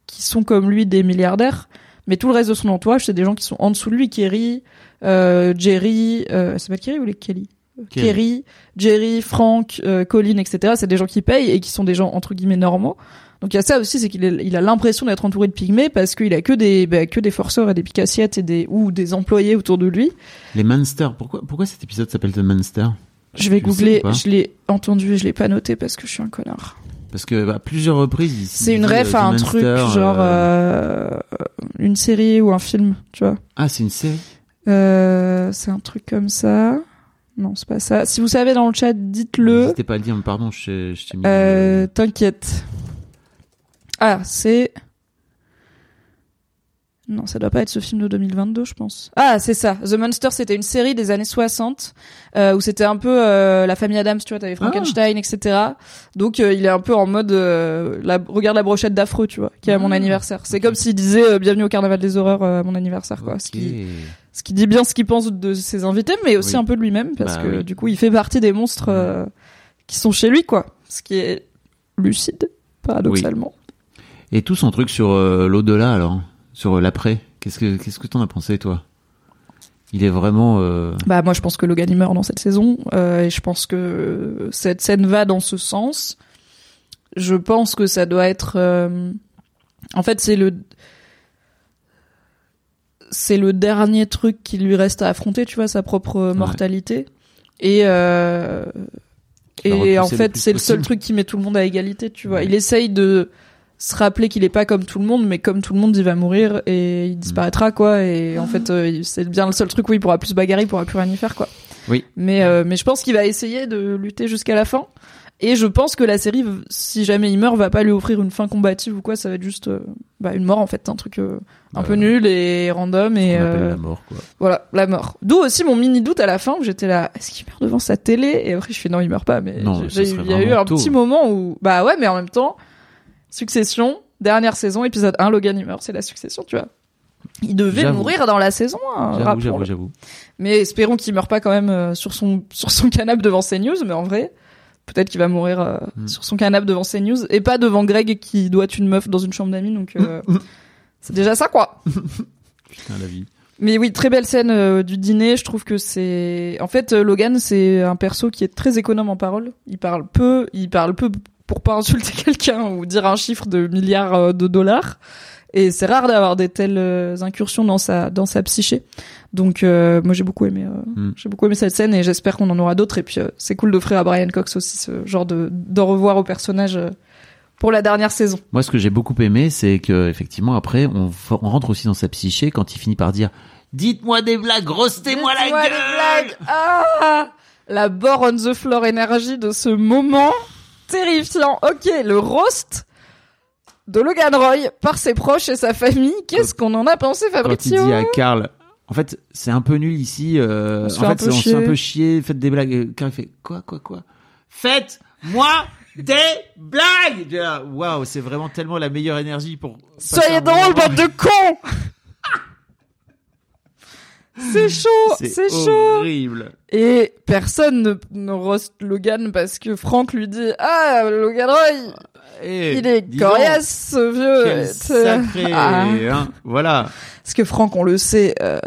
qui sont comme lui des milliardaires mais tout le reste de son entourage c'est des gens qui sont en dessous de lui Kerry euh, Jerry, euh, elle s'appelle Kerry ou les Kelly? Kerry. Jerry, Frank, euh, Colin, etc. C'est des gens qui payent et qui sont des gens entre guillemets normaux. Donc il y a ça aussi, c'est qu'il il a l'impression d'être entouré de pygmées parce qu'il a que des bah, que des forceurs et des picassiettes et des ou des employés autour de lui. Les Munster. Pourquoi, pourquoi cet épisode s'appelle The Munster? Je vais googler, je l'ai entendu et je l'ai pas noté parce que je suis un connard. Parce que bah, à plusieurs reprises, C'est une ref euh, à un truc genre euh, euh, une série ou un film, tu vois. Ah, c'est une série? Euh, c'est un truc comme ça. Non, c'est pas ça. Si vous savez dans le chat, dites-le. N'hésitez pas à le dire. mais Pardon, je, je t'ai mis. Euh, T'inquiète. Ah, c'est. Non, ça doit pas être ce film de 2022, je pense. Ah, c'est ça. The Monster, c'était une série des années 60 euh, où c'était un peu euh, la famille Adams, tu vois, t'avais Frankenstein, etc. Donc euh, il est un peu en mode euh, la, regarde la brochette d'affreux, tu vois, qui est à mon Ah, anniversaire. C'est comme s'il disait euh, bienvenue au carnaval des horreurs euh, à mon anniversaire, quoi. Ce Ok. qui ce qui dit bien ce qu'il pense de ses invités, mais aussi Oui. un peu de lui-même, parce Bah que oui. du coup, il fait partie des monstres euh, qui sont chez lui, quoi. Ce qui est lucide, paradoxalement. Et tout son truc sur euh, l'au-delà, alors, sur euh, l'après. Qu'est-ce que qu'est-ce que t'en as pensé, toi? Il est vraiment. Bah moi, je pense que Logan il meurt dans cette saison, et je pense que cette scène va dans ce sens. Je pense que ça doit être. En fait, c'est le c'est le dernier truc qui lui reste à affronter, tu vois, sa propre mortalité. Et euh... Et en fait, c'est le seul truc qui met tout le monde à égalité, tu vois. Ouais. Il essaye de se rappeler qu'il est pas comme tout le monde, mais comme tout le monde, il va mourir et il disparaîtra, quoi. Et en fait, euh, c'est bien le seul truc où il pourra plus bagarrer, il pourra plus rien y faire, quoi. Oui. Mais, euh, mais je pense qu'il va essayer de lutter jusqu'à la fin. Et je pense que la série, si jamais il meurt, va pas lui offrir une fin combative ou quoi. Ça va être juste euh, bah, une mort en fait, un truc euh, un Bah, peu nul et random et euh, la mort, quoi. voilà la mort. D'où aussi mon mini doute à la fin où j'étais là, est-ce qu'il meurt devant sa télé? Et après je fais non, il meurt pas. Mais il y a eu un tôt. petit moment où bah ouais, mais en même temps, Succession, dernière saison, épisode 1, Logan il meurt, c'est la Succession, tu vois. Il devait mourir dans la saison, hein, J'avoue, j'avoue, j'avoue. Mais espérons qu'il meurt pas quand même sur son sur son canapé devant CNews, mais en vrai, peut-être qu'il va mourir euh, Mm. sur son canapé devant CNews et pas devant Greg qui doit une meuf dans une chambre d'amis, donc euh, c'est déjà ça quoi. Putain, la vie. Mais oui, très belle scène euh, du dîner. Je trouve que c'est, en fait, euh, Logan, c'est un perso qui est très économe en parole. Il parle peu, il parle peu pour pas insulter quelqu'un ou dire un chiffre de milliards de dollars. Et c'est rare d'avoir des telles euh, incursions dans sa dans sa psyché. Donc euh, moi j'ai beaucoup aimé euh, Mm. j'ai beaucoup aimé cette scène et j'espère qu'on en aura d'autres. Et puis euh, c'est cool d'offrir à Brian Cox aussi ce genre de d'en revoir au personnage euh, pour la dernière saison. Moi, ce que j'ai beaucoup aimé, c'est que effectivement, après, on, rentre aussi dans sa psyché quand il finit par dire Dites-moi des blagues, rostez-moi la gueule blagues. Ah La bore on the floor énergie de ce moment terrifiant. Ok, le roast de Logan Roy par ses proches et sa famille. Qu'est-ce qu'on en a pensé, Quand il Fabrizio dit à Karl, en fait, c'est un peu nul ici. Euh, en fait on se fait chier. un peu chier. Faites des blagues. Il fait quoi, quoi, quoi? Faites-moi des blagues. Waouh, c'est vraiment tellement la meilleure énergie pour. Soyez moment. bande de cons C'est chaud, c'est chaud. horrible. Et personne ne, ne roast Logan parce que Frank lui dit Ah, Logan Roy, Et il est coriace, ce vieux. Quel sacré. Ah. hein, voilà. Parce que Franck, on le sait, euh,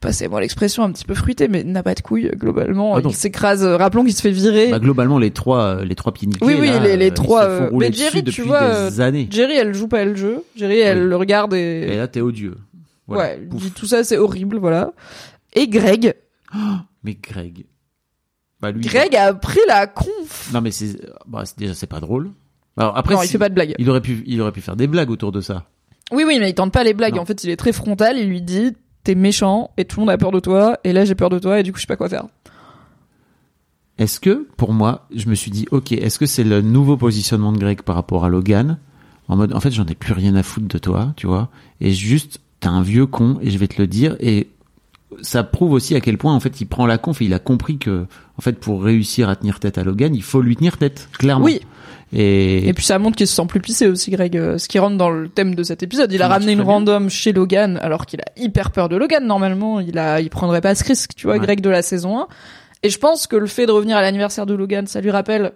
passez-moi l'expression un petit peu fruité, mais n'a pas de couilles globalement. Ah il s'écrase. euh, Rappelons qu'il se fait virer. Bah, globalement, les trois, euh, les trois pieds Oui, oui, là, les- les trois, euh, mais Jerry, tu vois, des années. Jerry, elle joue pas le jeu. Jerry, elle Oui. le regarde Et et, là, t'es odieux. Voilà. ouais, dit tout ça, c'est horrible, voilà. Et Greg, Mais Greg. Bah, lui. Greg a pris la conf. Non, mais c'est, bah, c'est- déjà, c'est pas drôle. Alors, après, non, il fait pas de blague. il aurait pu, il aurait pu faire des blagues autour de ça. Oui, oui, mais il tente pas les blagues. Non. En fait, il est très frontal. Il lui dit, t'es méchant et tout le monde a peur de toi. Et là, j'ai peur de toi et du coup, je sais pas quoi faire. Est-ce que, pour moi, je me suis dit, ok, est-ce que c'est le nouveau positionnement de Greg par rapport à Logan? En mode, en fait, j'en ai plus rien à foutre de toi, tu vois, et juste, t'es un vieux con, et je vais te le dire, et ça prouve aussi à quel point, en fait, il prend la conf et il a compris que, en fait, pour réussir à tenir tête à Logan, il faut lui tenir tête, clairement. Oui. Et, Et puis ça montre qu'il se sent plus pissé aussi, Greg. euh, Ce qui rentre dans le thème de cet épisode. Il a ramené une bien. random chez Logan, alors qu'il a hyper peur de Logan. Normalement, il a, il prendrait pas ce risque, tu vois, Ouais. Greg de la saison 1. Et je pense que le fait de revenir à l'anniversaire de Logan, ça lui rappelle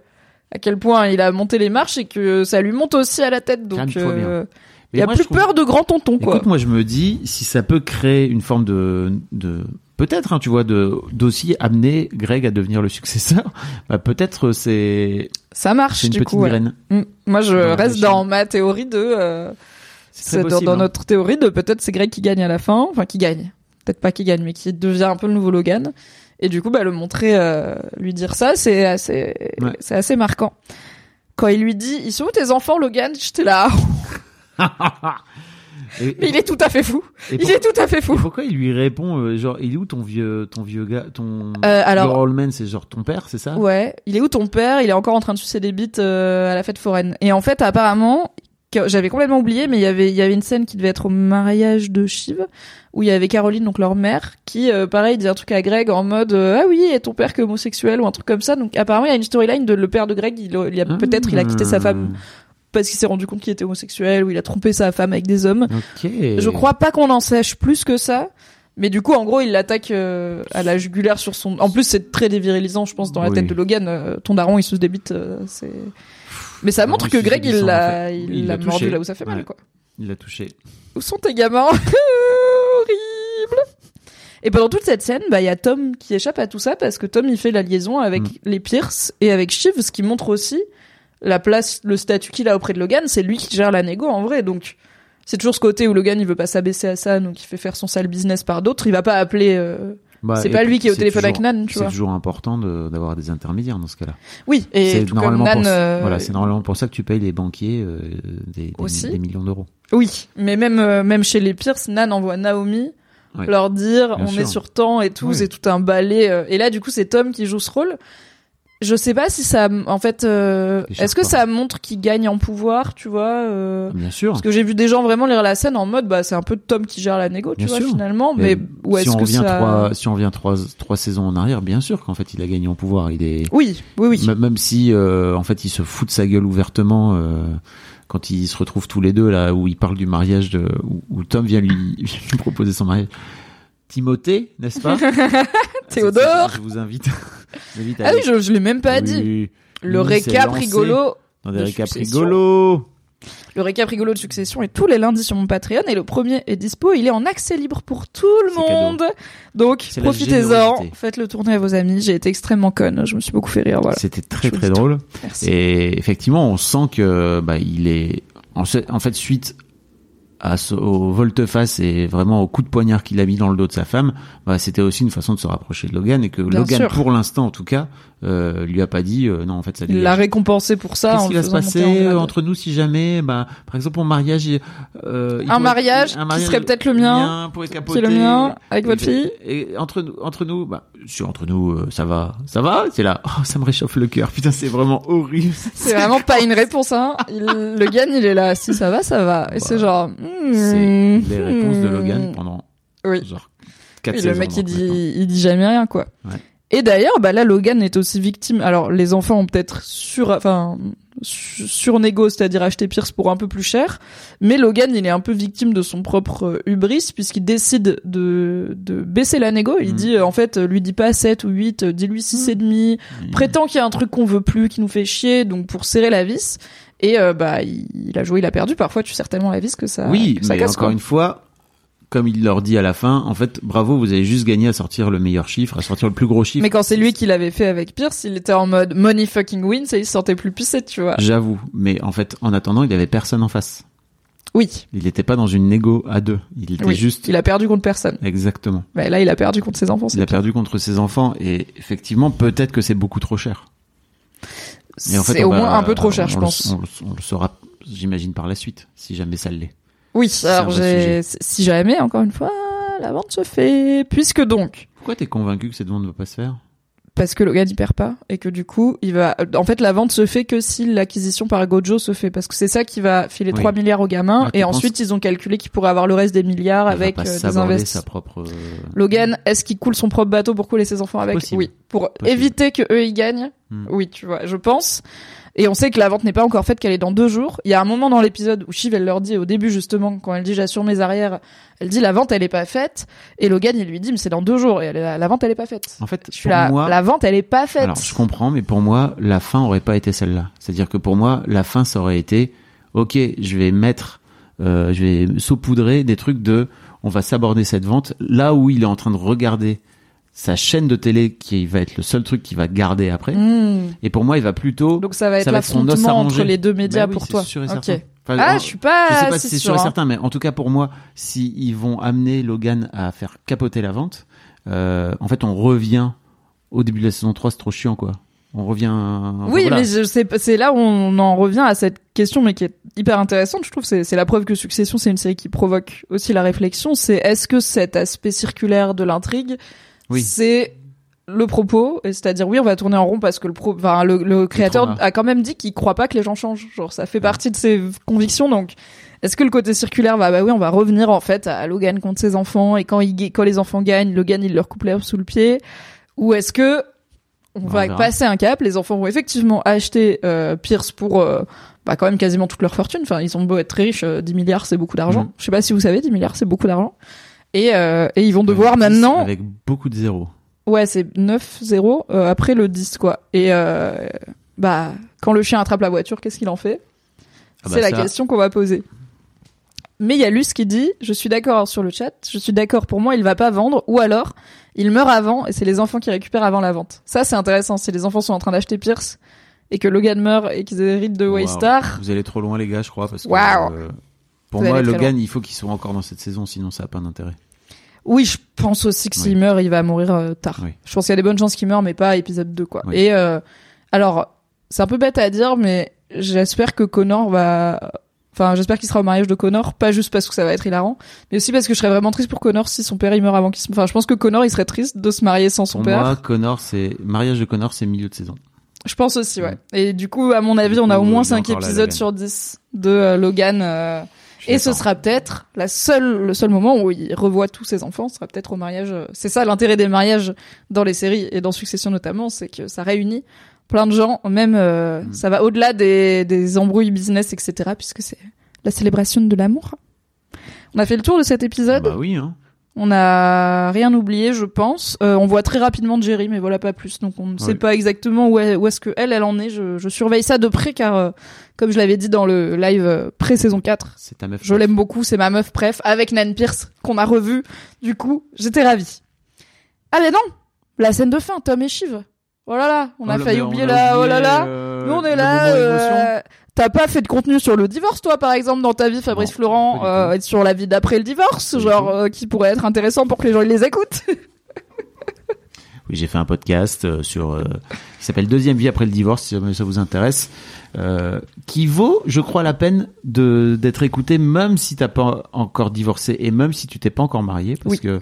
à quel point il a monté les marches et que ça lui monte aussi à la tête. Donc, Euh, il a moi, plus trouve- peur de grand tonton, quoi. Écoute, moi, je me dis, si ça peut créer une forme de, de, peut-être, hein, tu vois, de, d'aussi amener Greg à devenir le successeur, bah, peut-être c'est, ça marche, c'est une du petite coup. ouais. graine. Mm. Moi, je Dans reste dans ma théorie de. euh, C'est dans, dans hein. notre théorie de peut-être c'est Greg qui gagne à la fin, enfin qui gagne, peut-être pas qui gagne, mais qui devient un peu le nouveau Logan. Et du coup, bah le montrer, euh, lui dire ça, c'est assez, Ouais. c'est assez marquant. Quand il lui dit, ils sont où tes enfants, Logan? J'étais là, Et- mais il est tout à fait fou. Il pour- est tout à fait fou. et pourquoi il lui répond, euh, genre, il est où ton vieux, ton vieux gars, ton, Euh, alors- c'est genre ton père, c'est ça? Ouais, il est où ton père? Il est encore en train de sucer des bites euh, à la fête foraine. Et en fait, apparemment, j'avais complètement oublié, mais il y avait il y avait une scène qui devait être au mariage de Shiv où il y avait Caroline, donc leur mère, qui euh, pareil dit un truc à Greg en mode euh, ah oui, et ton père que homosexuel ou un truc comme ça. Donc apparemment, il y a une storyline de le père de Greg, il, il a peut-être il a quitté sa femme parce qu'il s'est rendu compte qu'il était homosexuel ou il a trompé sa femme avec des hommes. Ok. Je crois pas qu'on en sache plus que ça. Mais du coup, en gros, il l'attaque euh, à la jugulaire sur son. En plus, c'est très dévirilisant, je pense, dans la Oui. tête de Logan. euh, ton daron, il se débite. euh, c'est. Mais ça Non, montre que Greg, il l'a, en fait. il l'a mordu là où ça fait mal, quoi. Il l'a touché. Où sont tes gamins? Horrible. Et pendant toute cette scène, bah il y a Tom qui échappe à tout ça parce que Tom il fait la liaison avec Mm. les Pierce et avec Shiv, ce qui montre aussi la place, le statut qu'il a auprès de Logan. C'est lui qui gère la négo en vrai, donc c'est toujours ce côté où Logan il veut pas s'abaisser à ça, donc il fait faire son sale business par d'autres. Il va pas appeler. euh, Bah, c'est pas lui qui est au c'est téléphone avec Nan, tu C'est vois. toujours important de- d'avoir des intermédiaires dans ce cas-là. Oui, et C'est tout comme normalement Nan. pour, euh, voilà, c'est normalement pour ça que tu payes les banquiers euh, des, des, Aussi. des millions d'euros. Oui, mais même euh, même chez les Pierce, Nan envoie Naomi leur dire Bien on sûr. est sur temps et tout, Oui. c'est tout un balai. euh, et là, du coup, c'est Tom qui joue ce rôle. Je sais pas si ça, en fait, euh, est-ce que pas. ça montre qu'il gagne en pouvoir, tu vois euh, Bien sûr. Parce que j'ai vu des gens vraiment lire la scène en mode, bah c'est un peu Tom qui gère la négo, tu Bien vois sûr. finalement. Mais, où si est-ce que ça trois, si on revient trois, trois saisons en arrière, bien sûr qu'en fait il a gagné en pouvoir. Il est Oui, oui, oui. M- même si euh, en fait il se fout de sa gueule ouvertement euh, quand ils se retrouvent tous les deux là où il parle du mariage de où, où Tom vient lui, lui proposer son mariage. Timothée, n'est-ce pas? Théodore. Je vous invite. Ah oui, je, je l'ai même pas Oui, dit. Le récap rigolo. Dans des de récaps rigolos. Le récap rigolo de Succession est tous les lundis sur mon Patreon et le premier est dispo. Il est en accès libre pour tout le cadeau. monde. Donc profitez-en, faites-le tourner à vos amis. J'ai été extrêmement conne. Je me suis beaucoup fait rire. Voilà. C'était très très drôle. Merci. Et effectivement, on sent que bah, il est en fait suite à ce, au volte-face et vraiment au coup de poignard qu'il a mis dans le dos de sa femme, bah, c'était aussi une façon de se rapprocher de Logan et que Bien Logan, sûr. pour l'instant en tout cas, euh, lui a pas dit euh, non en fait ça Il l'a récompensé pour ça. Qu'est-ce en qui va se en passer grade. entre nous si jamais, bah, par exemple, mon mariage, euh, Un pourrait- mariage qui serait peut-être le mien, pourrait Qui capoter. est le mien avec Et- votre fille. Et entre nous, entre nous, bah, si entre nous, euh, ça va, ça va, c'est là, oh, ça me réchauffe le cœur. Putain, c'est vraiment horrible. C'est vraiment pas une réponse. Hein. Il, Logan, il est là. Si ça va, ça va. Et c'est genre. hmm, C'est les réponses de hmm. Logan pendant Oui. genre quatre Oui, saisons. le mec il donc, maintenant. dit, il dit jamais rien quoi. Ouais. Et d'ailleurs, bah là, Logan est aussi victime. Alors, les enfants ont peut-être sur, enfin, su- surnégo, c'est-à-dire acheter Pierce pour un peu plus cher. Mais Logan, il est un peu victime de son propre euh, hubris puisqu'il décide de, de baisser la négo. Il Mm. dit, euh, en fait, euh, lui dis pas 7 ou 8, euh, dis-lui 6 et demi. Mm. Prétend qu'il y a un truc qu'on veut plus, qui nous fait chier, donc pour serrer la vis. Et euh, bah, il, il a joué, il a perdu. Parfois, tu serres tellement la vis que ça, Oui, que ça mais casse, encore quoi. une fois, comme il leur dit à la fin, en fait, bravo, vous avez juste gagné à sortir le meilleur chiffre, à sortir le plus gros chiffre. Mais quand c'est lui qui l'avait fait avec Pierce, il était en mode money fucking wins et il se sentait plus pucé, tu vois. J'avoue, mais en fait, en attendant, il avait personne en face. Oui. Il n'était pas dans une négo à deux. Il était oui. juste. Il a perdu contre personne. Exactement. Bah, là, il a perdu contre ses enfants. Il a perdu contre ses enfants et effectivement, peut-être que c'est beaucoup trop cher. C'est en fait, au moins un peu trop cher, on je pense. On le, on le saura, j'imagine, par la suite, si jamais ça l'est. Oui, alors j'ai, si jamais, encore une fois, la vente se fait. Puisque donc. Pourquoi t'es convaincu que cette vente ne va pas se faire? Parce que Logan il perd pas et que du coup il va en fait la vente se fait que si l'acquisition par Gojo se fait parce que c'est ça qui va filer Oui. 3 milliards aux gamins Ah, et ensuite ils ont calculé qu'ils pourraient avoir le reste des milliards avec va pas euh, des investissements. sa propre. euh, Logan, est-ce qu'il coule son propre bateau pour couler ses enfants avec? Possible. Oui, pour Possible. éviter que eux ils gagnent? Hmm. Oui, tu vois, je pense. Et on sait que la vente n'est pas encore faite, qu'elle est dans deux jours. Il y a un moment dans l'épisode où Shiv elle leur dit au début justement quand elle dit j'assure mes arrières, elle dit la vente elle est pas faite et Logan il lui dit mais c'est dans deux jours et elle là, la vente elle est pas faite. En fait, Je suis pour là, moi, la vente elle est pas faite. Alors, je comprends, mais pour moi, la fin aurait pas été celle-là. C'est-à-dire que pour moi, la fin, ça aurait été, ok, je vais mettre, euh, je vais saupoudrer des trucs de, on va s'aborder cette vente là où il est en train de regarder sa chaîne de télé qui va être le seul truc qu'il va garder après. Hmm. Et pour moi, il va plutôt. Donc ça va être ça va être son os l'affrontement entre les deux médias Bah oui, pour c'est toi. sûr et Ok. certain. Enfin, Ah, en- je suis pas, je sais pas si c'est sûr et hein. certain, mais en tout cas pour moi, si ils vont amener Logan à faire capoter la vente, euh, en fait, on revient au début de la saison 3, c'est trop chiant, quoi. On revient. enfin, Oui, voilà. mais c'est là où on en revient à cette question, mais qui est hyper intéressante. Je trouve c'est c'est la preuve que Succession c'est une série qui provoque aussi la réflexion. C'est est-ce que cet aspect circulaire de l'intrigue, Oui. c'est le propos, c'est-à-dire oui, on va tourner en rond parce que le pro, enfin le, le créateur a quand même dit qu'il croit pas que les gens changent. Genre ça fait partie de ses convictions, donc. Est-ce que le côté circulaire va bah oui on va revenir en fait à Logan contre ses enfants et quand il quand les enfants gagnent Logan il leur coupe l'herbe sous le pied? Ou est-ce que on On va verra. passer un cap, les enfants vont effectivement acheter euh, Pierce pour euh, bah, quand même quasiment toute leur fortune. Enfin, ils ont beau être très riches, euh, 10 milliards c'est beaucoup d'argent. Mhm. Je sais pas si vous savez, 10 milliards c'est beaucoup d'argent. Et, euh, et ils vont devoir Avec 10, maintenant... Avec beaucoup de zéros. Ouais, c'est 9-0 euh, après le 10 quoi. Et euh, bah quand le chien attrape la voiture, qu'est-ce qu'il en fait Ah bah C'est la question qu'on va poser. Mais il y a Luce qui dit, je suis d'accord sur le chat, je suis d'accord pour moi, il va pas vendre, ou alors il meurt avant et c'est les enfants qui récupèrent avant la vente. Ça c'est intéressant, si les enfants sont en train d'acheter Pierce et que Logan meurt et qu'ils héritent de. Waystar. Vous allez trop loin, les gars, je crois, parce que. Waouh. euh, pour moi, Logan, il faut qu'il soit encore dans cette saison, sinon ça a pas d'intérêt. Oui, je pense aussi que s'il Oui. meurt, il va mourir euh, tard. Oui. Je pense qu'il y a des bonnes chances qu'il meure, mais pas à épisode 2, quoi. Oui. Et euh, alors, c'est un peu bête à dire, mais j'espère que Connor va... Enfin, j'espère qu'il sera au mariage de Connor, pas juste parce que ça va être hilarant, mais aussi parce que je serais vraiment triste pour Connor si son père il meurt avant qu'il se... Enfin, je pense que Connor, il serait triste de se marier sans son Pour père. moi, Connor, c'est mariage de Connor, c'est milieu de saison. Je pense aussi, ouais. Et du coup, à mon avis, on a au moins il est 5 encore là, épisodes sur 10 de euh, Logan. Et ce sera peut-être la seule, le seul moment où il revoit tous ses enfants, ce sera peut-être au mariage. euh, C'est ça l'intérêt des mariages dans les séries et dans Succession notamment, c'est que ça réunit plein de gens, même euh, Mm. ça va au-delà des, des embrouilles business, etc. Puisque c'est la célébration de l'amour. On a fait le tour de cet épisode. Bah oui, hein. On n'a rien oublié, je pense. Euh, on voit très rapidement Jerry, mais voilà pas plus. Donc on ne sait pas exactement où, est- où est-ce que elle, elle en est. Je, je surveille ça de près car, euh, comme je l'avais dit dans le live euh, pré-saison 4, C'est ta meuf. je l'aime beaucoup, c'est ma meuf préf, avec Nan Pierce, qu'on a revu. Du coup, j'étais ravie. Ah mais non La scène de fin, Tom et Shiv. Oh là là, on a Oh là, failli oublier a la... Oh là là Nous on est là... T'as pas fait de contenu sur le divorce, toi, par exemple, dans ta vie, Fabrice Non, Florent, euh, et sur la vie d'après le divorce, genre euh, qui pourrait être intéressant pour que les gens ils les écoutent. Oui, j'ai fait un podcast euh, sur euh, qui s'appelle Deuxième vie après le divorce, si jamais ça vous intéresse, qui vaut, je crois, la peine de d'être écouté, même si t'as pas encore divorcé et même si tu t'es pas encore marié, parce Oui. que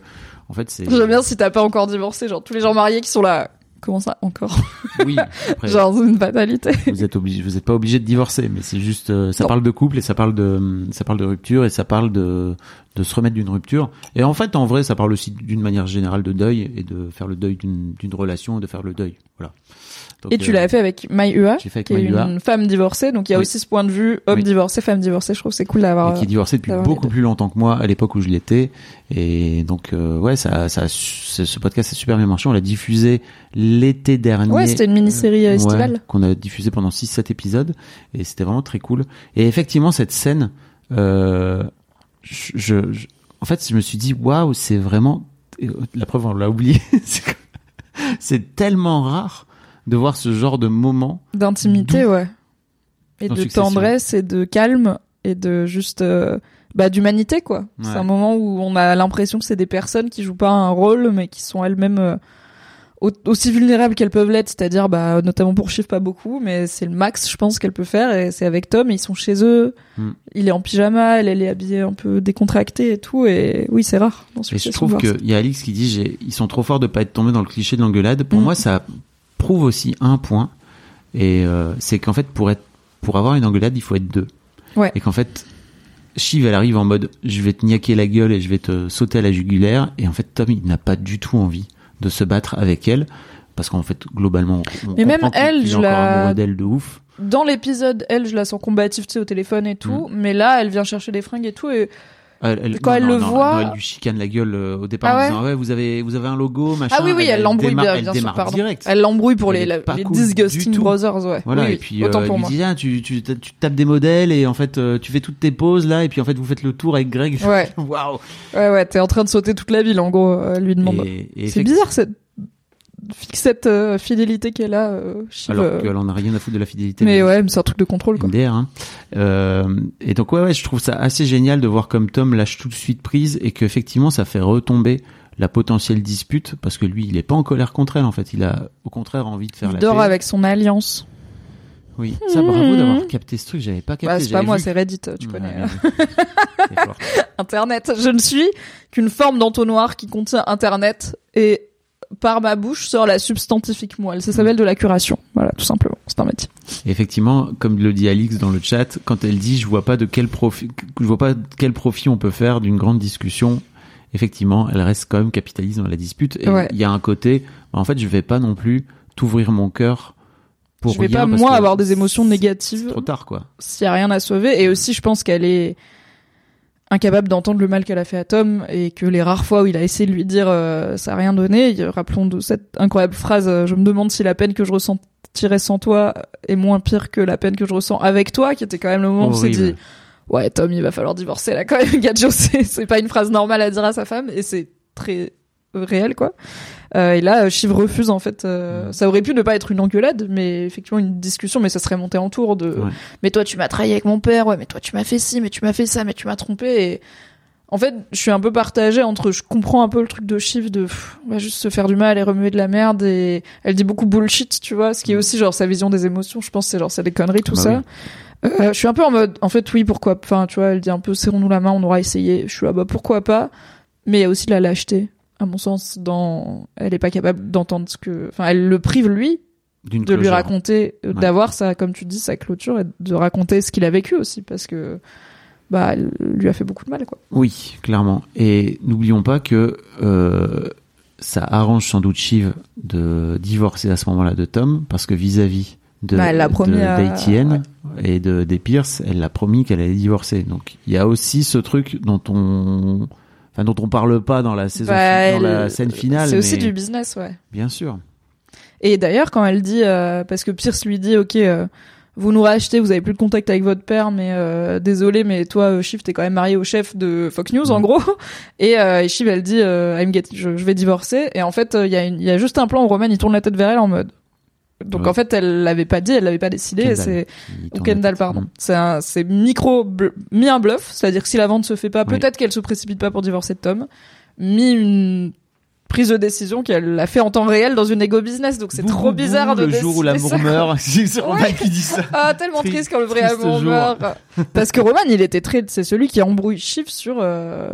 en fait c'est. J'aime bien si t'as pas encore divorcé, genre tous les gens mariés qui sont là. Comment ça encore Oui. Après, Genre une fatalité. vous êtes obligé, vous êtes pas obligé de divorcer, mais c'est juste, euh, ça Non. parle de couple et ça parle de, ça parle de rupture et ça parle de de se remettre d'une rupture. Et en fait, en vrai, ça parle aussi d'une manière générale de deuil et de faire le deuil d'une d'une relation et de faire le deuil. Voilà. Donc, Et tu euh, l'avais fait avec Mai Ua, J'ai fait avec qui est une femme divorcée, donc il y a Oui. aussi ce point de vue homme Oui. divorcé, femme divorcée. Je trouve que c'est cool d'avoir. qui est divorcé depuis beaucoup plus longtemps que moi à l'époque où je l'étais et donc euh, ouais ça ça ce podcast a super bien marché on l'a diffusé l'été dernier Ouais, c'était une mini-série euh, Ouais, estivale. qu'on a diffusé pendant 6 7 épisodes et c'était vraiment très cool et effectivement cette scène euh, je, je- en fait, je me suis dit, waouh, c'est vraiment, la preuve, on l'a oublié, c'est tellement rare de voir ce genre de moment. D'intimité, ouais. Et de Succession. tendresse et de calme et de juste euh, bah d'humanité quoi. C'est un moment où on a l'impression que c'est des personnes qui jouent pas un rôle mais qui sont elles-mêmes euh, au- aussi vulnérables qu'elles peuvent l'être, c'est-à-dire bah notamment pour Chiffre pas beaucoup, mais c'est le max je pense qu'elle peut faire et c'est avec Tom et ils sont chez eux. Hmm. Il est en pyjama, elle, elle est habillée un peu décontractée et tout et oui, c'est rare dans Et je trouve qu'il y a Alix qui dit, ils sont trop forts de pas être tombés dans le cliché de l'engueulade. Pour Mm. moi, ça prouve aussi un point. Et euh, c'est qu'en fait, pour être, pour avoir une engueulade, il faut être deux. Ouais. Et qu'en fait, Shiv, elle arrive en mode, je vais te niaquer la gueule et je vais te sauter à la jugulaire. Et en fait, Tom, il n'a pas du tout envie de se battre avec elle. Parce qu'en fait, globalement, on Mais même elle, je la- d'elle de ouf. Dans l'épisode, elle, je la sens combative, tu sais, au téléphone et tout, mais là, elle vient chercher des fringues et tout et Elle, elle- Quand non, elle non, le non, voit- elle lui chicane la gueule euh, au départ Ah en ouais disant ouais vous avez vous avez un logo machin. Ah oui, oui, elle l'embrouille bien, elle bien sûr, démarre pardon. direct. Elle l'embrouille pour les, la- les cool Disgusting. Brothers, ouais. Voilà, Oui, et puis euh, pour il moi. lui dit ah, tu, tu, tu tapes des modèles et en fait euh, tu fais toutes tes poses là et puis en fait vous faites le tour avec Greg. Ouais. Waouh. Ouais, ouais, t'es en train de sauter toute la ville, en gros, euh, lui demande. C'est bizarre cette cette euh, fidélité qu'elle a, euh, Shiv, Alors qu'elle en a rien à foutre de la fidélité. Mais ouais, mais c'est un truc de contrôle, quoi. MDR, hein. Euh, et donc ouais, ouais, je trouve ça assez génial de voir comme Tom lâche tout de suite prise et qu'effectivement ça fait retomber la potentielle dispute parce que lui il est pas en colère contre elle en fait, il a au contraire envie de faire Il la dort paix. avec son alliance. Oui, ça bravo d'avoir capté ce truc, j'avais pas capté. Bah, c'est pas moi, c'est Reddit, tu Ouais, connais. forte. Internet. Je ne suis qu'une forme d'entonnoir qui contient Internet et par ma bouche sort la substantifique moelle. Ça s'appelle de la curation. Voilà, tout simplement. C'est un métier. Effectivement, comme le dit Alix dans le chat, quand elle dit je vois pas de quel profit, je vois pas quel profit on peut faire d'une grande discussion. Effectivement, elle reste quand même capitaliste dans la dispute. Et il Ouais. y a un côté, bah, en fait, je vais pas non plus t'ouvrir mon cœur pour je vais rien pas, moi, avoir des émotions négatives Trop tard, quoi. s'il y a rien à sauver. Et aussi, je pense qu'elle est incapable d'entendre le mal qu'elle a fait à Tom et que les rares fois où il a essayé de lui dire euh, ça a rien donné, rappelons de cette incroyable phrase euh, je me demande si la peine que je ressentirais sans toi est moins pire que la peine que je ressens avec toi qui était quand même le moment où on s'est dit ouais Tom il va falloir divorcer là quand même Gadjo c'est pas une phrase normale à dire à sa femme et c'est très réel quoi. Euh, et là euh, Shiv refuse en fait euh, ça aurait pu ne pas être une engueulade mais effectivement une discussion mais ça serait monté en tour de Ouais. mais toi tu m'as trahi avec mon père ouais mais toi tu m'as fait ci mais tu m'as fait ça mais tu m'as trompé et en fait je suis un peu partagée entre je comprends un peu le truc de Shiv de pff, on va juste se faire du mal et remuer de la merde et elle dit beaucoup bullshit tu vois ce qui est aussi genre sa vision des émotions je pense c'est genre c'est des conneries tout Bah ça. Euh, je suis un peu en mode en fait oui pourquoi enfin tu vois elle dit un peu serrons-nous la main on aura essayé je suis là bah pourquoi pas mais il y a aussi de la lâcheté à mon sens dans elle est pas capable d'entendre ce que enfin elle le prive lui de lui raconter euh, Ouais. d'avoir sa comme tu dis sa clôture et de raconter ce qu'il a vécu aussi parce que bah elle lui a fait beaucoup de mal quoi Oui, clairement. Et n'oublions pas que euh, ça arrange sans doute Shiv de divorcer à ce moment-là de Tom, parce que vis-à-vis de, Bah, à- et de des Pierce, elle l'a promis qu'elle allait divorcer. Donc il y a aussi ce truc dont on, enfin dont on parle pas dans la saison, Bah, dans la scène finale. c'est aussi du business ouais Bien sûr. et d'ailleurs quand elle dit euh, parce que Pierce lui dit ok euh, vous nous rachetez, vous avez plus de contact avec votre père, mais euh, désolé, mais toi, Shiv, t'es quand même marié au chef de Fox News, en Mm. gros. Et, et Shiv, elle dit, I'm get- je, je vais divorcer. Et en fait, il y, a une- il y a juste un plan où Roman, il tourne la tête vers elle en mode. Donc Ouais. en fait, elle l'avait pas dit, elle l'avait pas décidé. C'est ou Kendall, pardon. C'est un, c'est micro mis un bluff, c'est-à-dire que si la vente se fait pas, peut-être qu'elle se précipite pas pour divorcer de Tom. Mis une prise de décision qu'elle l'a fait en temps réel dans une ego business, donc c'est trop bizarre de le jour où l'amour meurt. C'est Roman Ouais. qui dit ça. Ah, tellement Tri- triste quand le vrai triste amour jour. meurt. Parce que Roman, il était très, c'est celui qui embrouille Shiv sur, euh,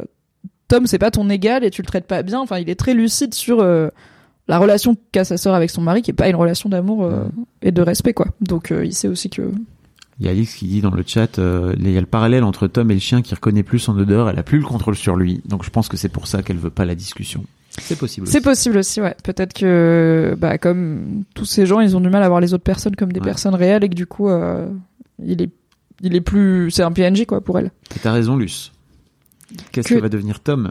Tom, c'est pas ton égal et tu le traites pas bien. Enfin, il est très lucide sur, euh, la relation qu'a sa sœur avec son mari, qui est pas une relation d'amour euh, et de respect, quoi. Donc, euh, il sait aussi que. Il y a Alix qui dit dans le chat, euh, il y a le parallèle entre Tom et le chien qui reconnaît plus son odeur, elle a plus le contrôle sur lui. Donc je pense que c'est pour ça qu'elle veut pas la discussion. C'est possible. C'est possible aussi, ouais. Peut-être que, bah, comme tous ces gens, ils ont du mal à voir les autres personnes comme des Ouais. personnes réelles et que du coup, euh, il est, il est plus, c'est un PNJ, quoi, pour elle. T'as raison, Luce. Qu'est-ce Que- que va devenir Tom?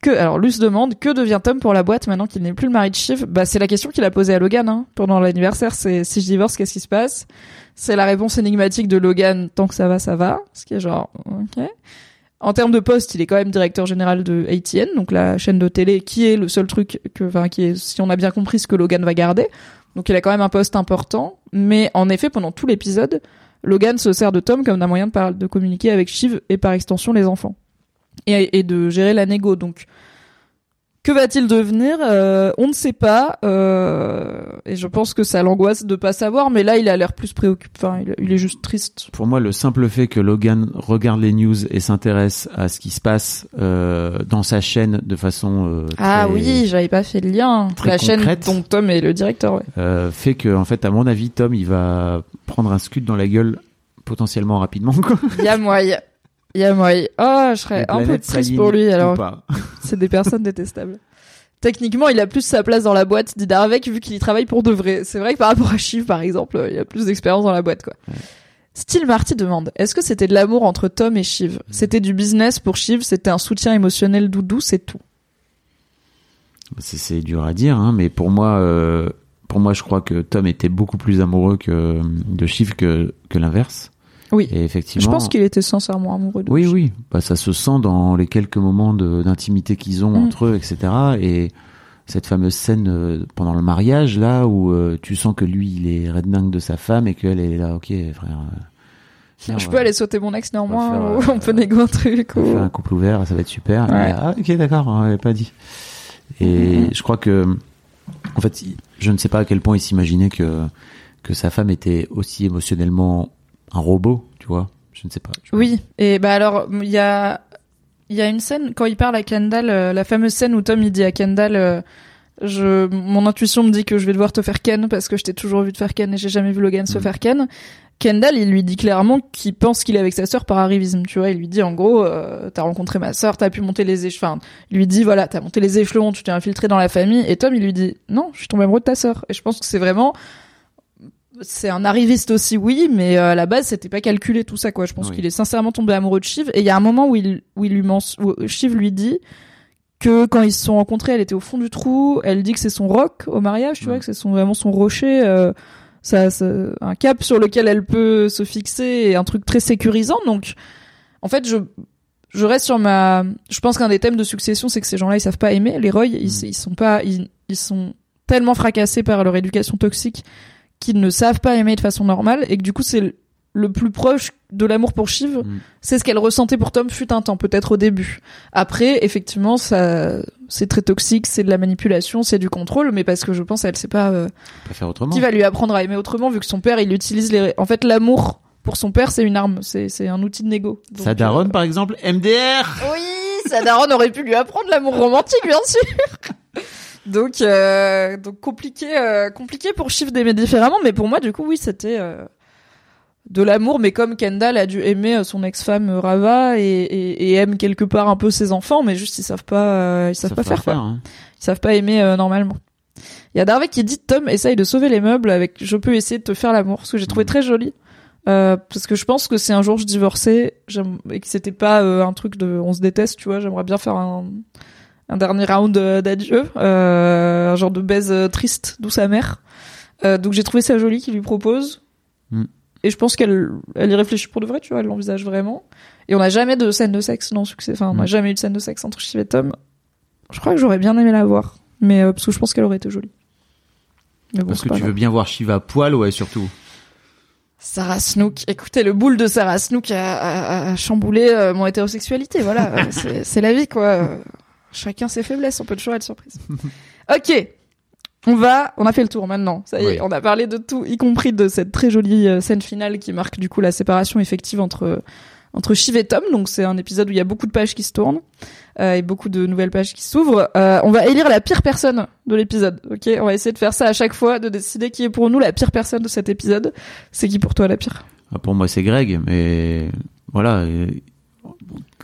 Que alors Luce demande que devient Tom pour la boîte maintenant qu'il n'est plus le mari de Shiv? Bah c'est la question qu'il a posée à Logan hein, pendant l'anniversaire c'est si je divorce qu'est-ce qui se passe? C'est la réponse énigmatique de Logan tant que ça va ça va ce qui est genre ok En termes de poste, il est quand même directeur général de ATN, donc la chaîne de télé, qui est le seul truc que, enfin, qui est, si on a bien compris, ce que Logan va garder. Donc il a quand même un poste important. Mais en effet, pendant tout l'épisode, Logan se sert de Tom comme d'un moyen de, de communiquer avec Shiv et par extension les enfants. Et, et de gérer la négo. Donc, que va-t-il devenir Euh, On ne sait pas. euh, et je pense que ça l'angoisse de pas savoir. Mais là, il a l'air plus préoccupé. Enfin, il, il est juste triste. Pour moi, le simple fait que Logan regarde les news et s'intéresse à ce qui se passe euh, dans sa chaîne de façon Ah oui, j'avais pas fait le lien. très La chaîne dont Tom est le directeur. Ouais. fait que, en fait, à mon avis, Tom, il va prendre un scud dans la gueule potentiellement rapidement. Il y a moyen. Il y a moyen. Oh, je serais un peu triste pour lui. Alors, c'est des personnes détestables. Techniquement, il a plus sa place dans la boîte d'Idarvek vu qu'il y travaille pour de vrai. C'est vrai que par rapport à Shiv, par exemple, il a plus d'expérience dans la boîte, quoi. Style Marty demande, est-ce que c'était de l'amour entre Tom et Shiv? C'était du business pour Shiv, c'était un soutien émotionnel doudou, c'est tout. C'est, c'est dur à dire, hein, mais pour moi, euh, pour moi, je crois que Tom était beaucoup plus amoureux que de Shiv que, que l'inverse. Oui. Et effectivement. Je pense qu'il était sincèrement amoureux de Oui, oui. Bah, ça se sent dans les quelques moments d'intimité qu'ils ont Mm. entre eux, etc. Et cette fameuse scène euh, pendant le mariage, là, où euh, tu sens que lui, il est redingue de sa femme et qu'elle est là, ok, frère. euh, Je peux aller sauter mon ex néanmoins, on faire, peut euh, négo un truc. on ou- faire un couple ouvert, ça va être super. Ouais. Et, ah, ok, d'accord, on l'avait pas dit. Et je crois que, en fait, je ne sais pas à quel point il s'imaginait que, que sa femme était aussi émotionnellement un robot, tu vois. Je ne sais pas. Oui, et bah alors il y a il y a une scène quand il parle à Kendall, euh, la fameuse scène où Tom il dit à Kendall euh, je mon intuition me dit que je vais devoir te faire Ken parce que je t'ai toujours vu te faire Ken et j'ai jamais vu Logan se Mm. faire Ken. Kendall, il lui dit clairement qu'il pense qu'il est avec sa sœur par arrivisme, tu vois. Il lui dit en gros, euh, t'as rencontré ma sœur, t'as pu monter les échelons. Enfin, il lui dit voilà, t'as monté les échelons, tu t'es infiltré dans la famille. Et Tom, il lui dit non, je suis tombé amoureux de ta sœur. Et je pense que c'est vraiment, c'est un arriviste aussi, oui, mais euh, à la base, c'était pas calculé tout ça, quoi. Je pense Oui. qu'il est sincèrement tombé amoureux de Shiv. Et il y a un moment où il, où il lui où Shiv lui dit que quand ils se sont rencontrés, elle était au fond du trou. Elle dit que c'est son roc au mariage, tu vois, que c'est son vraiment son rocher. euh, ça, ça- un cap sur lequel elle peut se fixer et un truc très sécurisant. Donc, en fait, je je reste sur ma. Je pense qu'un des thèmes de succession, c'est que ces gens-là, ils savent pas aimer. Les Roy, ils, Mm. ils sont pas, ils, ils sont tellement fracassés par leur éducation toxique qu'ils ne savent pas aimer de façon normale et que du coup, c'est le- plus proche de l'amour pour Shiv. Mm. C'est ce qu'elle ressentait pour Tom fut un temps, peut-être au début. Après, effectivement, ça, c'est très toxique, c'est de la manipulation, c'est du contrôle, mais parce que je pense, elle sait pas. euh, faire autrement. qui va lui apprendre à aimer autrement vu que son père il utilise les en fait l'amour pour son père c'est une arme c'est c'est un outil de négo Donc, Sa daronne, euh, par exemple, MDR oui sa daronne aurait pu lui apprendre l'amour romantique bien sûr donc euh, donc compliqué euh, compliqué pour Shiv d'aimer différemment mais pour moi du coup oui c'était euh, de l'amour mais comme Kendall a dû aimer son ex-femme Rava et, et, et aime quelque part un peu ses enfants mais juste ils savent pas ils savent pas faire, quoi. hein. Ils savent pas aimer normalement. Il y a Darvey qui dit Tom essaye de sauver les meubles avec je peux essayer de te faire l'amour ce que j'ai trouvé Mm. très joli Euh, parce que je pense que si un jour je divorçais et que c'était pas euh, un truc de on se déteste tu vois j'aimerais bien faire un, un dernier round euh, d'adieu euh, un genre de baise euh, triste douce amère euh, donc j'ai trouvé ça joli qu'il lui propose Mm. et je pense qu'elle elle y réfléchit pour de vrai tu vois elle l'envisage vraiment et on n'a jamais de scène de sexe non succès enfin on n'a Mm. jamais eu de scène de sexe entre Shiv et Tom je crois que j'aurais bien aimé la voir mais euh, parce que je pense qu'elle aurait été jolie mais bon, Parce que tu grave. veux bien voir Shiva à poil, ouais, surtout. Sarah Snook. Écoutez, le boule de Sarah Snook a, a- a chamboulé euh, mon hétérosexualité. Voilà, c'est la vie, quoi. Chacun ses faiblesses, on peut toujours être surprise. Ok, on va, on a fait le tour maintenant. Ça y est, Oui. on a parlé de tout, y compris de cette très jolie euh, scène finale qui marque du coup la séparation effective entre entre Shiv et Tom. Donc c'est un épisode où il y a beaucoup de pages qui se tournent euh, et beaucoup de nouvelles pages qui s'ouvrent. Euh, on va élire la pire personne de l'épisode. Ok, on va essayer de faire ça à chaque fois, de décider qui est pour nous la pire personne de cet épisode. C'est qui pour toi la pire? Ah, Pour moi, c'est Greg, mais voilà.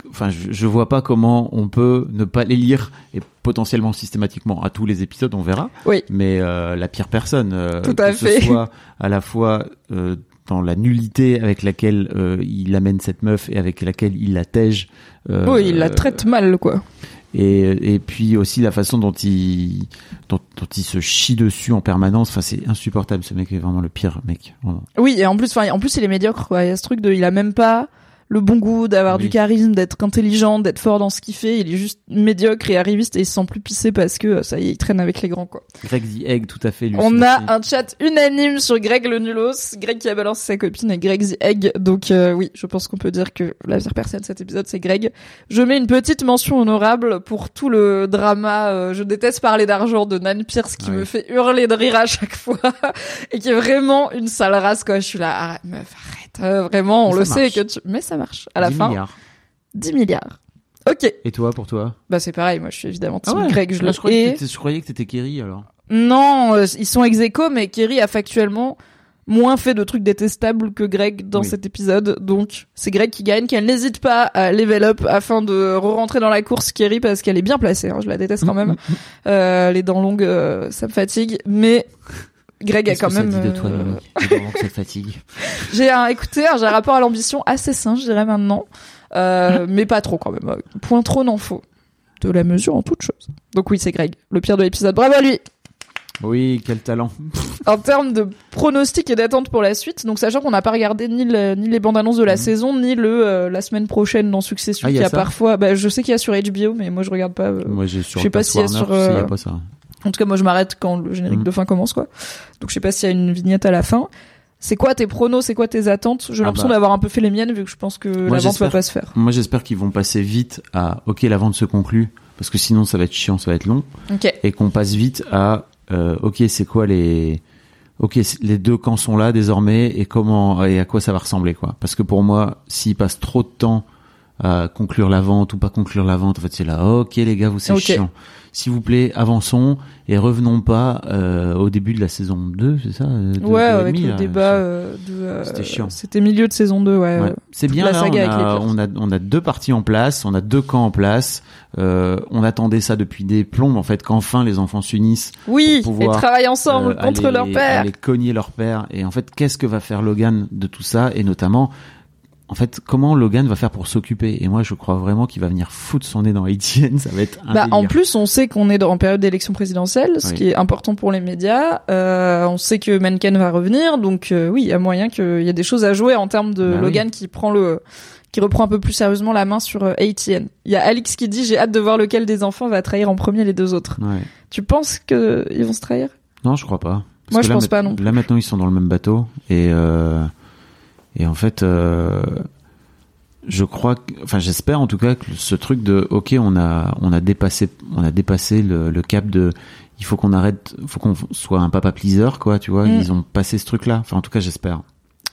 Enfin, je, je vois pas comment on peut ne pas les lire et potentiellement systématiquement à tous les épisodes, on verra. Oui. Mais euh, la pire personne, euh, Tout que à ce fait. soit à la fois euh, dans la nullité avec laquelle il amène cette meuf et avec laquelle il la tège. Oui, il la traite mal, quoi. et, et puis aussi la façon dont il dont, dont il se chie dessus en permanence. Enfin, c'est insupportable. Ce mec est vraiment le pire mec. Oui, et en plus, enfin, en plus, il est médiocre, quoi. Il y a ce truc de, il a même pas le bon goût, d'avoir Oui. du charisme, d'être intelligent, d'être fort dans ce qu'il fait. Il est juste médiocre et arriviste et il se sent plus pissé parce que euh, ça y est, il traîne avec les grands quoi. Greg the Egg, tout à fait. On a un chat unanime sur Greg le nulos, Greg qui a balancé sa copine et Greg the Egg. Donc euh, oui, je pense qu'on peut dire que la pire personne de cet épisode c'est Greg. Je mets une petite mention honorable pour tout le drama euh, je déteste parler d'argent de Nan Pierce qui Ouais. me fait hurler de rire à chaque fois et qui est vraiment une sale race quoi. Je suis là, arrête, meuf, arrête. Euh, vraiment, on le sait que tu... mais ça marche. À la 10 fin, milliards. 10 milliards. Ok, Et toi, pour toi? Bah c'est pareil. Moi, je suis évidemment Ah Greg. Je Ah, le je, croyais que t'étais- je croyais que t'étais Kerry alors. Non, euh, ils sont ex aequo, mais Kerry a factuellement moins fait de trucs détestables que Greg dans Oui. cet épisode. Donc, c'est Greg qui gagne, qu'elle n'hésite pas à level up afin de re-rentrer dans la course Kerry parce qu'elle est bien placée. hein, je la déteste quand même. Euh, les dents longues, euh, ça me fatigue. Mais Greg a Qu'est-ce quand que ça même... dit de toi, euh, Loïc J'ai vraiment que ça te fatigue. j'ai un, écoutez, hein, j'ai un rapport à l'ambition assez sain, je dirais maintenant. Euh, mais pas trop quand même. Point trop n'en faut. De la mesure en toute chose. Donc oui, c'est Greg, le pire de l'épisode. Bravo à lui Oui, quel talent. en termes de pronostics et d'attente pour la suite, donc sachant qu'on n'a pas regardé ni, le- ni les bandes annonces de la Mhm. saison, ni le euh, la semaine prochaine dans Succession, Ah, y qui a a ça parfois, bah, je sais qu'il y a sur HBO, mais moi je regarde pas. euh, Moi, j'ai sur je sais pas s'il y a sur, y euh, a pas ça. En tout cas, moi je m'arrête quand le générique Mhm. de fin commence, quoi. Donc je sais pas s'il y a une vignette à la fin. C'est quoi tes pronos, c'est quoi tes attentes? J'ai Ah l'impression bah. d'avoir un peu fait les miennes vu que je pense que la vente va pas se faire. Moi, j'espère qu'ils vont passer vite à OK, la vente se conclut, parce que sinon, ça va être chiant, ça va être long, Ok. et qu'on passe vite à euh, OK, c'est quoi les OK, les deux camps sont là désormais, et comment et à quoi ça va ressembler, quoi. Parce que pour moi, s'ils passent trop de temps à conclure la vente ou pas conclure la vente, en fait, c'est là. OK, les gars, vous c'est chiant. S'il vous plaît, avançons et revenons pas euh, au début de la saison 2, c'est ça euh, de- ouais, avec demi, le là, débat euh, de. euh, C'était chiant. C'était milieu de saison 2, ouais. Ouais. C'est bien la là, saga on, avec les a, Pierce. on a on a deux parties en place, on a deux camps en place. Euh, on attendait ça depuis des plombs en fait qu'enfin les enfants s'unissent Oui, pour et travaillent ensemble contre aller- leur père. aller cogner leur père. Et en fait, qu'est-ce que va faire Logan de tout ça? Et notamment en fait, comment Logan va faire pour s'occuper? Et moi, je crois vraiment qu'il va venir foutre son nez dans ATN. Ça va être un Bah, en plus, on sait qu'on est en période d'élection présidentielle, ce Oui. qui est important pour les médias. Euh, on sait que Mencken va revenir, donc euh, oui, il y a moyen qu'il y ait des choses à jouer en termes de Bah oui. Logan qui prend le, qui reprend un peu plus sérieusement la main sur euh, ATN. Il y a Alix qui dit j'ai hâte de voir lequel des enfants va trahir en premier les deux autres. Ouais. Tu penses que ils vont se trahir? Non, je crois pas. Parce Moi, je là, pense pas non. Là maintenant, ils sont dans le même bateau et euh, et en fait, euh, je crois, que, enfin, j'espère en tout cas que ce truc de, ok, on a on a dépassé on a dépassé le, le cap de, il faut qu'on arrête, faut qu'on soit un papa pleaser quoi, tu vois. Mm. Ils ont passé ce truc là. Enfin, en tout cas, j'espère.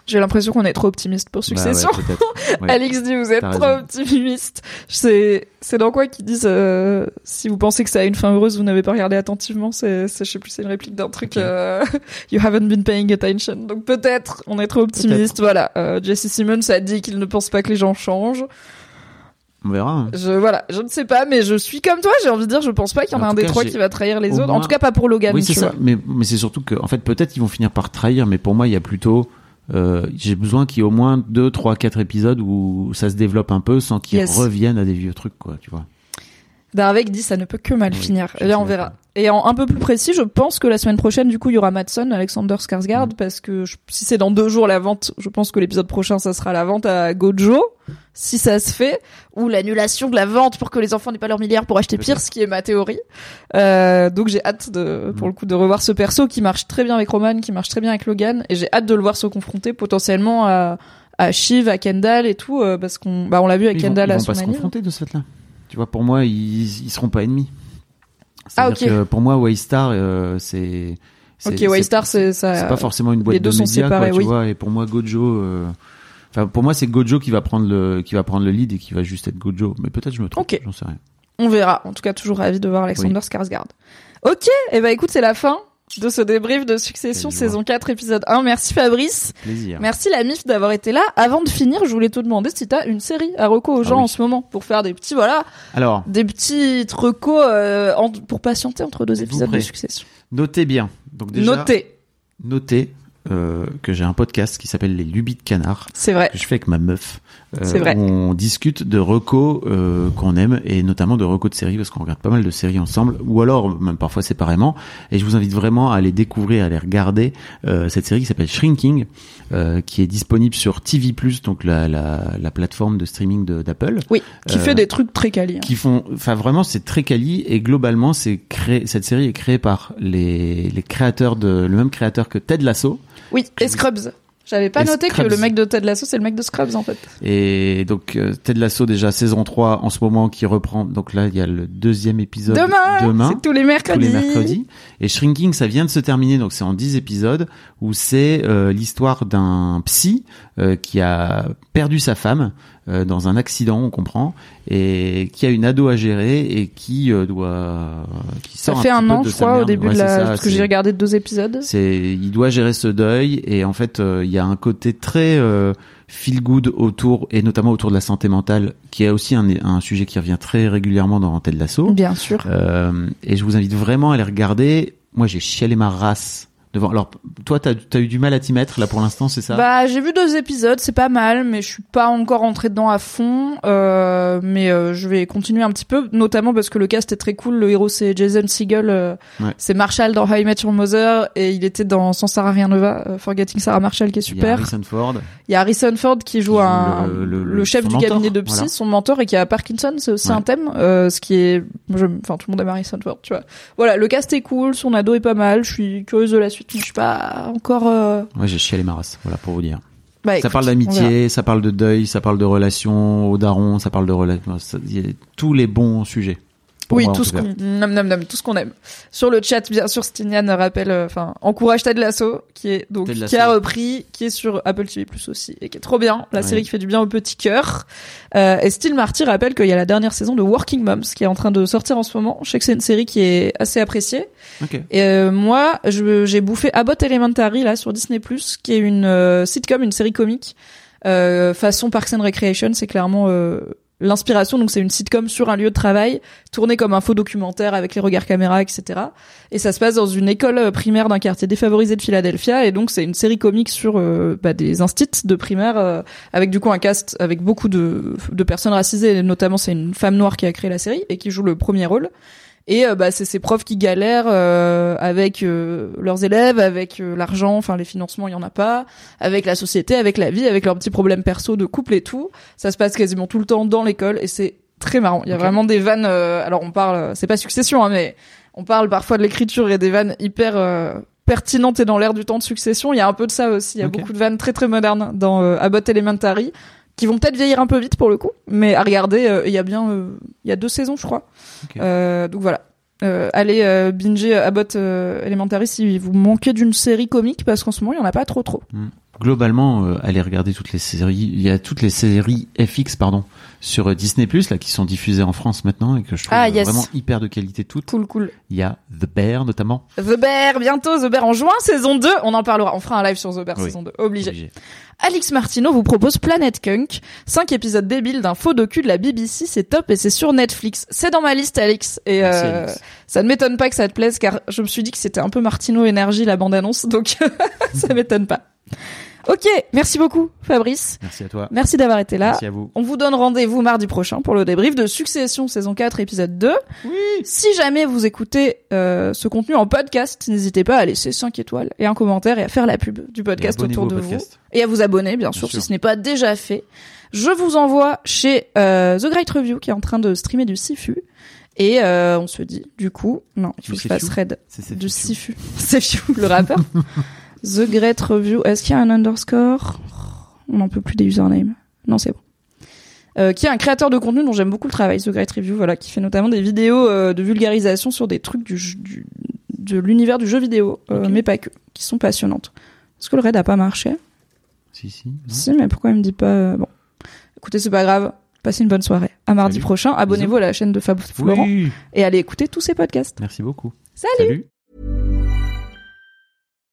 J'ai l'impression qu'on est trop optimiste pour Succession. Bah ouais. Ouais. Alix dit vous êtes trop raison. optimiste. C'est c'est dans quoi qu'ils disent euh, si vous pensez que ça a une fin heureuse vous n'avez pas regardé attentivement c'est je sais plus c'est une réplique d'un truc euh, you haven't been paying attention. Donc peut-être on est trop optimiste voilà. Euh, Jesse Simmons a dit qu'il ne pense pas que les gens changent. On verra. hein. Je voilà, je ne sais pas mais je suis comme toi, j'ai envie de dire je pense pas qu'il y en a En un des cas, trois qui va trahir les au autres. En tout cas pas pour Logan. Oui, c'est ça. Mais, mais c'est surtout que, en fait, peut-être ils vont finir par trahir, mais pour moi, il y a plutôt, euh, j'ai besoin qu'il y ait au moins deux, trois, quatre épisodes où ça se développe un peu sans qu'ils Yes. reviennent à des vieux trucs, quoi, tu vois. Darvek dit ça ne peut que mal Oui, finir. Et là, on verra. Et en un peu plus précis, je pense que la semaine prochaine, du coup, il y aura Madson, Alexander Skarsgård, Mm. parce que je- si c'est dans deux jours la vente, je pense que l'épisode prochain, ça sera la vente à Gojo, si ça se fait, ou l'annulation de la vente pour que les enfants n'aient pas leur milliard pour acheter. Pierce, qui est ma théorie. Euh, donc j'ai hâte de, pour Mm. le coup, de revoir ce perso qui marche très bien avec Roman, qui marche très bien avec Logan, et j'ai hâte de le voir se confronter potentiellement à à Shiv, à Kendall et tout, euh, parce qu'on, bah, on l'a vu avec Ils vont, Kendall ils à vont pas se son confronter de ce fait-là. Tu vois, pour moi, ils, ils seront pas ennemis. Ah, ok. que pour moi, Waystar, euh, c'est, Ok, c'est- Waystar, c'est ça. c'est pas forcément une boîte les deux de sont médias, séparés, quoi, oui. tu vois. Et pour moi, Gojo, euh, enfin, pour moi, c'est Gojo qui va prendre le, qui va prendre le lead et qui va juste être Gojo. Mais peut-être je me trompe. Ok. J'en sais rien. On verra. En tout cas, toujours ravi de voir Alexander Skarsgård. Ok, et ben écoute, c'est la fin de ce débrief de Succession saison 4 épisode 1. Merci Fabrice. Plaisir. Merci la MIF d'avoir été là. Avant de finir, je voulais te demander si t'as une série à reco aux Ah gens oui. en ce moment pour faire des petits voilà, Alors, des petits recos euh, en- pour patienter entre deux épisodes de Succession. notez bien. Donc déjà, Notez. notez euh, que j'ai un podcast qui s'appelle Les Lubies de Canard C'est vrai. que je fais avec ma meuf. Euh, vrai. On discute de recos euh, qu'on aime et notamment de recos de séries parce qu'on regarde pas mal de séries ensemble ou alors même parfois séparément. Et je vous invite vraiment à aller découvrir, à aller regarder euh, cette série qui s'appelle Shrinking, euh, qui est disponible sur TV+, donc la, la, la plateforme de streaming d'Apple. Oui, qui Euh, fait des trucs très quali. hein. Qui font, enfin vraiment c'est très quali et globalement c'est créé, cette série est créée par les, les créateurs de, le même créateur que Ted Lasso. Oui, et Scrubs. J'avais pas noté que le mec de Ted Lasso, c'est le mec de Scrubs en fait. Et donc euh, Ted Lasso déjà saison 3 en ce moment qui reprend. Donc là il y a le deuxième épisode Demain, demain c'est tous les tous mercredis. les mercredis. Et Shrinking ça vient de se terminer donc c'est en 10 épisodes où c'est euh, l'histoire d'un psy euh, qui a perdu sa femme euh, dans un accident on comprend et qui a une ado à gérer et qui euh, doit qui Ça sort fait un, an, je crois, au début Ouais, de la, ça, parce que j'ai regardé deux épisodes. c'est il doit gérer ce deuil et en fait euh, il y a un côté très euh, feel good autour et notamment autour de la santé mentale qui est aussi un, un sujet qui revient très régulièrement dans Ted Lasso Bien sûr. euh, et je vous invite vraiment à les regarder moi j'ai chialé ma race devant alors toi t'as as eu du mal à t'y mettre là pour l'instant c'est ça? Bah, j'ai vu deux épisodes, c'est pas mal, mais je suis pas encore rentrée dedans à fond. Euh, mais euh, je vais continuer un petit peu, notamment parce que le cast est très cool. Le héros c'est Jason Segel, euh, Ouais. c'est Marshall dans How I Met Your Mother, et il était dans Sans Sarah rien ne va, euh, Forgetting Sarah Marshall qui est il y a super. Harrison Ford Il y a Harrison Ford qui joue, joue un, le- le, le- le- chef du mentor, cabinet de psy, voilà. son mentor, et qui a Parkinson, c'est aussi Ouais. un thème, euh, ce qui est, enfin, tout le monde aime Harrison Ford, tu vois. Voilà, le cast est cool, son ado est pas mal, je suis curieuse de la suite, mais je suis pas encore, euh, ouais j'ai chialé ma race voilà pour vous dire. Bah, ça parle d'amitié ça parle de deuil ça parle de relations au daron ça parle de relations tous les bons sujets Pour Oui, moi, tout ce cas. qu'on, nom, nom, nom, tout ce qu'on aime. Sur le chat, bien sûr, Stinian rappelle, euh, enfin, encourage Ted Lasso, qui est, donc, qui a repris, qui est sur Apple TV Plus aussi, et qui est trop bien. La série qui fait du bien au petit cœur. Euh, et Steel Marty rappelle qu'il y a la dernière saison de Working Moms qui est en train de sortir en ce moment. Je sais que c'est une série qui est assez appréciée. ok Et euh, moi, j'ai bouffé Abbott Elementary là sur Disney qui est une euh, sitcom, une série comique euh, façon Parks and Recreation. C'est clairement euh, l'inspiration. Donc c'est une sitcom sur un lieu de travail tournée comme un faux documentaire avec les regards caméra, etc. Et ça se passe dans une école euh, primaire d'un quartier défavorisé de Philadelphia. Et donc c'est une série comique sur euh, bah, des instits de primaire euh, avec du coup un cast avec beaucoup de, de personnes racisées. Et notamment c'est une femme noire qui a créé la série et qui joue le premier rôle. Et euh, bah, c'est ces profs qui galèrent euh, avec euh, leurs élèves, avec euh, l'argent, enfin les financements, il y en a pas, avec la société, avec la vie, avec leurs petits problèmes perso de couple et tout. Ça se passe quasiment tout le temps dans l'école et c'est très marrant. Il y a vraiment des vannes. euh, alors on parle, c'est pas Succession, hein, mais on parle parfois de l'écriture et des vannes hyper euh, pertinentes et dans l'air du temps de Succession. Il y a un peu de ça aussi. Il y a beaucoup de vannes très très modernes dans euh, Abbott Elementary qui vont peut-être vieillir un peu vite pour le coup, mais à regarder, euh, il y a bien, euh, il y a deux saisons je crois. Euh, donc voilà. Allez binger Abbott Elementary si vous manquez d'une série comique parce qu'en ce moment il y en a pas trop trop. Globalement, euh, allez regarder toutes les séries. Il y a toutes les séries FX, pardon, sur euh, Disney Plus là qui sont diffusées en France maintenant et que je trouve Ah, yes. vraiment hyper de qualité toutes. Cool cool. Il y a The Bear notamment. The Bear bientôt The Bear en juin saison 2, on en parlera, on fera un live sur The Bear Oui. saison 2, obligé. Obligé. Alix Martineau vous propose Planet Kunk, 5 épisodes débiles d'un faux docu de la BBC, c'est top et c'est sur Netflix. C'est dans ma liste Alix et Merci, euh, ça ne m'étonne pas que ça te plaise car je me suis dit que c'était un peu Martineau énergie la bande annonce donc ça m'étonne pas. OK, merci beaucoup Fabrice. Merci à toi. Merci d'avoir été là. Merci à vous. On vous donne rendez-vous mardi prochain pour le débrief de Succession saison 4 épisode 2. Oui. Si jamais vous écoutez euh, ce contenu en podcast, n'hésitez pas à laisser 5 étoiles et un commentaire et à faire la pub du podcast autour au de podcast. vous. Et à vous abonner, bien, sûr, sûr. si ce n'est pas déjà fait. Je vous envoie chez euh, The Great Review qui est en train de streamer du Sifu. Et euh, on se dit, du coup, non, il faut que je fasse raid du. Sifu. Sifu, le rappeur. The Great Review. Est-ce qu'il y a un underscore? On n'en peut plus des usernames. Non, c'est bon. Euh, qui est un créateur de contenu dont j'aime beaucoup le travail, The Great Review, voilà, qui fait notamment des vidéos euh, de vulgarisation sur des trucs du, du de l'univers du jeu vidéo, euh, mais pas que, qui sont passionnantes. Est-ce que le raid a pas marché? Si si. non Si, mais pourquoi il me dit pas euh, Bon, écoutez, c'est pas grave. Passez une bonne soirée. À mardi Salut. prochain. Abonnez-vous à la chaîne de Fab Florent Oui. et allez écouter tous ses podcasts. Merci beaucoup. Salut. Salut.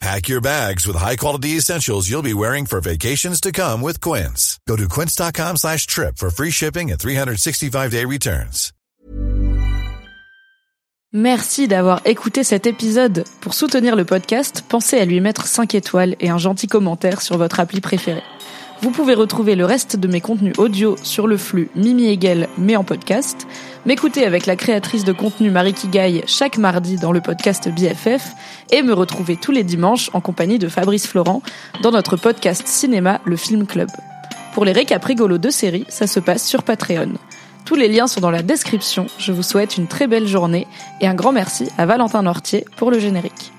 Pack your bags with high-quality essentials you'll be wearing for vacations to come with Quince. Go to quince.com slash trip for free shipping and 365-day returns. Merci d'avoir écouté cet épisode. Pour soutenir le podcast, pensez à lui mettre 5 étoiles et un gentil commentaire sur votre appli préférée. Vous pouvez retrouver le reste de mes contenus audio sur le flux Mimi Hegel, mais en podcast, m'écouter avec la créatrice de contenu Marie Kigaille chaque mardi dans le podcast BFF, et me retrouver tous les dimanches en compagnie de Fabrice Florent dans notre podcast cinéma Le Film Club. Pour les récaps rigolos de séries, ça se passe sur Patreon. Tous les liens sont dans la description. Je vous souhaite une très belle journée et un grand merci à Valentin Nortier pour le générique.